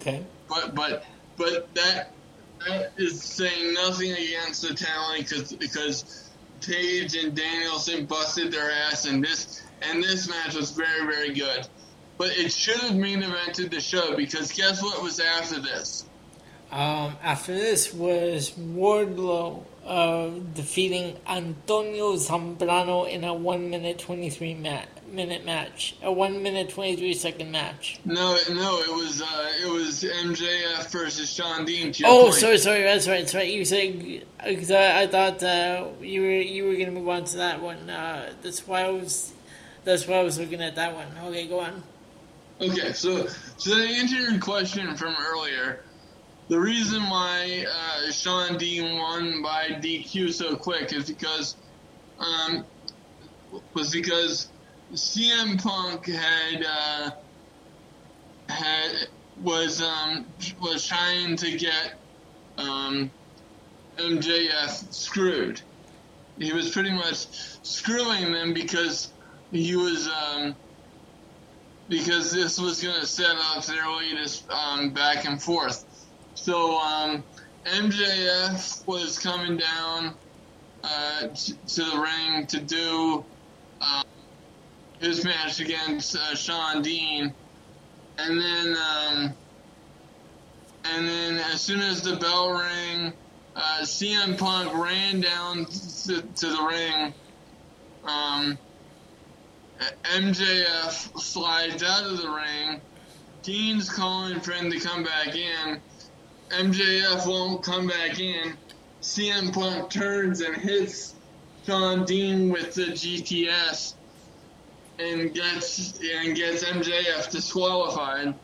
Okay. But but but that that is saying nothing against the talent because because Page and Danielson busted their ass in this and this match was very very good. But it should have main evented the show because guess what was after this? Um, after this was Wardlow uh, defeating Antonio Zambrano in a one minute twenty three mat- minute match, a one minute twenty three second match. No, no, it was uh, it was MJF versus Shawn Dean. oh, point. sorry, sorry, that's right, that's right. You said because I, I, thought uh, you were you were gonna move on to that one. Uh, that's why I was that's why I was looking at that one. Okay, go on. Okay, so so to answer your question from earlier the reason why uh, Shawn Dean won by DQ so quick is because um, was because CM Punk had uh, had was um, was trying to get um, MJF screwed. He was pretty much screwing them because he was um, because this was going to set up their latest um, back and forth. So um, MJF was coming down uh, to the ring to do uh, his match against uh, Shawn Dean, and then um, and then as soon as the bell rang, uh, CM Punk ran down to, to the ring. Um, MJF slides out of the ring. Dean's calling for him to come back in. MJF won't come back in. CM Punk turns and hits Shawn Dean with the GTS and gets and gets MJF disqualified,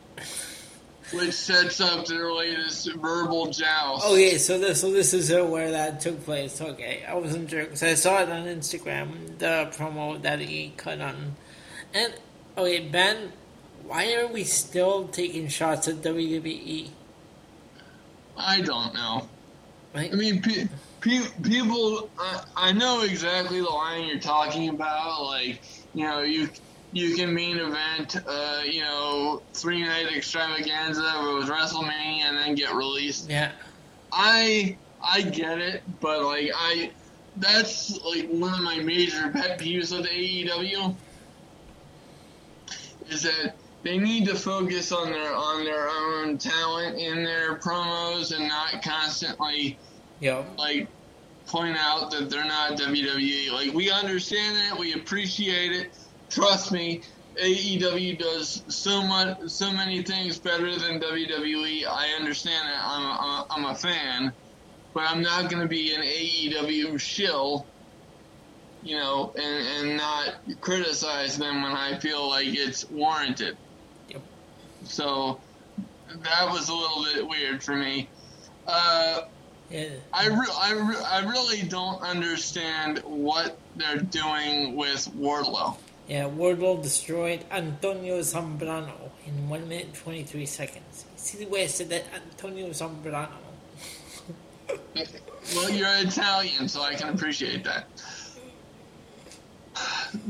which sets up their latest verbal joust. Oh, okay, so this so this is where that took place. Okay, I wasn't sure because I saw it on Instagram, the promo that he cut on, and okay, Ben, why are we still taking shots at WWE? I don't know. Right. I mean, pe- people, I, I know exactly the line you're talking about. Like, you know, you you can main event, uh, you know, three night extravaganza with WrestleMania and then get released. Yeah. I I get it, but like I, that's like one of my major pet peeves of the AEW is that they need to focus on their on their own talent in their promos and not constantly Yeah. like point out that they're not WWE. Like we understand that, we appreciate it. Trust me, AEW does so much, so many things better than WWE. I understand that. I'm a, I'm a fan, but I'm not going to be an AEW shill, you know, and and not criticize them when I feel like it's warranted. So that was a little bit weird for me. Uh, Yeah. I, re- I, re- I really don't understand what they're doing with Wardlow. Yeah, Wardlow destroyed Antonio Zambrano in 1 minute 23 seconds. See the way I said that? Antonio Zambrano. Well, you're Italian, so I can appreciate that.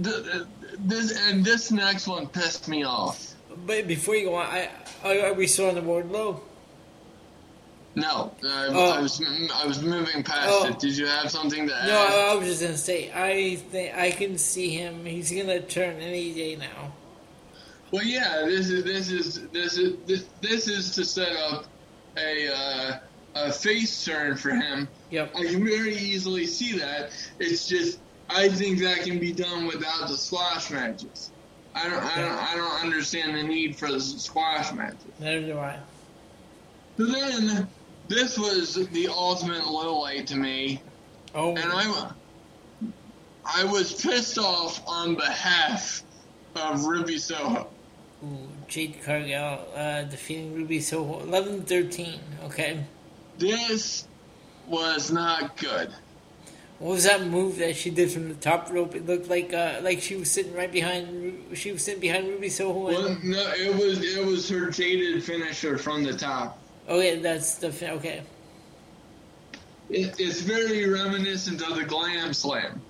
Th- This and this next one pissed me off. But before you go on, I, are, we still on the Wardlow? No, I, Oh. I was I was moving past Oh. it. Did you have something to add? No, I, I was just gonna say I think I can see him. He's gonna turn any day now. Well, yeah, this is this is this is this, this is to set up a uh, a face turn for him. Yep. I can very easily see that. It's just I think that can be done without the squash matches. I don't I don't I don't understand the need for the squash matches. Neither do I. So then this was the ultimate low light to me, Oh, and I I was pissed off on behalf of Ruby Soho. ooh, Jade Cargill uh, defeating Ruby Soho 11-13. Okay. This was not good. What was that move that she did from the top rope? It looked like uh, like she was sitting right behind. She was sitting behind Ruby Soho. And, Well, no, it was it was her jaded finisher from the top. Okay, that's the okay. It, it's very reminiscent of the Glam Slam.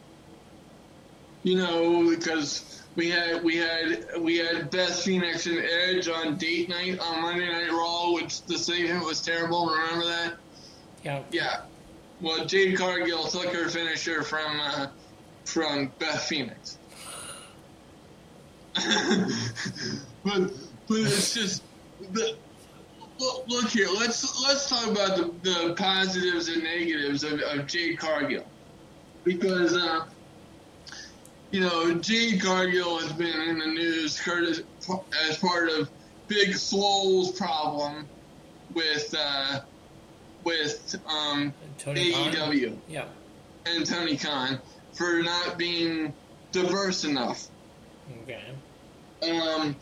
You know, because we had we had we had Beth Phoenix and Edge on date night on Monday Night Raw, which the segment was terrible. Remember that? Yeah. Yeah. Well, Jade Cargill took her finisher from uh, from Beth Phoenix. but but it's just the look, look here. Let's let's talk about the, the positives and negatives of, of Jade Cargill because uh, you know Jade Cargill has been in the news as part of Big Swole's problem with uh, with um, Tony Khan. AEW Yeah. and Tony Khan for not being diverse enough. Okay. Um,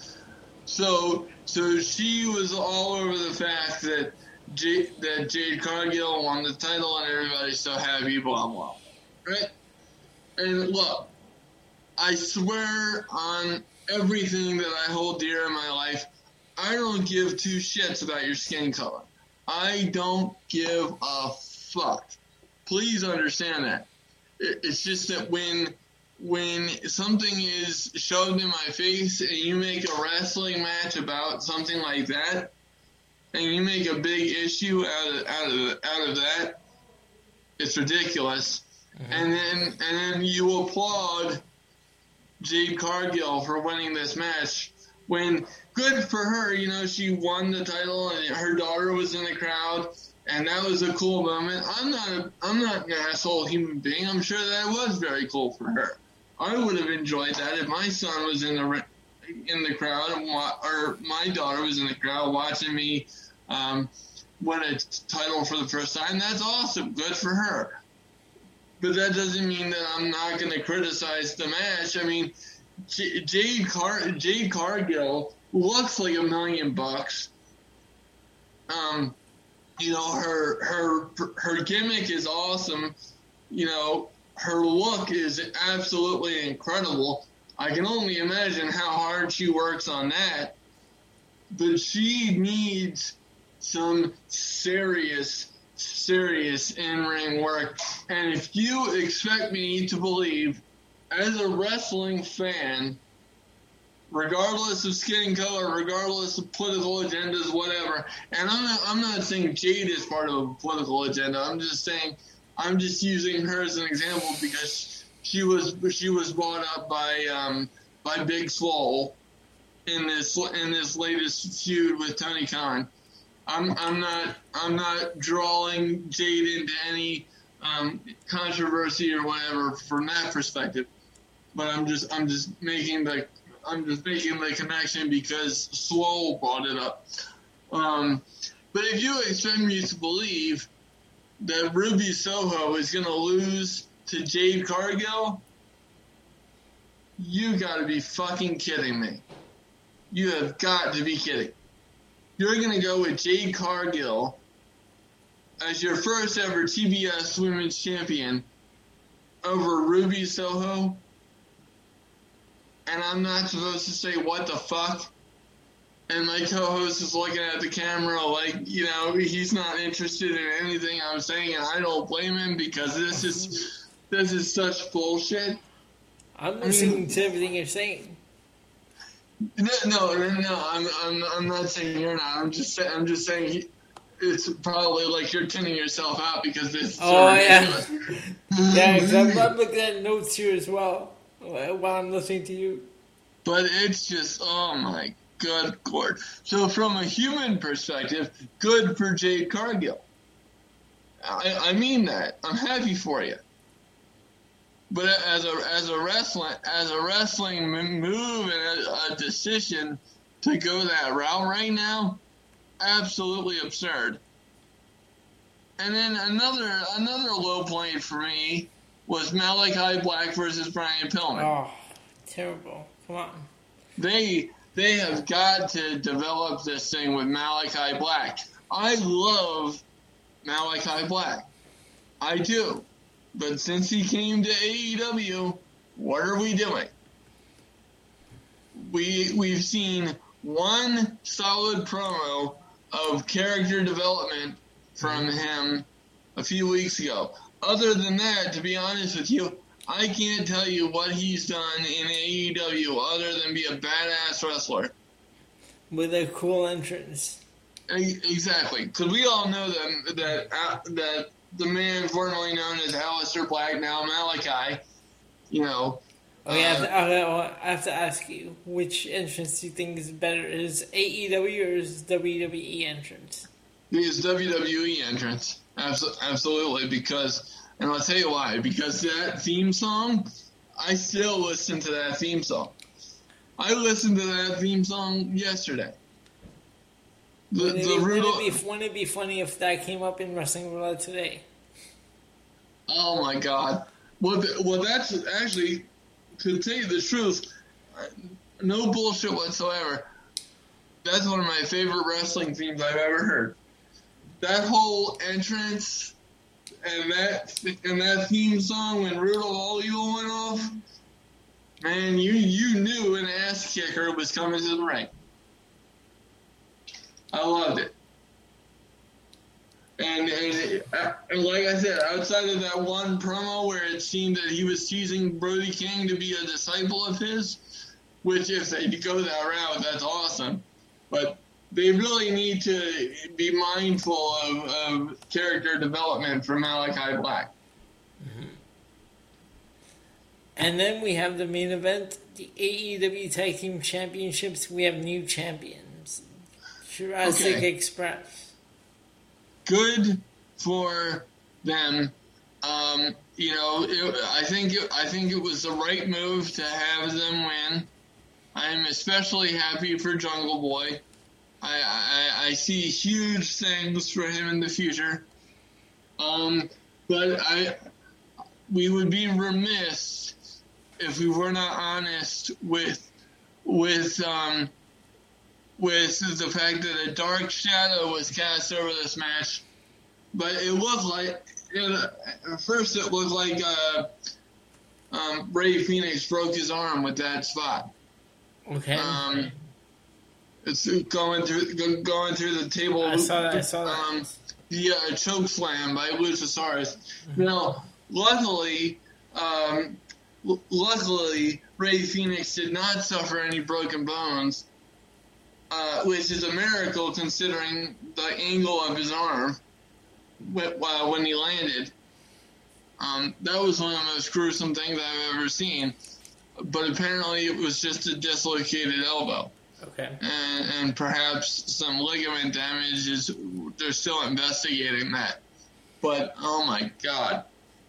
so so she was all over the fact that J- that Jade Cargill won the title and everybody's so happy, blah blah. Right? And look, I swear on everything that I hold dear in my life, I don't give two shits about your skin color. I don't give a fuck. Please understand that. It's just that when when something is shoved in my face and you make a wrestling match about something like that, and you make a big issue out of out of out of that, it's ridiculous. Mm-hmm. And then and then you applaud Jade Cargill for winning this match when good for her, you know, she won the title and her daughter was in the crowd and that was a cool moment. I'm not a, I'm not an asshole human being. I'm sure that was very cool for her. I would have enjoyed that if my son was in the in the crowd or my daughter was in the crowd watching me um, win a title for the first time. That's awesome. Good for her. But that doesn't mean that I'm not going to criticize the match. I mean, Jade Car Jade Cargill looks like a million bucks. Um, you know her her her gimmick is awesome. You know her look is absolutely incredible. I can only imagine how hard she works on that. But she needs some serious serious in ring work. And if you expect me to believe, as a wrestling fan, regardless of skin color, regardless of political agendas, whatever. And I'm not, I'm not saying Jade is part of a political agenda. I'm just saying, I'm just using her as an example because she was she was brought up by um, by Big Swole in this in this latest feud with Tony Khan. I'm I'm not I'm not drawing Jade into any um, controversy or whatever from that perspective, but I'm just I'm just making the I'm just making the connection because Swole brought it up. Um, but if you expect me to believe that Ruby Soho is going to lose to Jade Cargill, you got to be fucking kidding me. You have got to be kidding. You're going to go with Jade Cargill as your first ever TBS Women's Champion over Ruby Soho? And I'm not supposed to say what the fuck? And my co-host is looking at the camera like, you know, he's not interested in anything I'm saying, and I don't blame him because this is this is such bullshit. I'm listening I mean, to everything you're saying. No, no, no, I'm, I'm, I'm not saying you're not. I'm just, saying, I'm just saying he, it's probably like you're tuning yourself out because this. Oh yeah, yeah. Cause I'm, I'm looking at notes here as well while I'm listening to you. But it's just, oh my good lord. So from a human perspective, good for Jade Cargill. I, I mean that. I'm happy for you. But as a as a wrestling as a wrestling move and a, a decision to go that route right now, absolutely absurd. And then another another low point for me was Malakai Black versus Brian Pillman. Oh, terrible! Come on. They they have got to develop this thing with Malakai Black. I love Malakai Black. I do. But since he came to AEW, what are we doing? We we've seen one solid promo of character development from him a few weeks ago. Other than that, to be honest with you, I can't tell you what he's done in AEW other than be a badass wrestler. With a cool entrance. Exactly, because we all know that that uh, that the man formerly known as Aleister Black, now Malakai, you know. Oh, yeah, uh, I have to ask you, which entrance do you think is better? Is AEW or is WWE entrance? Is WWE entrance. Absolutely, because, and I'll tell you why, because that theme song, I still listen to that theme song. I listened to that theme song yesterday. The, wouldn't, it, the wouldn't, it be, wouldn't it be funny if that came up in Wrestling today? Oh my god. Well, well, that's actually, to tell you the truth, uh, no bullshit whatsoever. That's one of my favorite wrestling themes I've ever heard. That whole entrance and that and that theme song when Root of All Evil went off, man, you you knew an ass kicker was coming to the ring. I loved it. And, and, and like I said, outside of that one promo where it seemed that he was teasing Brody King to be a disciple of his, which if they go that route, that's awesome. But they really need to be mindful of, of character development for Malakai Black. Mm-hmm. And then we have the main event, the AEW Tag Team Championships. We have new champions. Jurassic okay. Express. Good for them. Um, you know, it, I think it, I think it was the right move to have them win. I'm especially happy for Jungle Boy. I, I, I see huge things for him in the future. Um, but I we would be remiss if we were not honest with with um, with the fact that a dark shadow was cast over this match. But it looked like, it, at first, it looked like uh, um, Rey Fenix broke his arm with that spot. Okay. Um, it's going through going through the table. I saw that. I saw that. Um, a choke slam by Luchasaurus. Now, luckily, um, l- luckily, Rey Fenix did not suffer any broken bones, uh, which is a miracle considering the angle of his arm when, uh, when he landed. Um, that was one of the most gruesome things I've ever seen. But apparently, it was just a dislocated elbow Okay. and, and perhaps some ligament damage is they're still investigating that. But oh my god,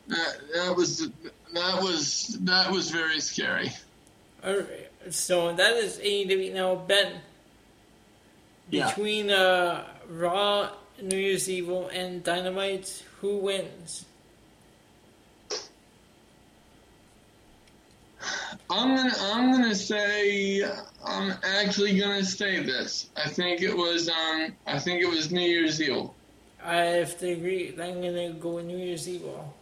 that, that was that was that was very scary. Alright, so that is AEW now. Ben, Yeah. between uh, Raw, New Year's Evil, and Dynamite, who wins? I'm gonna I'm gonna say I'm actually gonna say this. I think it was um I think it was New Year's Evil. I have to agree. I'm gonna go with New Year's Evil.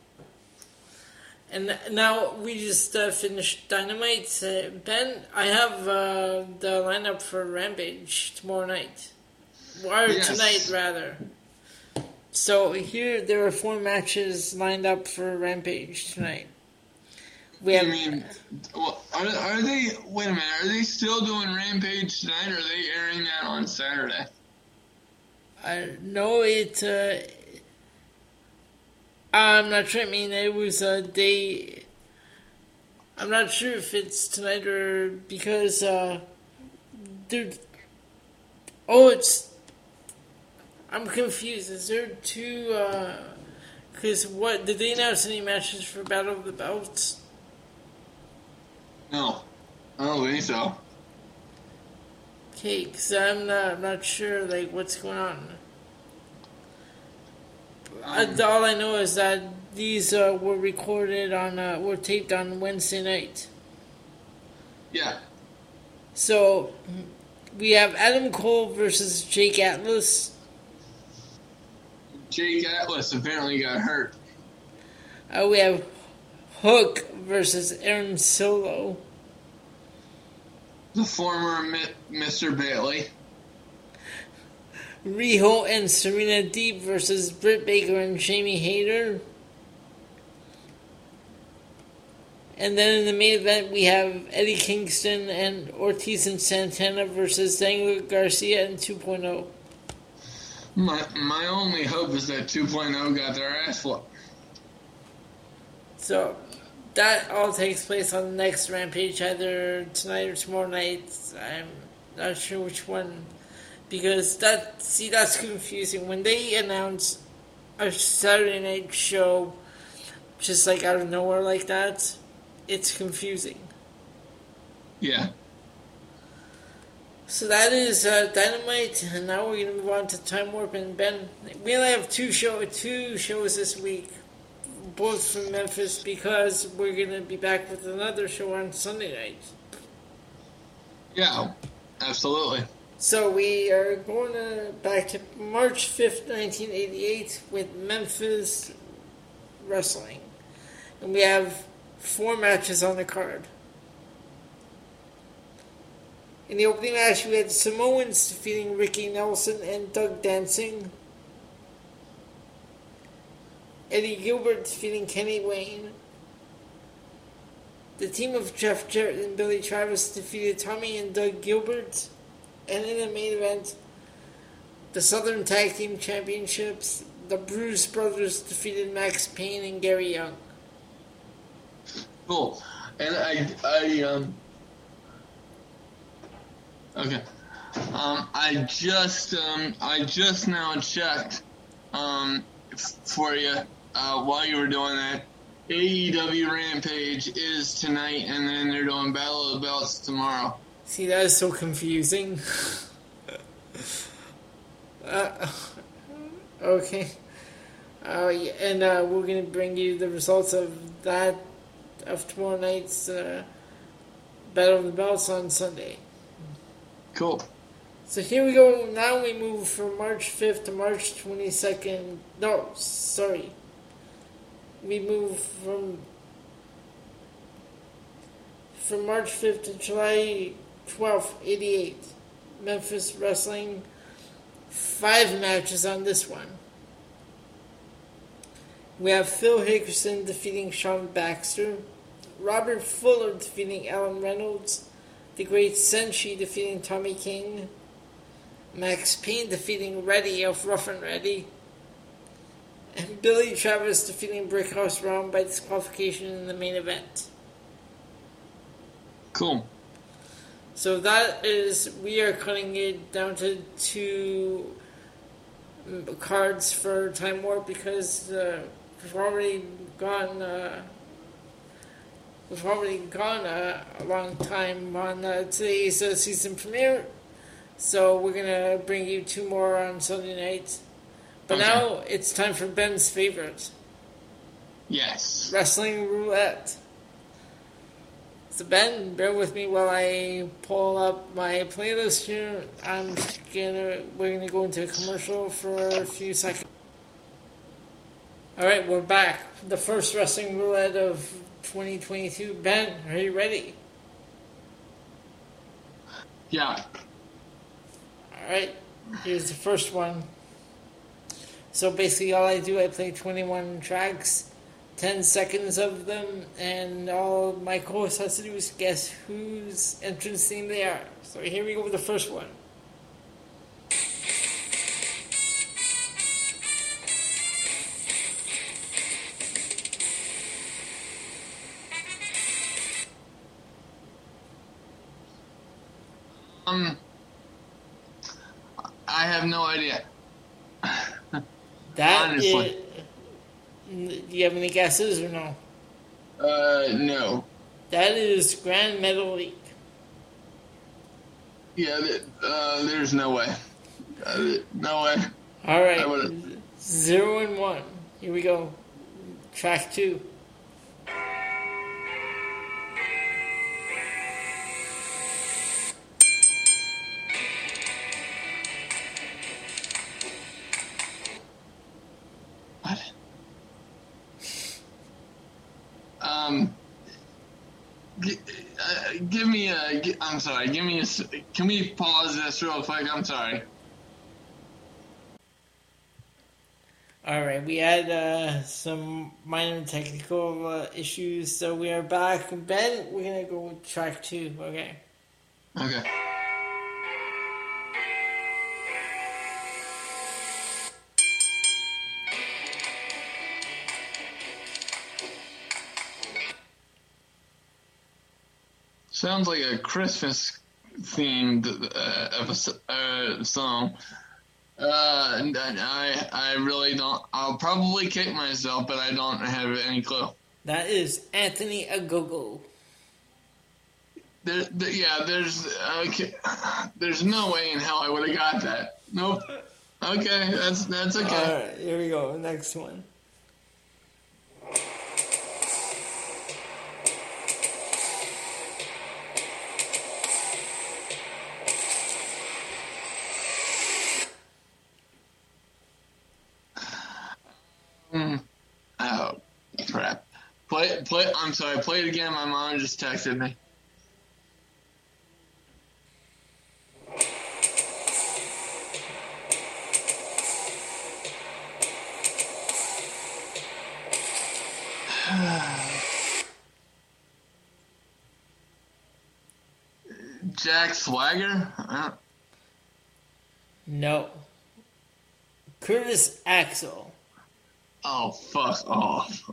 And now we just uh, finished Dynamite. Uh, ben, I have uh, the lineup for Rampage tomorrow night, or Yes. tonight rather. So here there are four matches lined up for Rampage tonight. We I have mean, well, are, are they? Wait a minute. Are they still doing Rampage tonight? Or are they airing that on Saturday? I know it. Uh, I'm not sure. I mean, it was a day. I'm not sure if it's tonight or because, uh, dude. Oh, it's. I'm confused. Is there two? Because what did they announce any matches for Battle of the Belts? No, I don't think so. Okay, because I'm not, I'm not sure like what's going on. Uh, all I know is that these uh, were recorded on, uh, were taped on Wednesday night. Yeah. So we have Adam Cole versus Jake Atlas. Jake Atlas apparently got hurt. Uh, we have Hook versus Aaron Solo. The former Mi- Mr. Bailey. Riho and Serena Deeb versus Britt Baker and Jamie Hayter. And then in the main event, we have Eddie Kingston and Ortiz and Santana versus Daniel Garcia and oh. 2.0. My my only hope is that 2.0 got their ass whooped. So that all takes place on the next Rampage, either tonight or tomorrow night. I'm not sure which one, because that see that's confusing when they announce a Saturday night show, just like out of nowhere like that. It's confusing. Yeah. So that is uh, Dynamite, and now we're gonna move on to Time Warp and Ben. We only have two show two shows this week, both from Memphis, because we're gonna be back with another show on Sunday night. Yeah. Absolutely. So we are going to back to March fifth, nineteen eighty-eight, with Memphis Wrestling, and we have four matches on the card. In the opening match, we had Samoans defeating Ricky Nelson and Doug Dancing. Eddie Gilbert defeating Kenny Wayne. The team of Jeff Jarrett and Billy Travis defeated Tommy and Doug Gilbert. And in the main event, the Southern Tag Team Championships, the Bruce Brothers defeated Max Payne and Gary Young. Cool. And I I um. Okay. Um, I just um, I just now checked um, for you uh, while you were doing that. AEW Rampage is tonight, and then they're doing Battle of the Belts tomorrow. See, that is so confusing. uh, okay. Uh, and uh, we're going to bring you the results of that, of tomorrow night's uh, Battle of the Belts on Sunday. Cool. So here we go. Now we move from March 5th to March 22nd. No, sorry. We move from from March 5th to July 12th, 88. Memphis Wrestling. Five matches on this one. We have Phil Hickerson defeating Sean Baxter, Robert Fuller defeating Alan Reynolds, the Great Senshi defeating Tommy King, Max Payne defeating Reddy of Rough and Ready, and Billy Travis defeating Brickhouse Brown by disqualification in the main event. Cool. So that is, we are cutting it down to two cards for Time Warp because uh, we've already gone. Uh, we've already gone uh, a long time on uh, today's uh, season premiere, so we're gonna bring you two more on Sunday nights. But Okay. now it's time for Ben's favorite Yes. wrestling roulette. So Ben, bear with me while I pull up my playlist here. I'm gonna we're gonna go into a commercial for a few seconds. All right, we're back. The first wrestling roulette of 2022. Ben, are you ready? Yeah. All right, here's the first one. So basically, all I do, I play 21 tracks, 10 seconds of them, and all my co-host has to do is guess whose entrance theme they are. So here we go with the first one. Um. I have no idea. That Honestly. is- Do you have any guesses or no? Uh, no. That is Gran Metalik. Yeah. Uh, there's no way. Uh, no way. All right, zero and one. Here we go. Track two. What? Um. G- uh, give me a. gi- I'm sorry. Give me a. s- Can we pause this real quick? I'm sorry. All right, we had uh, some minor technical uh, issues, so we are back. Ben, we're gonna go with track two. Okay. Okay. Sounds like a Christmas themed uh, episode, uh, song. Uh, and I I really don't. I'll probably kick myself, but I don't have any clue. That is Anthony Ogogo. There, there, yeah, there's okay. There's no way in hell I would have got that. Nope. Okay, that's that's okay. All right, here we go. Next one. Play. I'm sorry. Play it again. My mom just texted me. Jack Swagger? Uh, No. Curtis Axel. Oh fuck off!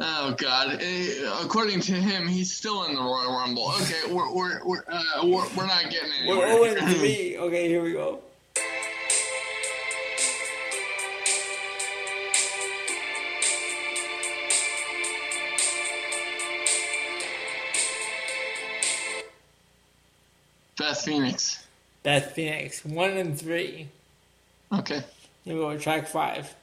Oh god! Eh, According to him, he's still in the Royal Rumble. Okay, we're we're we're uh, we're, we're not getting We're anywhere. 0 and 3. Okay, here we go. Beth Phoenix. Beth Phoenix. 1 and 3. Okay. Here we go. Track 5.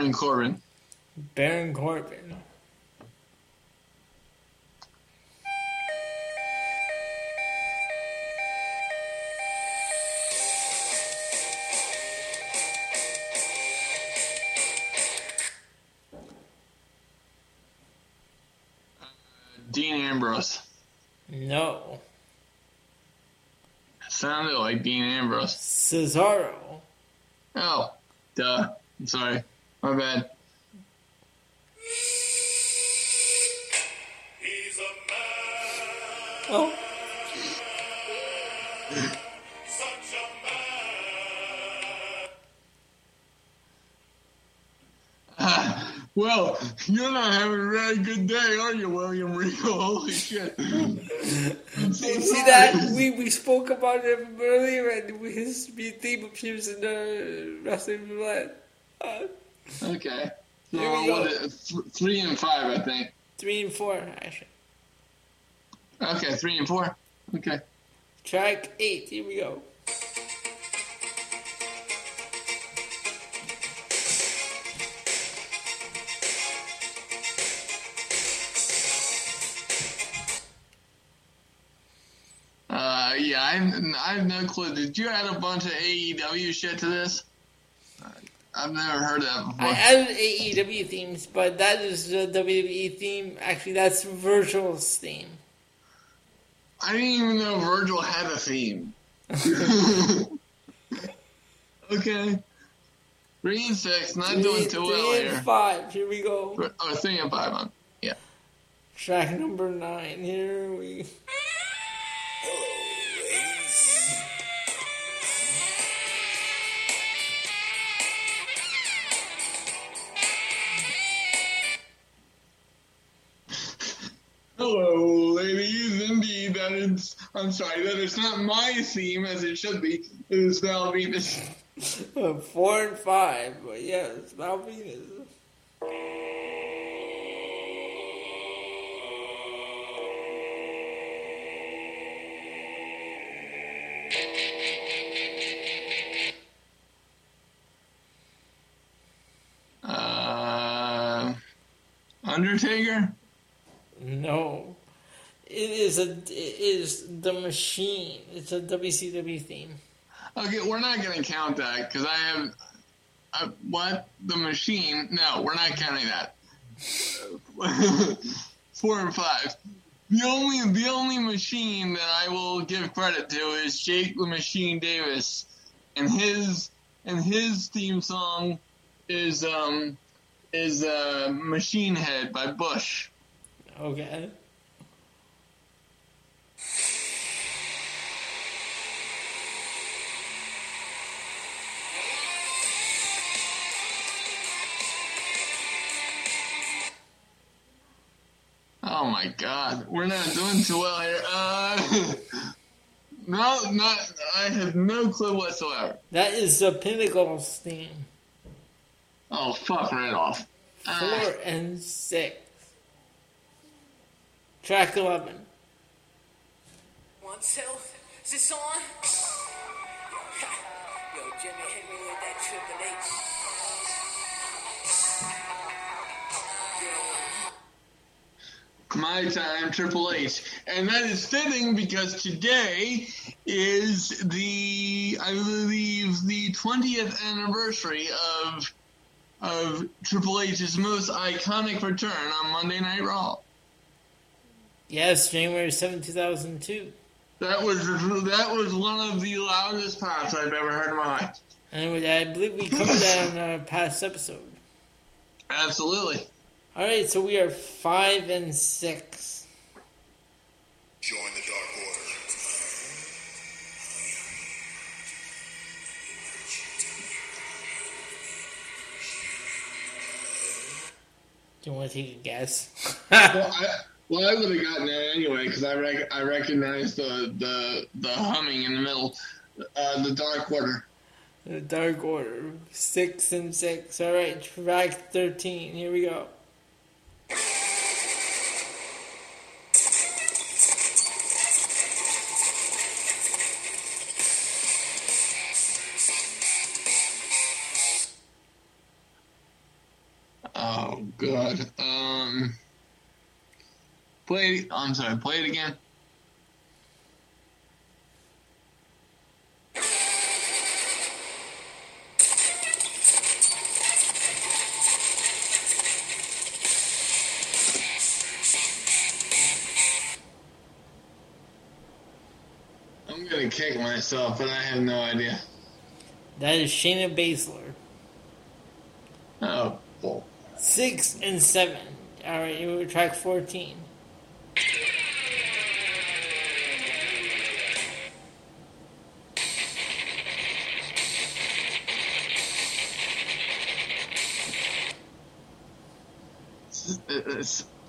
Baron Corbin. Baron Corbin. Uh, Dean Ambrose. No. Sounded like Dean Ambrose. Cesaro. Oh, duh. I'm sorry. My bad. He's a man, Oh. such a man. Well, you're not having a very good day, are you, William Regal? Holy shit. You see that? We, we spoke about him earlier, and his theme appears in the Wrestling Roulette. Uh, Okay. So, Here we go. what is, th- three and five, I think. three and four, actually. Okay, three and four. Okay. Track eight, here we go. Uh, yeah, I, I have no clue. Did you add a bunch of AEW shit to this? I've never heard that before. I added AEW themes, but that is the WWE theme. Actually, that's Virgil's theme. I didn't even know Virgil had a theme. okay. Three and six, not Three, doing too well three and here. five, here we go. Oh, three and five, um, yeah. Track number nine, here we Hello, ladies. Indeed, that is. I'm sorry, that is not my theme as it should be. It is Val Venis. Uh, Four and five, but yes, Val Venis. Uh, Undertaker. No, it is a it is the machine. It's a WCW theme. Okay, we're not gonna count that because I have. What the machine? No, we're not counting that. Four and five. The only the only machine that I will give credit to is Jake the Machine Davis, and his and his theme song is um is uh, Machine Head by Bush. Okay. Oh my God, we're not doing too well here. Uh, no, not. I have no clue whatsoever. That is the Pinnacle's theme. Oh fuck, right off. Uh, Four and six. Track eleven. One, two, is this on? Yo, Jimmy Henry with that Triple H. my time, Triple H, and that is fitting because today is the, I believe, the twentieth anniversary of of Triple H's most iconic return on Monday Night Raw. Yes, January 7, 2002. That was that was one of the loudest pops I've ever heard in my life. And I believe we covered that in a past episode. Absolutely. Alright, so we are five and six. Join the Dark Order. Do you want to take a guess? Well, I, well, I would have gotten that anyway because I rec- I recognized the, the the humming in the middle, uh, the Dark Order. the Dark Order. Six and six. Alright, track 13. Here we go. Oh God. Um. Play. Oh, I'm sorry. Play it again. I'm gonna kick myself, but I have no idea. That is Shayna Baszler. Oh. Six and seven. All right, you were track fourteen.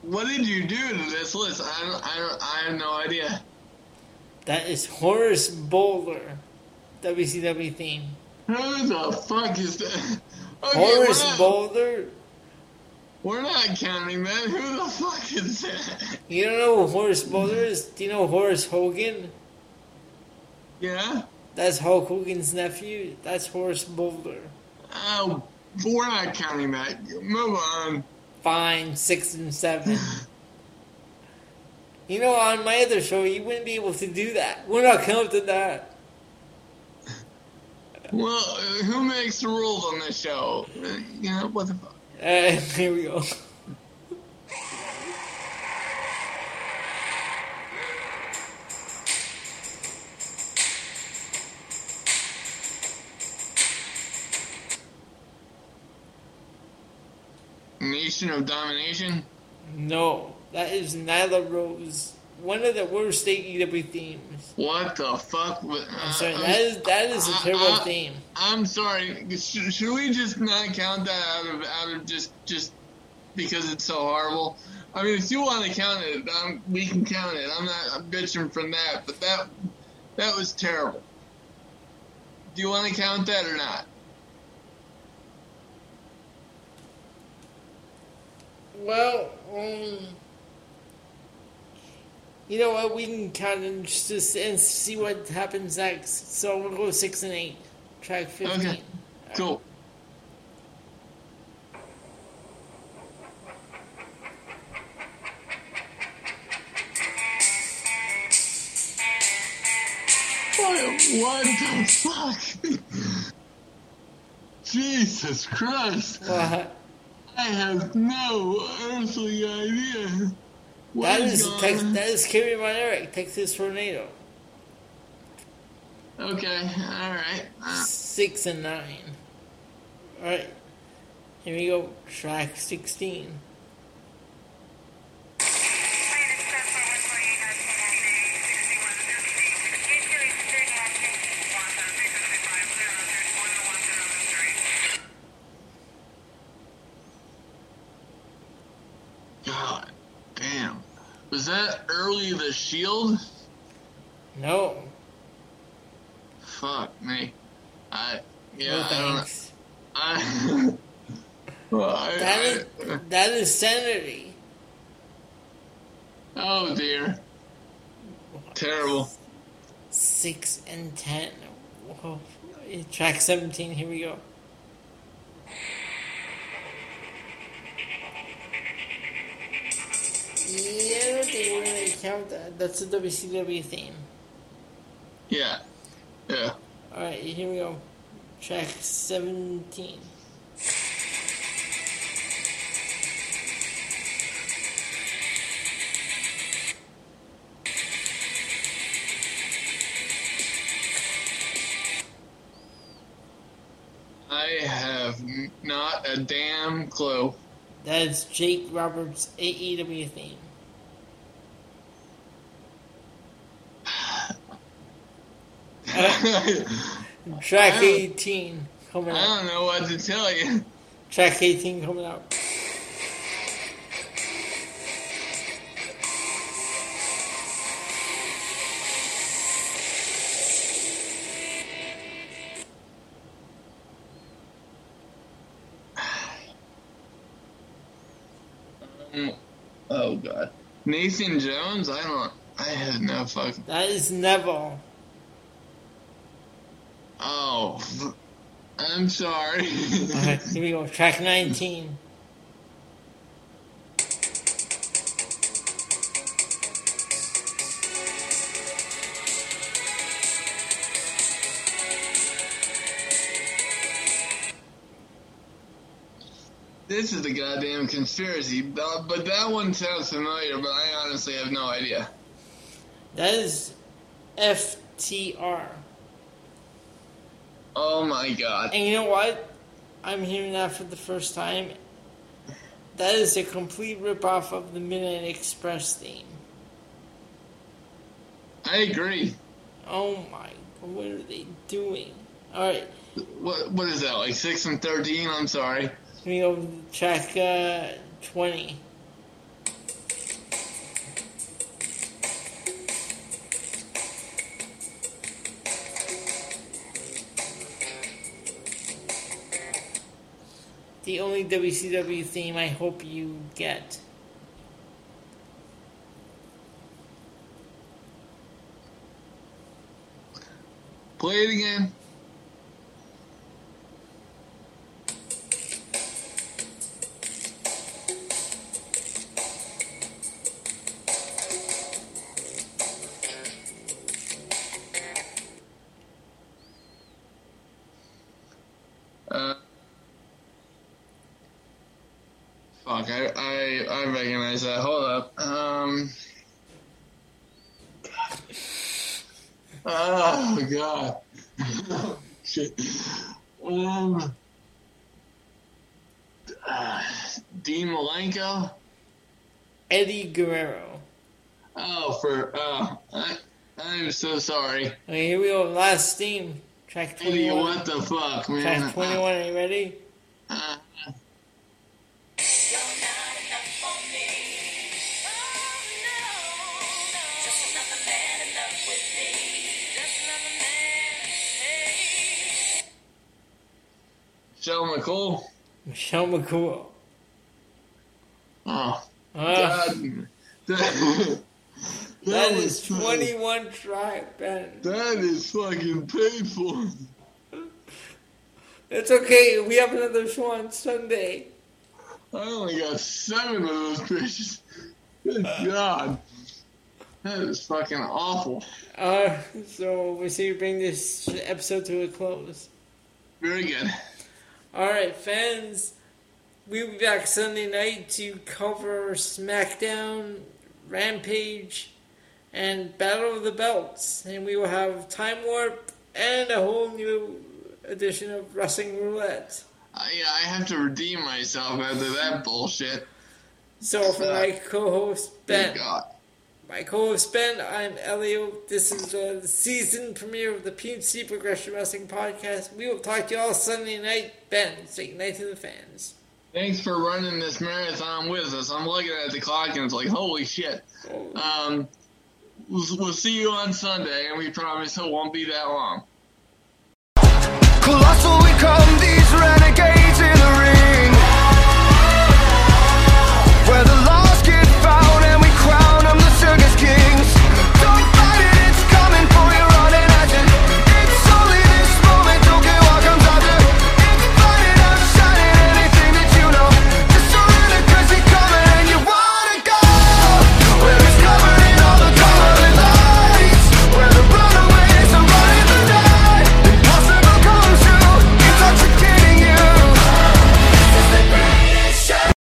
What did you do to this list? I don't, I don't, I have no idea. That is Horace Boulder, WCW theme. Who the fuck is that? Okay, Horace we're not, Boulder. we're not counting that. Who the fuck is that? You don't know who Horace Boulder is? Do you know Horace Hogan? Yeah? That's Hulk Hogan's nephew. That's Horace Boulder. Oh, we're not counting that. Move on. Fine, six and seven. you know, on my other show, you wouldn't be able to do that. We're not counting that. Well, who makes the rules on this show? You know, what the fuck? Uh, here we go. Nation of Domination? No, that is Nyla Rose. One of the worst AEW themes. What the fuck? was- I'm uh, sorry, I'm- that is that is a uh, terrible uh, theme. I'm sorry. Should, should we just not count that out of out of just just because it's so horrible? I mean, if you want to count it, um, we can count it. I'm not I'm bitching from that, but that that was terrible. Do you want to count that or not? Well, um, you know what? We can kind of just and see what happens next. So we'll go six and eight, track fifteen. Okay. Cool. What, what the fuck? Jesus Christ. What? I have no earthly idea. That is, Tex- that is Kimmy Von Erich, Texas Tornado. Okay, alright. Six and nine. Alright. Here we go, track 16. That early the shield? No, Fuck me. I yeah, no I don't know. thanks. I, well, I, That I, is that is sanity. oh dear. Terrible. Six and ten. Whoa. Track seventeen. Here we go. Count that. Uh, that's a WCW theme. Yeah. Yeah. All right, here we go. Track seventeen. I have not a damn clue. That's Jake Roberts' AEW theme. Track I 18 coming I up. don't know what to tell you. Track 18 coming up. Oh god. Nathan Jones? I don't. I have no fucking. That is Neville. Oh. I'm sorry. Here we go. Track 19. this is the goddamn conspiracy. But but that one sounds familiar, but I honestly have no idea. That is FTR. Oh my god. And you know what? I'm hearing that for the first time. That is a complete ripoff of the Midnight Express theme. I agree. Oh my, what are they doing? Alright, What what is that? Like six and thirteen? I'm sorry. let me go track uh, 20. The only WCW theme I hope you get. Play it again. Eddie Guerrero. Oh, for. Oh, I, I'm so sorry. Okay, here we go. Last theme. Track Hey, 21. what do you want the fuck, man? Track 21, are you ready? Uh, Joe McCool? Michelle McCool. Oh, Uh, that, that is 21 track, Ben. That is fucking painful. It's okay. We have another show on Sunday. I only got seven of those bitches. Good God. That is fucking awful. Uh, so we see you bring this episode to a close. Very good. All right, fans. We'll be back Sunday night to cover SmackDown, Rampage, and Battle of the Belts. And we will have Time Warp and a whole new edition of Wrestling Roulette. I, I have to redeem myself after that bullshit. So for my co-host Ben, God. my co-host Ben, I'm Elio. This is the season premiere of the PNC Progression Wrestling Podcast. We will talk to you all Sunday night. Ben, say night to the fans. Thanks for running this marathon with us. I'm looking at the clock and it's like, holy shit. Um, we'll, we'll see you on Sunday, and we promise it won't be that long. Colossal we come